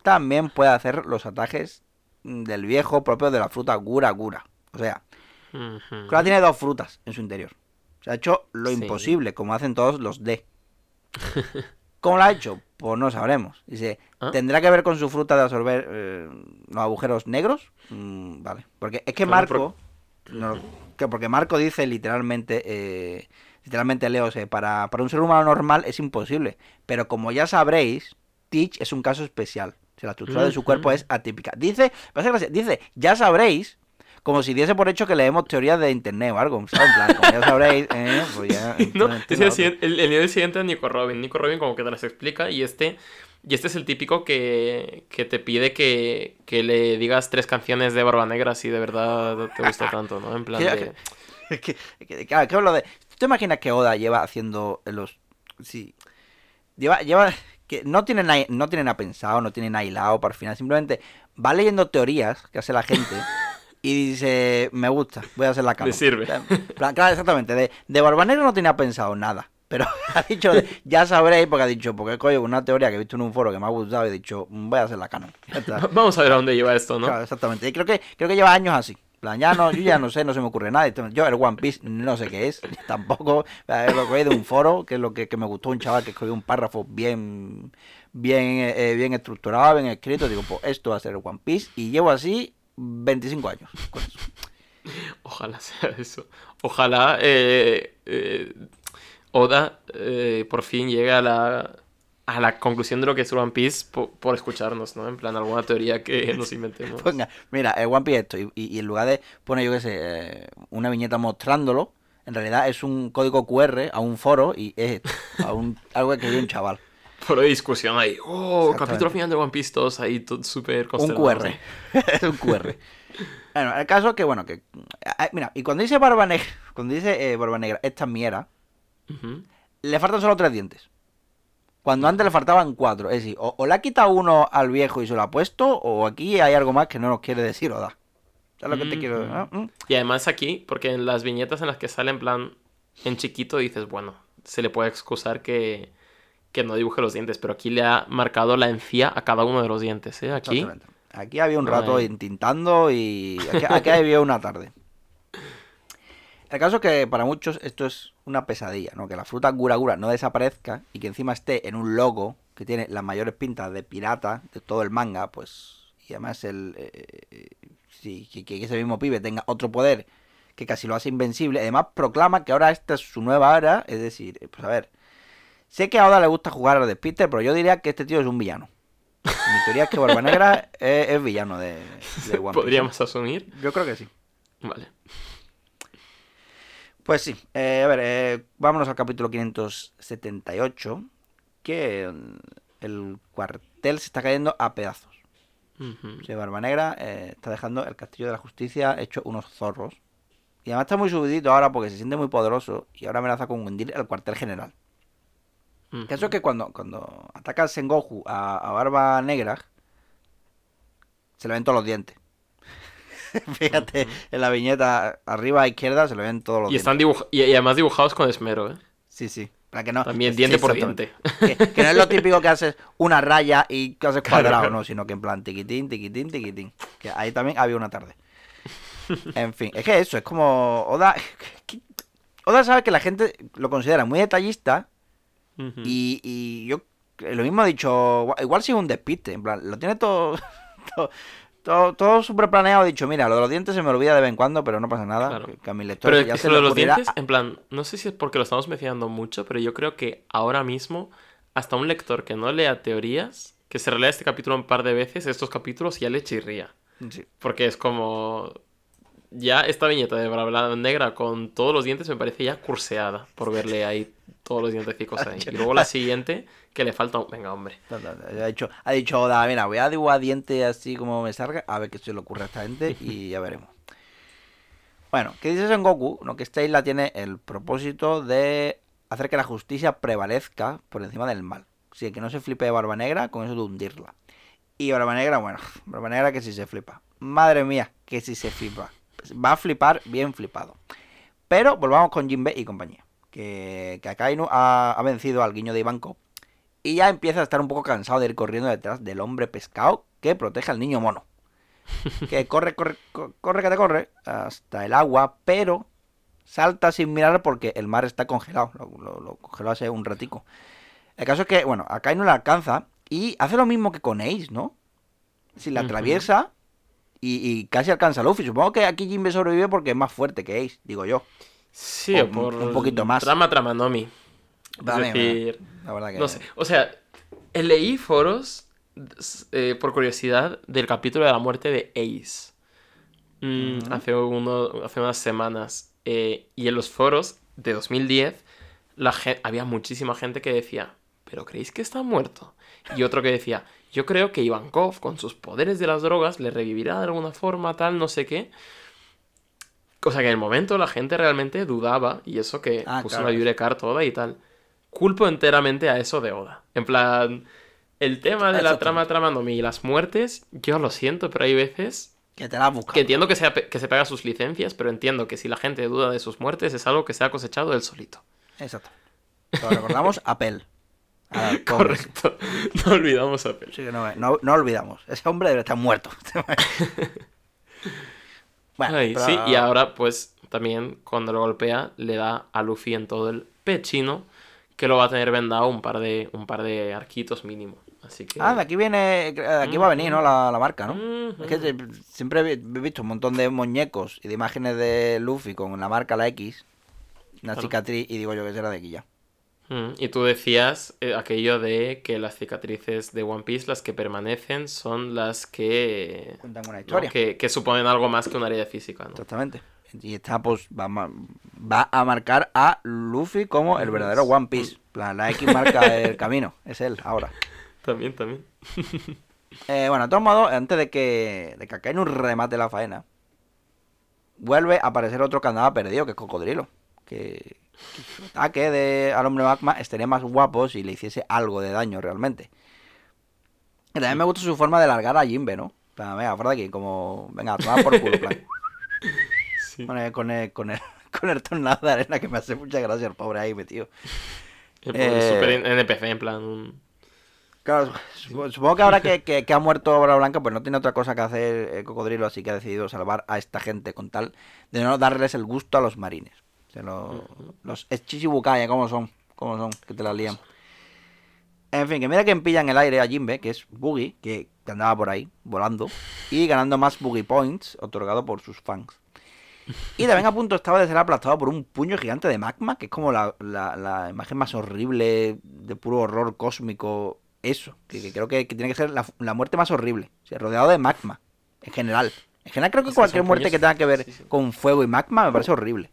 también puede hacer los ataques mm, del viejo propio de la fruta Gura Gura. O sea, Ujú. Ahora tiene dos frutas en su interior. Se ha hecho lo Sí. imposible, como hacen todos los D. ¿Cómo lo ha hecho? Pues no sabremos. Dice, ¿Ah? ¿tendrá que ver con su fruta de absorber eh, los agujeros negros? Mm, vale. Porque es que Marco... no que porque Marco dice literalmente... eh, literalmente leo, para, para un ser humano normal es imposible. Pero como ya sabréis, Teach es un caso especial. O sea, la estructura de su cuerpo es atípica. Dice, dice, ya sabréis, como si diese por hecho que leemos teorías de internet o algo. ¿sabes? En plan, como ya sabréis, eh, pues ya. No, entonces, es el, siguiente- el, el nivel siguiente es Nico Robin. Nico Robin como que te las explica y este, y este es el típico que, que te pide que, que le digas tres canciones de Barba Negra si de verdad te gusta tanto, ¿no? En plan de... Es que, que, claro, que hablo de. ¿Tú te imaginas que Oda lleva haciendo los. Sí. Lleva. lleva que no tiene, nada, no tiene nada pensado, no tiene nada hilado para el final. Simplemente va leyendo teorías que hace la gente y dice: Me gusta, voy a hacer la cama. Le sirve. Claro, exactamente. De, de Barba Negra no tenía pensado nada. Pero ha dicho, ya sabréis, porque ha dicho, porque coño, una teoría que he visto en un foro que me ha gustado y he dicho, "Mm, voy a hacer la canon. Vamos a ver a dónde lleva esto, ¿no? Claro, exactamente. Y creo que, creo que lleva años así. Plan, ya no, yo ya no sé, no se me ocurre nada. Yo el One Piece no sé qué es, tampoco. Lo cogí de un foro, que es lo que, que me gustó un chaval que escribió un párrafo bien, bien, eh, bien estructurado, bien escrito. Digo, pues esto va a ser el One Piece. Y llevo así 25 años con eso. Ojalá sea eso. Ojalá eh, eh, Oda eh, por fin llegue a la, a la conclusión de lo que es One Piece po- por, escucharnos, ¿no? En plan, alguna teoría que nos inventemos. Ponga, mira, el One Piece esto, y, en lugar de poner, yo qué sé, una viñeta mostrándolo, en realidad es un código QR a un foro y es a un, algo que escribió un chaval. Por discusión ahí. Oh, capítulo final de One Piece, todos ahí todo súper Un QR. es un QR. Bueno, el caso es que, bueno, que. ah, Mira, y cuando dice Barba Negra, cuando dice eh, Barba Negra, esta es mi era, Ujú. le faltan solo tres dientes. Cuando antes le faltaban cuatro. Es decir, o, o le ha quitado uno al viejo y se lo ha puesto, o aquí hay algo más que no nos quiere decir Oda. ¿Sabes lo que te quiero mm. ¿no? Mm. Y además aquí, porque en las viñetas en las que sale en plan en chiquito dices, bueno, se le puede excusar que, que no dibuje los dientes, pero aquí le ha marcado la encía a cada uno de los dientes, ¿eh? Aquí. Aquí había un rato intintando y aquí, aquí había una tarde. El caso es que para muchos esto es una pesadilla, ¿no? Que la fruta gura gura no desaparezca y que encima esté en un logo que tiene las mayores pintas de pirata de todo el manga, pues... Y además el... eh, eh, sí, que, que ese mismo pibe tenga otro poder que casi lo hace invencible. Además proclama que ahora esta es su nueva era, es decir, pues a ver... Sé que a Oda le gusta jugar al despiste, pero yo diría que este tío es un villano. Mi teoría es que Barba Negra es, es villano de, de One Piece. Podríamos asumir. Yo creo que sí. Vale. Pues sí. eh, a ver, eh, vámonos al capítulo 578. Que mm, el cuartel se está cayendo a pedazos. O sea, Barba Negra eh, está dejando el castillo de la justicia hecho unos zorros. Y además está muy subidito ahora porque se siente muy poderoso. Y ahora amenaza con hundir el cuartel general. El caso es que cuando, cuando ataca a Sengoku a, a Barba Negra, se le ven todos los dientes. Fíjate, en la viñeta arriba a izquierda se le ven todos los Y dientes. están dibuj- y, y además dibujados con esmero, ¿eh? Sí, sí. Para que no, También sí, diente por exactamente. diente. Que, que no es lo típico que haces una raya y que haces cuadrado, claro. no, sino que en plan tiquitín, tiquitín, tiquitín. Que ahí también había una tarde. En fin, es que eso, es como Oda. Oda sabe que la gente lo considera muy detallista Y, y yo eh, lo mismo he dicho, igual si es un despiste, en plan, lo tiene todo, todo, todo, todo súper planeado, he dicho, mira, lo de los dientes se me olvida de vez en cuando, pero no pasa nada, Claro. que, a mi lector Pero ya es se lo de los ocurrirá- dientes, en plan, no sé si es porque lo estamos mencionando mucho, pero yo creo que ahora mismo, hasta un lector que no lea teorías, que se relea este capítulo un par de veces, estos capítulos ya le chirría. Sí. Porque es como. Ya esta viñeta de Barba Negra con todos los dientes me parece ya curseada por verle ahí todos los dientecicos ahí. Y luego la siguiente, que le falta. un- Venga, hombre. No, no, no, Ha dicho, ha dicho Oda, mira, voy a dibujar dientes así como me salga, a ver qué se le ocurre a esta gente y ya veremos. Bueno, ¿qué dice Son Goku? No, que esta isla tiene el propósito de hacer que la justicia prevalezca por encima del mal. Sí, que no se flipe de Barba Negra con eso de hundirla. Y Barba Negra, bueno, Barba Negra que sí se flipa. Madre mía, que sí se flipa. Va a flipar bien flipado. Pero volvamos con Jinbe y compañía. Que, que Akainu ha, ha vencido al guiño de Ivanko. Y ya empieza a estar un poco cansado de ir corriendo detrás del hombre pescado que protege al niño mono. Que corre, corre, co- corre, que te corre hasta el agua, pero salta sin mirar porque el mar está congelado. Lo, lo- lo congeló hace un ratico. El caso es que, bueno, Akainu la alcanza y hace lo mismo que con Ace, ¿no? Si la atraviesa y, y casi alcanza a Luffy. Supongo que aquí Jinbe sobrevive porque es más fuerte que Ace, digo yo. Sí, O o por. un poquito más. Trama, trama, Nomi. Es Vale, decir. La verdad que... No sé, o sea, leí foros, eh, por curiosidad, del capítulo de la muerte de Ace. Mm, hace, uno, hace unas semanas. eh, y en los foros de 2010, la gen- había muchísima gente que decía, ¿pero creéis que está muerto? Y otro que decía, yo creo que Ivankov, con sus poderes de las drogas, le revivirá de alguna forma, tal, no sé qué. Cosa que en el momento la gente realmente dudaba, y eso que Ah, puso claro. una Yurekar toda y tal. Culpo enteramente a eso de Oda. En plan, el tema de la trama tramándome y las muertes, yo lo siento, pero hay veces Que te la busca. que entiendo que, sea, que se paga sus licencias, pero entiendo que si la gente duda de sus muertes es algo que se ha cosechado él solito. Exacto. Lo recordamos a Pel. A la pobre. Correcto. No olvidamos a. Sí que no, no, no olvidamos. Ese hombre debe estar muerto. bueno, Ay, pero- Sí, y ahora pues también cuando lo golpea le da a Luffy en todo el pechino que lo va a tener vendado un par de, un par de arquitos mínimo. Así que... Ah, de aquí viene, de aquí va a venir, ¿no? La, la marca, ¿no? Es que siempre he he visto un montón de muñecos y de imágenes de Luffy con la marca la X, una Claro. cicatriz, y digo yo que será de aquí ya. Mm, Y tú decías eh, aquello de que las cicatrices de One Piece, las que permanecen, son las que, Cuentan una ¿no? historia. que, que suponen algo más que una herida física, ¿no? Exactamente. Y esta, pues, va a, ma- va a marcar a Luffy como el verdadero One Piece. La, la X marca el camino. Es él, ahora. También, también. Eh, bueno, de todos modos, antes de que, de que Akainu remate la faena, vuelve a aparecer otro que andaba perdido, que es Cocodrilo. Que, que su ataque de, al hombre magma estaría más guapo si le hiciese algo de daño realmente. Y también me gusta su forma de largar a Jimbe, ¿no? En plan, venga, fuera de aquí, como, venga, a tomar por culo, plan. Sí. Con el, con el, con el, con el tornado de arena que me hace mucha gracia el pobre ahí metido. El Eh, super NPC, en plan... un- Claro, sup- supongo que ahora que, que- que ha muerto Obra Blanca, pues no tiene otra cosa que hacer el cocodrilo, así que ha decidido salvar a esta gente con tal de no darles el gusto a los marines. Lo- los Chichibukai, ¿cómo son? ¿Cómo son? Que te la lían. En fin, que mira que pilla en el aire a Jimbe, que es Boogie, que, andaba por ahí, volando, y ganando más Boogie Points, otorgado por sus fans. Y también a punto estaba de ser aplastado por un puño gigante de magma, que es como la, la- la imagen más horrible de puro horror cósmico. Eso, que, que creo que, que tiene que ser la, la muerte más horrible. O sea, rodeado de magma, en general. En general creo que cualquier muerte que tenga que ver con fuego y magma me parece horrible.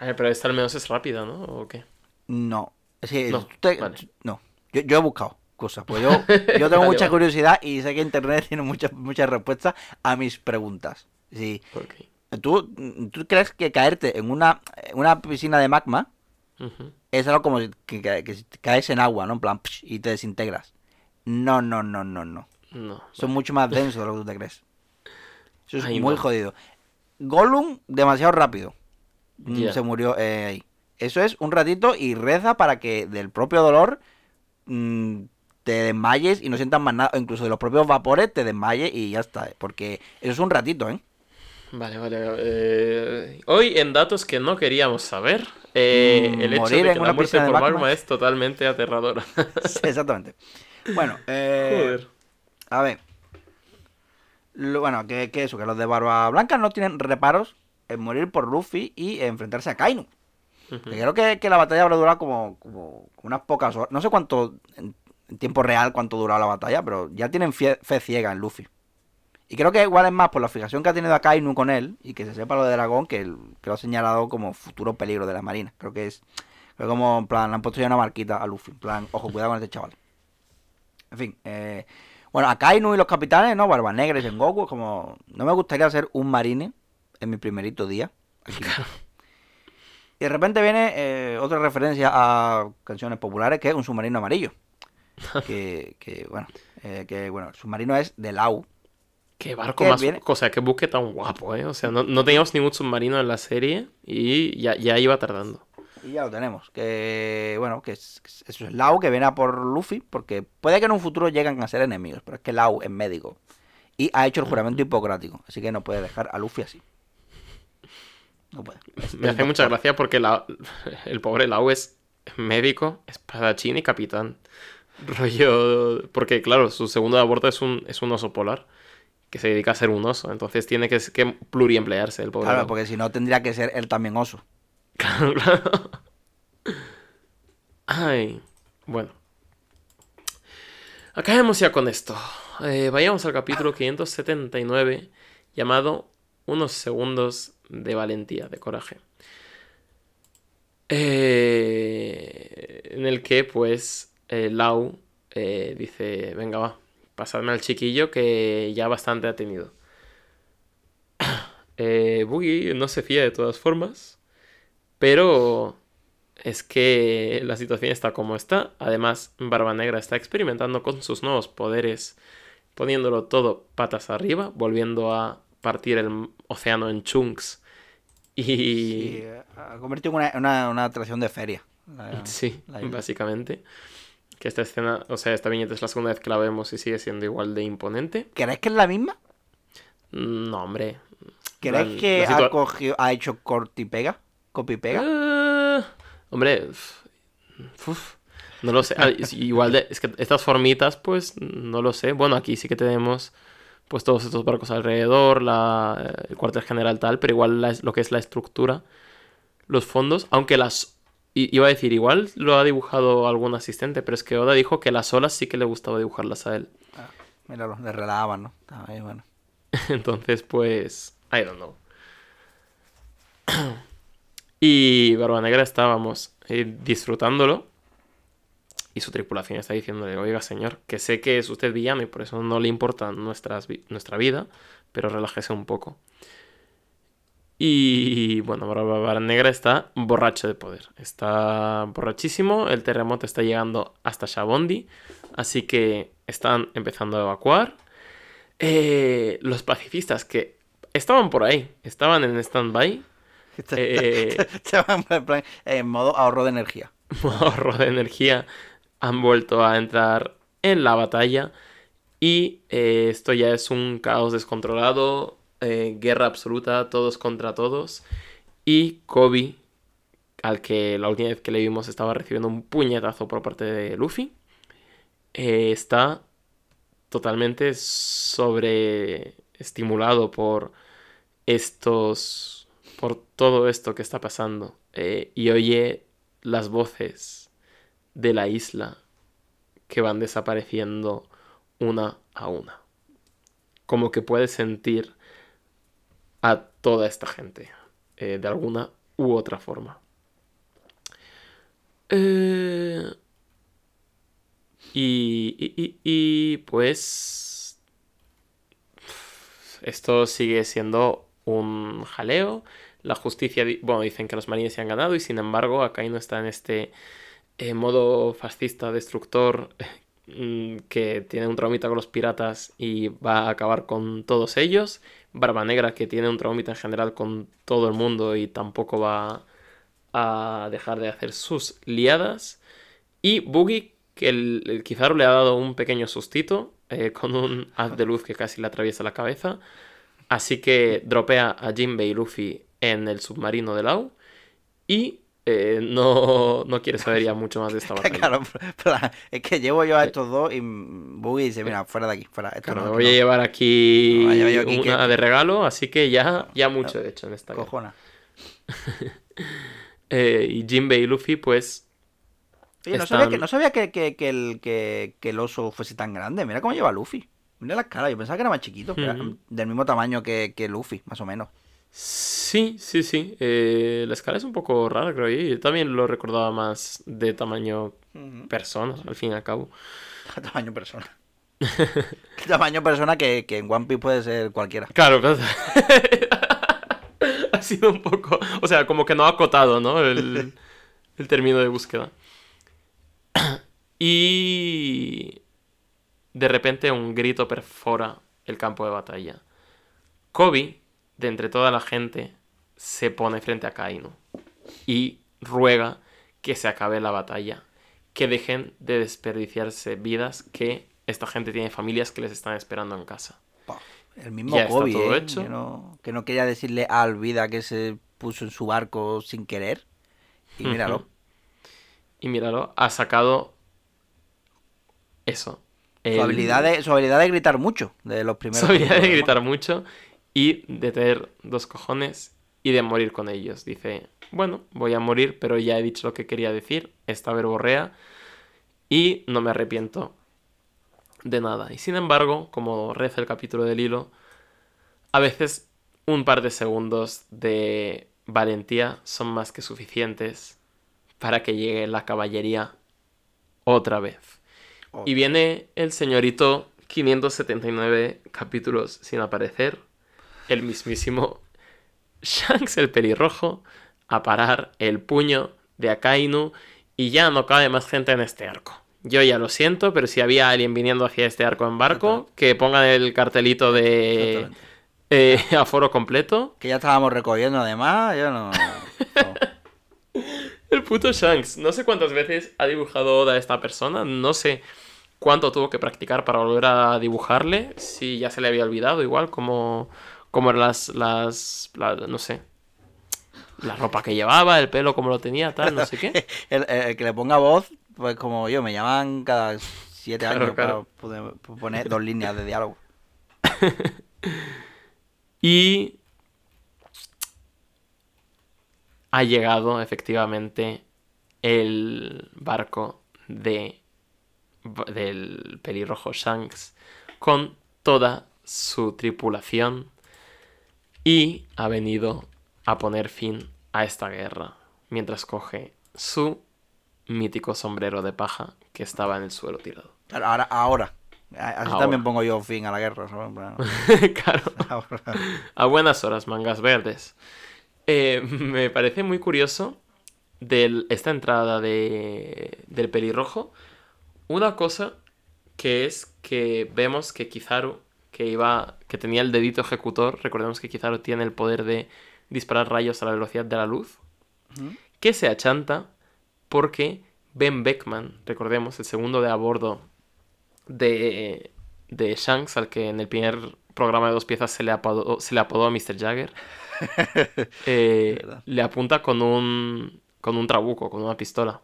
A ver, pero esta al menos es rápida, ¿no? ¿O qué? No, que No, tú te- vale. no. Yo, yo he buscado cosas, pues yo, yo tengo Vale, mucha vale. curiosidad y sé que internet tiene muchas muchas respuestas a mis preguntas. Sí. Ok. ¿Tú, ¿Tú crees que caerte en una, en una piscina de magma es algo como si- que, que- caes en agua, ¿no? En plan, psh, y te desintegras. No, no, no, no, no. No. Son mucho más densos de lo que tú te crees. Eso es Ay, muy no. jodido. Gollum, demasiado rápido. Mm. Se murió eh, ahí. Eso es un ratito y reza para que del propio dolor mm, te desmayes y no sientas más nada. O incluso de los propios vapores te desmayes y ya está. Porque eso es un ratito, ¿eh? Vale, vale. eh, hoy en datos que no queríamos saber, eh, Mm, el hecho de que una la muerte por magma. magma es totalmente aterradora. Sí, Exactamente. Bueno, eh, Joder. A ver. Lo- bueno, que, que eso, que los de Barba Blanca no tienen reparos morir por Luffy y enfrentarse a Kainu. Creo que, que la batalla habrá durado como, como unas pocas horas. No sé cuánto, en, tiempo real, cuánto duró la batalla, pero ya tienen fie- fe ciega en Luffy. Y creo que igual es más por la fijación que ha tenido Akainu con él y que se sepa lo de dragón que, el- que lo ha señalado como futuro peligro de la marina. Creo que es. Creo que como en plan, le han puesto ya una marquita a Luffy. En plan, ojo, cuidado con este chaval. En fin, eh, bueno, Akainu y los capitanes, ¿no? Barba Negra y Sengoku, como. No me gustaría ser un marine en mi primerito día. aquí. Y de repente viene eh, otra referencia a canciones populares que es un submarino amarillo. Que, que, bueno, eh, que bueno, el submarino es de Lau. Qué barco ¿Qué más. viene? O sea, qué buque tan guapo, ¿eh? O sea, no, no teníamos ningún submarino en la serie y ya, ya iba tardando. Y ya lo tenemos. Que bueno, que es, es- eso es Lau que viene a por Luffy. Porque puede que en un futuro lleguen a ser enemigos. Pero es que Lau es médico. Y ha hecho el juramento hipocrático. Así que no puede dejar a Luffy así. No. Es Me hace mucha gracia porque la- el pobre Lau es médico, espadachín y capitán. Rollo. Porque, claro, su segundo de aborto es un, es un oso polar. Que se dedica a ser un oso. Entonces tiene que, que pluriemplearse el pobre. Claro, Lau. porque si no tendría que ser él también oso. Claro, claro. Ay, bueno. Acabemos ya con esto. Eh, vayamos al capítulo 579 llamado Unos segundos de valentía, de coraje. Eh, en el que pues eh, Lau eh, dice, venga va, pasadme al chiquillo que ya bastante ha tenido. Boogie no se fía de todas formas. Pero es que la situación está como está. Además, Barba Negra está experimentando con sus nuevos poderes, poniéndolo todo patas arriba, volviendo a partir el océano en chunks. Y... Y ha convertido en una, una, una atracción de feria. La- Sí, la básicamente. Que esta escena, o sea, esta viñeta es la segunda vez que la vemos y sigue siendo igual de imponente. ¿Crees que es la misma? No, hombre. ¿Crees La- que ha, cogido, ha hecho corti pega? ¿Copy pega? Ah, hombre, uf, no lo sé. Ah, igual de, es que estas formitas, pues, no lo sé. Bueno, aquí sí que tenemos pues todos estos barcos alrededor, la, el cuartel general tal, pero igual la- lo que es la estructura, los fondos, aunque las... Iba a decir, igual lo ha dibujado algún asistente, pero es que Oda dijo que las olas sí que le gustaba dibujarlas a él. Míralo, le relajaban, ¿no? Estaba ahí, bueno. Entonces, pues, I don't know. Y Barba Negra estábamos eh, disfrutándolo. Y su tripulación está diciéndole, oiga señor, que sé que es usted villano y por eso no le importa nuestras vi- nuestra vida, pero relájese un poco. Y bueno, Barba Negra está borracho de poder. Está borrachísimo, el terremoto está llegando hasta Shabondi, así que están empezando a evacuar. Eh, los pacifistas que estaban por ahí, estaban en stand-by. Estaban en modo ahorro de energía. ahorro de energía, han vuelto a entrar en la batalla y eh, esto ya es un caos descontrolado, eh, guerra absoluta, todos contra todos. Y Kobe, al que la última vez que le vimos estaba recibiendo un puñetazo por parte de Luffy, eh, está totalmente sobreestimulado por estos por todo esto que está pasando. Y oye las voces de la isla que van desapareciendo una a una. Como que puede sentir a toda esta gente eh, de alguna u otra forma. Eh, y, y- y- pues esto sigue siendo un jaleo. La justicia, bueno, dicen que los marines se han ganado y sin embargo Akainu está en este eh, modo fascista, destructor, mm, que tiene un traumita con los piratas y va a acabar con todos ellos. Barba Negra que tiene un traumita en general con todo el mundo y tampoco va a dejar de hacer sus liadas. Y Boogie que el, le ha dado un pequeño sustito eh, con un haz de luz que casi le atraviesa la cabeza. Así que dropea a Jinbei y Luffy en el submarino de Lau. Y eh, no, no quiere saber ya mucho más de esta batalla. Claro, es que llevo yo a estos dos y Boogie dice, mira, fuera de aquí, fuera. Esto Claro, no, me voy a no. llevar aquí aquí una que- de regalo, así que ya, ya mucho he hecho en esta. Cojona. Eh, y Jinbei y Luffy, pues, Oye, no sabía, que, no sabía que, el, que, el oso fuese tan grande. Mira cómo lleva Luffy. Mira la cara, yo pensaba que era más chiquito. era Ujú. del mismo tamaño que, que Luffy, más o menos. Sí, sí, sí. Eh, la escala es un poco rara, creo yo. Yo también lo recordaba más de tamaño persona, al fin y al cabo. tamaño persona. ¿Qué tamaño persona que, que en One Piece puede ser cualquiera? Claro, claro. ha sido un poco. O sea, como que no ha acotado, ¿no? El, el término de búsqueda. Y. De repente un grito perfora el campo de batalla. Kobe, de entre toda la gente, se pone frente a Kaino y ruega que se acabe la batalla, que dejen de desperdiciarse vidas, que esta gente tiene familias que les están esperando en casa. El mismo Ya está Kobe, todo ¿eh? hecho. Que no, que no quería decirle a Alvida que se puso en su barco sin querer. Y míralo. Y míralo, ha sacado eso. Su, habilidad de, su habilidad de gritar mucho de los primeros. su habilidad de gritar mucho y de tener dos cojones y de morir con ellos. Dice, bueno, voy a morir, pero ya he dicho lo que quería decir, esta verborrea, y no me arrepiento de nada. Y sin embargo, como reza el capítulo del hilo, a veces un par de segundos de valentía son más que suficientes para que llegue la caballería otra vez. Oh. Y viene el señorito 579 capítulos sin aparecer, el mismísimo Shanks el pelirrojo, a parar el puño de Akainu y ya no cabe más gente en este arco. Yo ya lo siento, pero si había alguien viniendo hacia este arco en barco, que pongan el cartelito de eh, aforo completo. Que ya estábamos recogiendo además. Yo no. no. El puto Shanks. No sé cuántas veces ha dibujado Oda a esta persona. No sé cuánto tuvo que practicar para volver a dibujarle. Si ya se le había olvidado, igual, como, como eran las, las, la- No sé. La ropa que llevaba, el pelo como lo tenía, tal, no sé qué. El, el- el que le ponga voz, pues como yo, me llaman cada siete Claro, años claro. para poder- poner dos líneas de diálogo. Y ha llegado efectivamente el barco de, del pelirrojo Shanks con toda su tripulación y ha venido a poner fin a esta guerra mientras coge su mítico sombrero de paja que estaba en el suelo tirado. Claro, ahora, ahora. Así Ahora. también pongo yo fin a la guerra. claro. ahora. A buenas horas, mangas verdes. Eh, me parece muy curioso de esta entrada de, del pelirrojo. Una cosa que es que vemos que Kizaru, que iba. que tenía el dedito ejecutor, recordemos que Kizaru tiene el poder de disparar rayos a la velocidad de la luz. Que se achanta porque Ben Beckman, recordemos, el segundo de a bordo de, de Shanks, al que en el primer programa de dos piezas se le apodó, se le apodó Mr. Jagger, eh, le apunta con un, con un trabuco, con una pistola.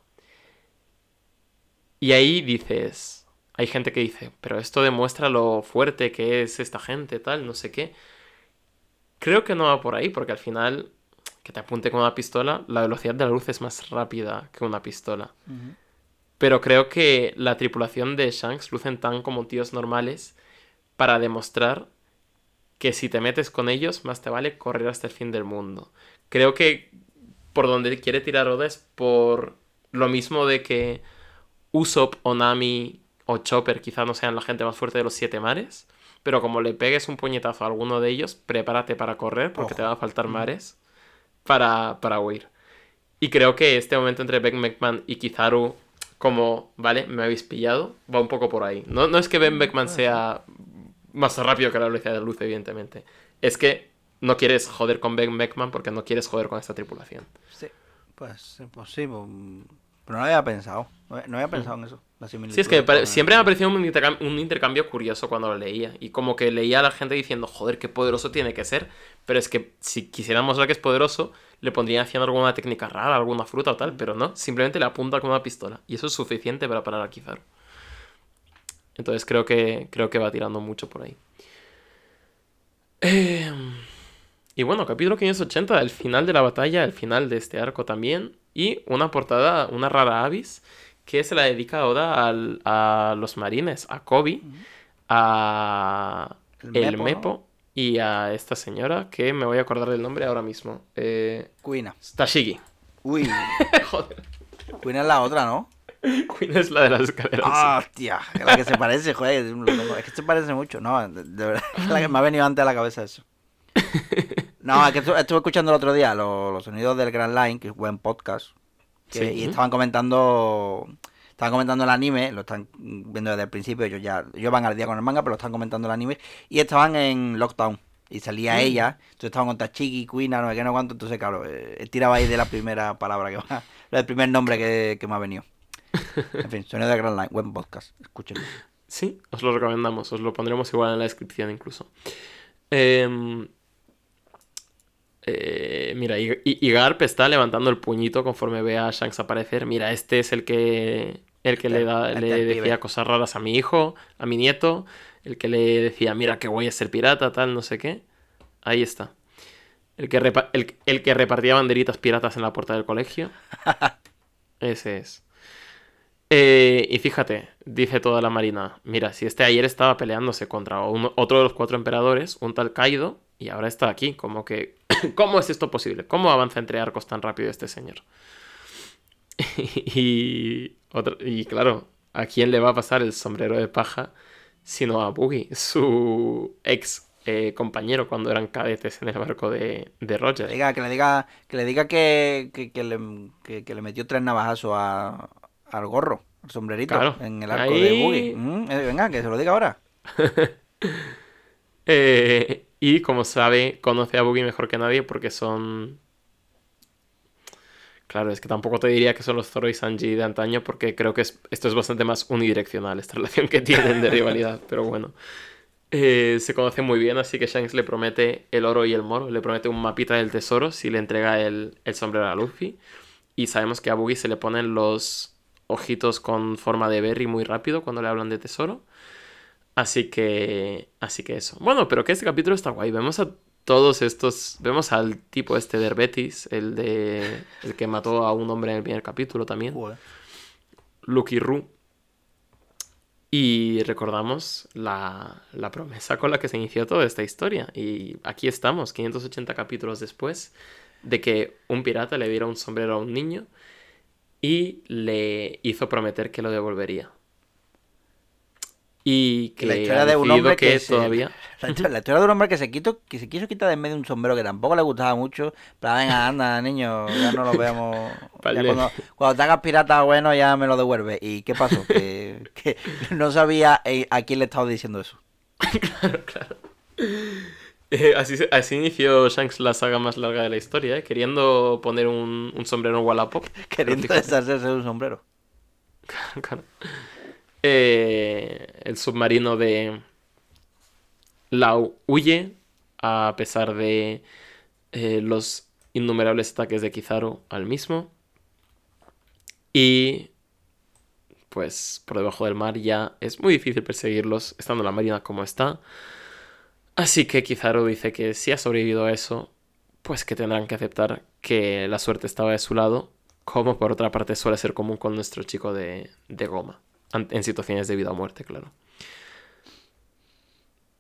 Y ahí dices, hay gente que dice, pero esto demuestra lo fuerte que es esta gente, tal, no sé qué. Creo que no va por ahí, porque al final, que te apunte con una pistola, la velocidad de la luz es más rápida que una pistola. Pero creo que la tripulación de Shanks lucen tan como tíos normales para demostrar que si te metes con ellos, más te vale correr hasta el fin del mundo. Creo que por donde quiere tirar Oda es por lo mismo de que Usopp, Onami o Chopper quizá no sean la gente más fuerte de los siete mares, pero como le pegues un puñetazo a alguno de ellos, prepárate para correr porque Ojo. te van a faltar mares para, para huir. Y creo que este momento entre Ben Beckman y Kizaru, como, vale, me habéis pillado, va un poco por ahí. No, no es que Ben Beckman sea más rápido que la velocidad de la luz, evidentemente. Es que no quieres joder con Ben Beckman porque no quieres joder con esta tripulación. Sí, pues, pues sí, mm, pero no había pensado. No había- no había pensado en eso. La Sí, es que pare- siempre me ha parecido un intercam- un intercambio curioso cuando lo leía. Y como que leía a la gente diciendo, joder, qué poderoso tiene que ser. Pero es que si quisiéramos mostrar que es poderoso, le pondrían haciendo alguna técnica rara, alguna fruta o tal. Pero no, simplemente le apunta con una pistola. Y eso es suficiente para parar a Kizaru. Entonces creo que, creo que va tirando mucho por ahí. Eh, y bueno, capítulo 580, el final de la batalla, el final de este arco también. Y una portada, una rara avis, que se la dedica Oda al- a los marines, a Kobe, a El el Mepo, y a esta señora que me voy a acordar del nombre ahora mismo. Eh. Tashigi. Uy, Joder, Cuina es la otra, ¿no? Queen es la de las escaleras. Ah, hostia, es la que se parece, joder. Es que se parece mucho. No, de, de verdad, es la que me ha venido antes a la cabeza eso. No, es que estu- estuve escuchando el otro día los, los sonidos del Grand Line, que es buen podcast. que- Sí. Y estaban comentando. Estaban comentando el anime, lo están viendo desde el principio, ellos ya, ellos van al día con el manga, pero lo están comentando el anime, y estaban en Lockdown, y salía ella, entonces estaban con Tachiki, Kuina, no sé qué, no cuánto, entonces claro, eh, tiraba ahí de la primera palabra que va, del primer nombre que, que me ha venido. En fin, sonido de Grand Line, buen podcast, escúchenlo. Sí, os lo recomendamos, os lo pondremos igual en la descripción incluso. Em, eh, mira, I- I- Igarp está levantando el puñito conforme ve a Shanks aparecer. Mira, este es el que el que Este- le, da, este le el pibe. decía cosas raras a mi hijo, a mi nieto, el que le decía, mira qué guay es ser pirata, tal, no sé qué. Ahí está. El que, repa- el, el que repartía banderitas piratas en la puerta del colegio. Ese es. Eh, y fíjate, dice toda la marina, mira, si este ayer estaba peleándose contra otro de los cuatro emperadores, un tal Kaido, y ahora está aquí, como que, ¿cómo es esto posible? ¿Cómo avanza entre arcos tan rápido este señor? y, otro- y claro, ¿a quién le va a pasar el sombrero de paja? Sino a Boogie, su ex eh, compañero cuando eran cadetes en el barco de, de Que Roger. le diga, que le diga, que le diga que, que, que le, que- que le metió tres navajazos a, al gorro, al sombrerito, Claro. en el arco de Ahí- Boogie. Mm, eh, venga, que se lo diga ahora. Eh, y como sabe, conoce a Boogie mejor que nadie porque son. Claro, es que tampoco te diría que son los Zoro y Sanji de antaño porque creo que es- esto es bastante más unidireccional, esta relación que tienen de rivalidad, pero bueno. Eh, se conocen muy bien, así que Shanks le promete el oro y el moro, le promete un mapita del tesoro si le entrega el, el sombrero a Luffy. Y sabemos que a Boogie se le ponen los ojitos con forma de berry muy rápido cuando le hablan de tesoro. Así que. Así que eso. Bueno, pero que este capítulo está guay. Vemos a todos estos. Vemos al tipo este de Herbetis, el de. el que mató a un hombre en el primer capítulo también. Lucky Roo. Y recordamos la, la promesa con la que se inició toda esta historia. Y aquí estamos, 580 capítulos después, de que un pirata le diera un sombrero a un niño y le hizo prometer que lo devolvería. Y que la historia de un hombre que, que se- todavía... la, historia, la historia de un hombre que se quitó, que se quiso quitar de en medio un sombrero que tampoco le gustaba mucho. Pero venga, anda, niño, ya no lo vemos. Ya Vale. cuando, cuando te hagas pirata, bueno, ya me lo devuelve. ¿Y qué pasó? Que, que no sabía eh, a quién le estaba diciendo eso. Claro, claro. Eh, así, así inició Shanks la saga más larga de la historia, ¿eh? queriendo poner un, un sombrero en Wallapop. Queriendo deshacerse de un sombrero. Claro. Eh, el submarino de Lau huye a pesar de eh, los innumerables ataques de Kizaru al mismo. Y pues por debajo del mar ya es muy difícil perseguirlos estando la marina como está. Así que Kizaru dice que si ha sobrevivido a eso, pues que tendrán que aceptar que la suerte estaba de su lado, como por otra parte suele ser común con nuestro chico de, de goma, en situaciones de vida o muerte, claro.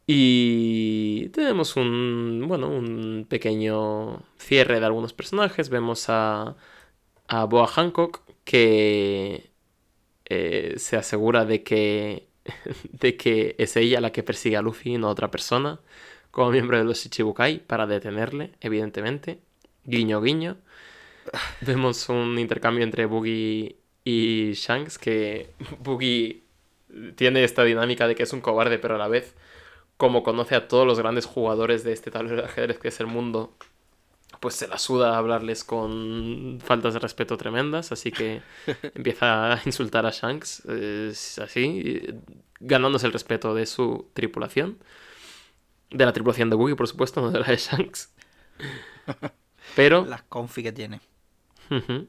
Y tenemos un, bueno, un pequeño cierre de algunos personajes. Vemos a, a Boa Hancock que eh, se asegura de que, de que es ella la que persigue a Luffy y no otra persona, como miembro de los Ichibukai, para detenerle, evidentemente. Guiño, guiño. Vemos un intercambio entre Boogie y Shanks, que Boogie tiene esta dinámica de que es un cobarde, pero a la vez, como conoce a todos los grandes jugadores de este tablero de ajedrez que es el mundo, pues se la suda a hablarles con faltas de respeto tremendas, así que empieza a insultar a Shanks, así, ganándose el respeto de su tripulación. De la tripulación de Boogie, por supuesto, no de la de Shanks. Pero Las confi que tiene. Ujú.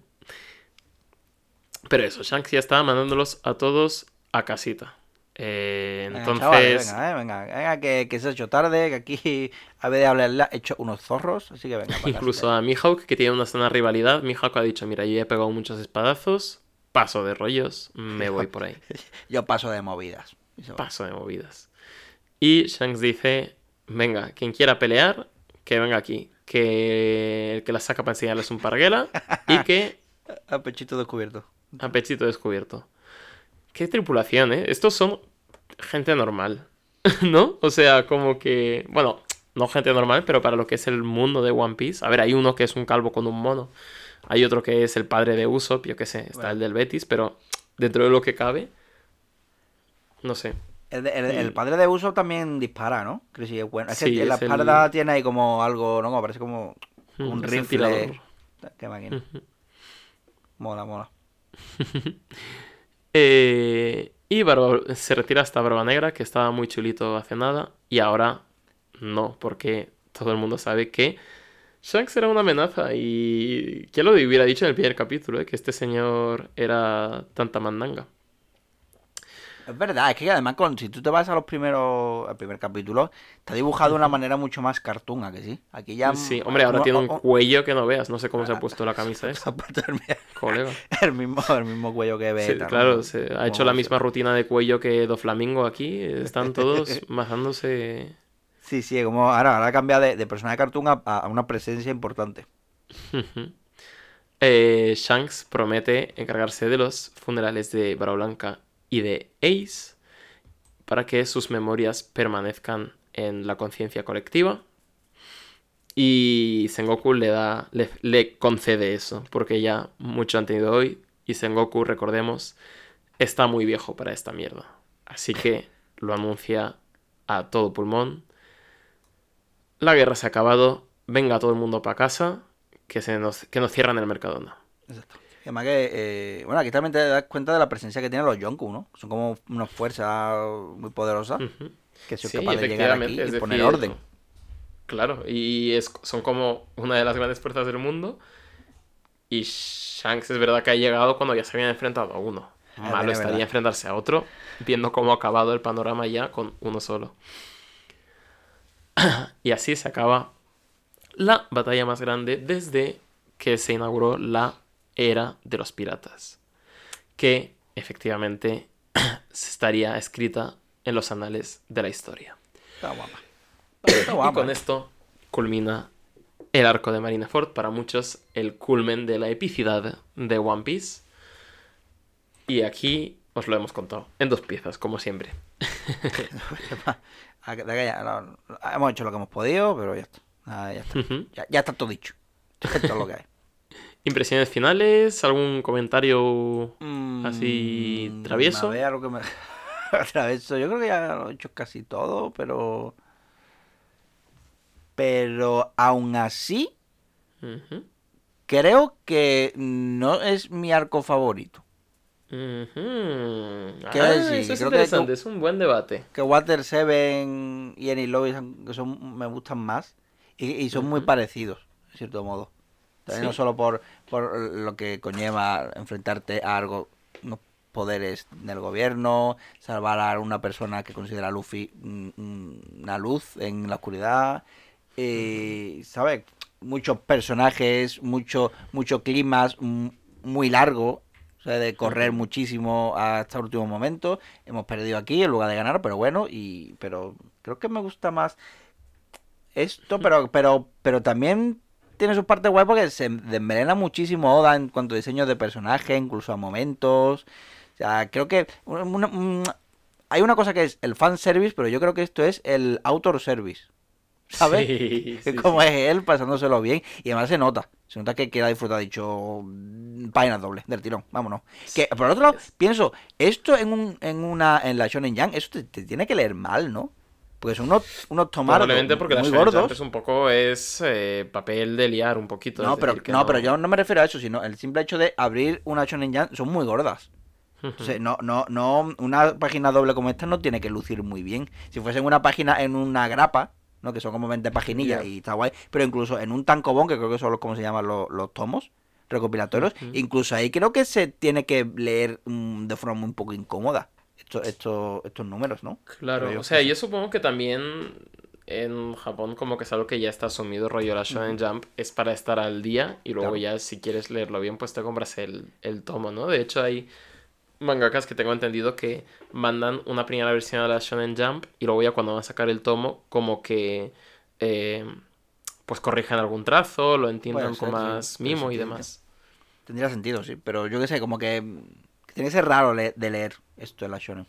Pero eso, Shanks ya está mandándolos a todos a casita. Eh, Venga, entonces, venga, eh, venga, venga, que, que se ha hecho tarde, que aquí a vez de hablarle he hecho unos zorros, así que venga. para incluso a Mihawk, que tiene una sana rivalidad, Mihawk ha dicho, mira, yo ya he pegado muchos espadazos, paso de rollos, me voy por ahí. Yo paso de movidas. Paso de movidas. Y Shanks dice, venga, quien quiera pelear, que venga aquí. Que el que la saca para enseñarles es un parguela y que A pechito descubierto. A pechito descubierto. Qué tripulación, ¿eh? Estos son gente normal, ¿no? O sea, como que... Bueno, no gente normal, pero para lo que es el mundo de One Piece. A ver, hay uno que es un calvo con un mono. Hay otro que es el padre de Usopp, yo qué sé, está Bueno. el del Betis, pero dentro de lo que cabe... No sé. El, el- el padre de uso también dispara, ¿no? Sí es bueno. Es Sí, que en la es el- espalda tiene ahí como algo, ¿no? Como parece como un Mm, el rifle. Qué máquina. Mola, mola. Eh, y Barba- se retira hasta Barba Negra, que estaba muy chulito hace nada, y ahora no, porque todo el mundo sabe que Shanks era una amenaza y ¿quién lo hubiera dicho en el primer capítulo, eh? que este señor era tanta mandanga? Es verdad, es que además con, si tú te vas a los primeros, al primer capítulo, está dibujado de una manera mucho más cartoona, que sí. Aquí ya... Sí, hombre, ahora tiene un cuello que no veas, no sé cómo se ha puesto la camisa esa, colega. el mismo, el mismo cuello que Sí, Beta. ¿no? claro, se ha hecho la misma rutina de cuello que Doflamingo aquí, están todos mazándose... Sí, sí, como ahora, ahora ha cambiado de, de personaje cartoon a, a una presencia importante. Eh, Shanks promete encargarse de los funerales de Barba Blanca y de Ace para que sus memorias permanezcan en la conciencia colectiva. Y Sengoku le da, le, concede eso, porque ya mucho han tenido hoy. Y Sengoku, recordemos, está muy viejo para esta mierda. Así que lo anuncia a todo pulmón. La guerra se ha acabado. Venga todo el mundo para casa. Que, se nos, que nos cierran el Mercadona. Exacto. Además que, eh, bueno, aquí también te das cuenta de la presencia que tienen los Yonku, ¿no? Son como unas fuerzas muy poderosas Ujú. que son Sí, capaces de llegar aquí y es poner decir, orden. Claro, y es, son como una de las grandes fuerzas del mundo. Y Shanks es verdad que ha llegado cuando ya se habían enfrentado a uno. Es Malo estaría verdad. enfrentarse a otro, viendo cómo ha acabado el panorama ya con uno solo. y así se acaba la batalla más grande desde que se inauguró la era de los piratas. Que efectivamente estaría escrita en los anales de la historia. Está guapa. Está Y guapa. con esto culmina el arco de Marineford, para muchos el culmen de la epicidad de One Piece. Y aquí os lo hemos contado, en dos piezas, como siempre. Hemos hecho lo que hemos podido, pero ya está. Ya, está. Ya, ya está todo dicho. Esto es lo que hay. Impresiones finales, algún comentario Mm, Así, travieso. A ver, algo que me... travieso. Yo creo que ya lo he hecho casi todo, pero... Pero aún así, creo que no es mi arco favorito. Ujú. ¿Qué Ah, decir? es Creo que interesante, tú- es un buen debate. Que Water Seven y Any Lois son, son- me gustan más y, y son muy parecidos, de cierto modo. También No solo por, por lo que conlleva enfrentarte a algo, unos poderes del gobierno, salvar a una persona que considera a Luffy una luz en la oscuridad, y, ¿sabes? Muchos personajes, mucho, mucho climas muy largo, o sea, de correr muchísimo hasta el último momento. Hemos perdido aquí en lugar de ganar, pero bueno, y pero creo que me gusta más esto, pero pero pero también tiene su parte guay porque se desmelena muchísimo Oda en cuanto a diseño de personaje, incluso a momentos. O sea, creo que una- una- un- hay una cosa que es el fan service, pero yo creo que esto es el autor service. ¿Sabes? Sí, Que sí, como sí. es él pasándoselo bien y además se nota, se nota que queda disfrutado, ha dicho mm, página doble del tirón, vámonos. Que por otro lado, pienso, esto en un, en una, en la Shonen Jump, eso te, te tiene que leer mal, ¿no? Porque son unos, unos tomados Probablemente porque muy gordos. un poco es eh, papel de liar un poquito. No, pero, no, pero yo no me refiero a eso, sino el simple hecho de abrir una Shonen Jump son muy gordas. Sea, no, no, no, una página doble como esta no tiene que lucir muy bien. Si fuese una página en una grapa, ¿no? Que son como 20 paginillas y está guay. Pero incluso en un tancobón, que creo que son los, como se llaman los, los tomos recopilatorios, incluso ahí creo que se tiene que leer mm, de forma un poco incómoda estos, estos, estos números, ¿no? Claro, o sea, yo supongo que también en Japón como que es algo que ya está asumido, rollo la Shonen Jump, es para estar al día y luego Claro. ya si quieres leerlo bien pues te compras el, el tomo, ¿no? De hecho hay mangakas que tengo entendido que mandan una primera versión a la Shonen Jump y luego ya cuando van a sacar el tomo, como que eh, pues corrijan algún trazo, lo entiendan Puede con más mimo y demás. Tendría sentido, sí. Pero yo qué sé, como que tiene que ser raro le- de leer esto en la Shonen.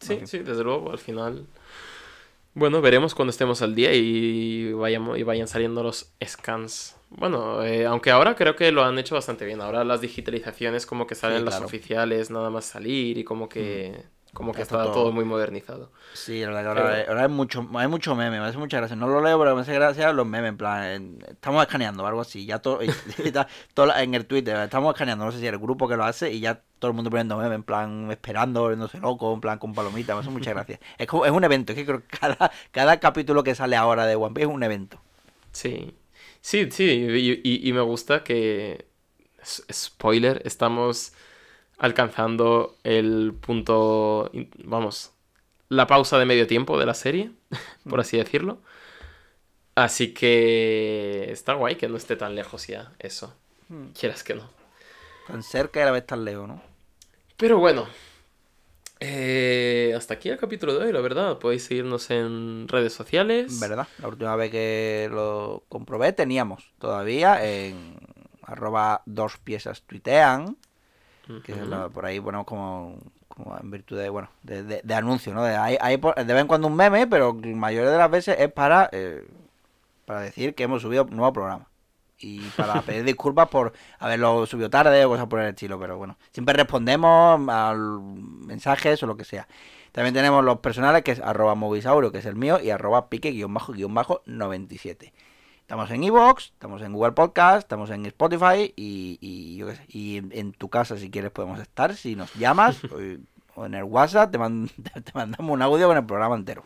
Sí, Ok. sí, desde luego, al final. Bueno, veremos cuando estemos al día y, vayamos, y vayan saliendo los scans. Bueno, eh, aunque ahora creo que lo han hecho bastante bien. Ahora las digitalizaciones como que salen Sí, las oficiales nada más salir y como que, como que está todo. todo muy modernizado. Sí, la verdad que ahora, Pero- ahora hay mucho, hay mucho meme, me hace mucha gracia. No lo leo, pero me hace gracia los memes, en plan, en- estamos escaneando o algo así. Ya todo, en el Twitter, estamos escaneando, no sé si el grupo que lo hace, y ya todo el mundo poniendo meme, en plan, esperando, volviéndose loco, en plan, con palomitas, me hace mucha gracia. Es como, es un evento, es que creo que cada, cada capítulo que sale ahora de One Piece es un evento. Sí, sí, sí, y, y- y me gusta que, spoiler, estamos alcanzando el punto, vamos, la pausa de medio tiempo de la serie, por así decirlo. Así que está guay que no esté tan lejos ya eso, quieras que no. Tan cerca y a la vez tan lejos, ¿no? Pero bueno, eh, hasta aquí el capítulo de hoy, la verdad. Podéis seguirnos en redes sociales. ¿Verdad? La última vez que lo comprobé teníamos todavía en arroba dos piezas tuitean, que es Ujú. lo- por ahí ponemos como, como en virtud de, bueno, de, de- de anuncio, ¿no? De, hay, hay por- de vez en cuando un meme, pero la mayoría de las veces es para, eh, para decir que hemos subido un nuevo programa. Y para pedir disculpas por haberlo subido tarde o cosas por el estilo, pero bueno, siempre respondemos a mensajes o lo que sea. También tenemos los personales, que es arroba movisaurio, que es el mío, y arroba pique-97. Estamos en Evox, estamos en Google Podcast, estamos en Spotify y, y yo qué sé, y en, en tu casa si quieres podemos estar, si nos llamas o, o en el WhatsApp te, man- te mandamos un audio con el programa entero.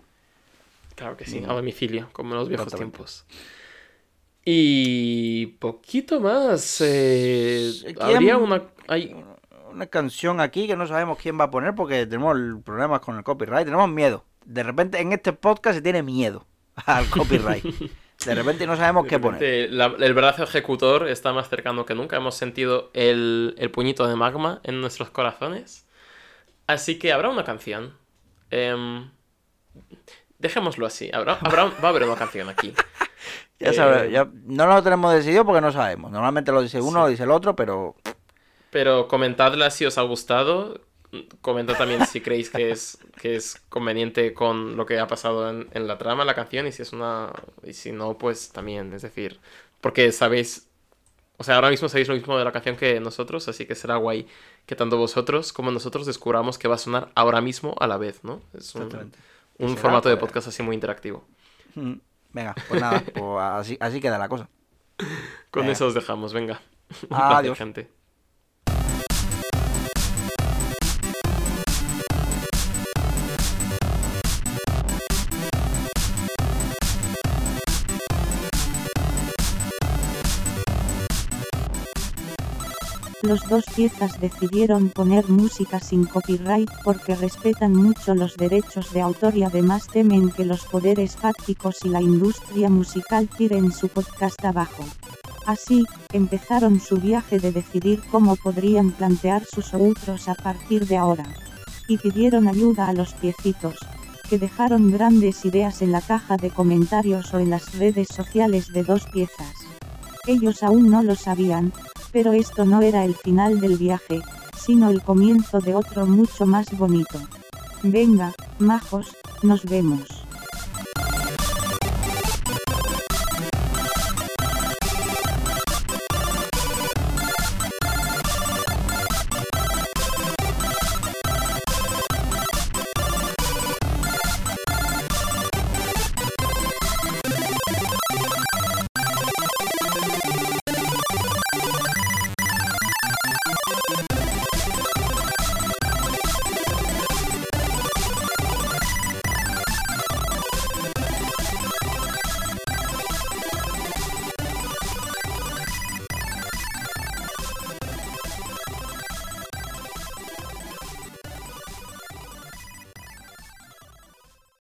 Claro que sí, Mm. a domicilio, como en los viejos tiempos. Y poquito más. eh, ¿Quién- habría una. Hay, Una canción aquí que no sabemos quién va a poner porque tenemos problemas con el copyright, tenemos miedo. De repente en este podcast se tiene miedo al copyright. De repente no sabemos qué poner. la- el brazo ejecutor está más cercano que nunca. Hemos sentido el, el puñito de magma en nuestros corazones. Así que habrá una canción. Em, dejémoslo así. Habrá, habrá- va a haber una canción aquí. Ya Eh, sabes, ya no lo tenemos decidido porque no sabemos. Normalmente lo dice uno, lo dice el otro, pero Pero comentadla si os ha gustado. Comentad también si creéis que es, que es conveniente con lo que ha pasado en, en la trama, la canción, y si es una. Y si no, pues también. Es decir, porque sabéis. O sea, ahora mismo sabéis lo mismo de la canción que nosotros, así que será guay que tanto vosotros como nosotros descubramos que va a sonar ahora mismo a la vez, ¿no? Es un, formato de pues. podcast así muy interactivo. mm, venga, pues nada, pues así, así queda la cosa. Con eso os dejamos, venga. Un Adiós. placer, gente. Los dos piezas decidieron poner música sin copyright porque respetan mucho los derechos de autor y además temen que los poderes fácticos y la industria musical tiren su podcast abajo. Así, empezaron su viaje de decidir cómo podrían plantear sus outros a partir de ahora. Y pidieron ayuda a los piecitos, que dejaron grandes ideas en la caja de comentarios o en las redes sociales de dos piezas. Ellos aún no lo sabían, pero esto no era el final del viaje, sino el comienzo de otro mucho más bonito. Venga, majos, nos vemos.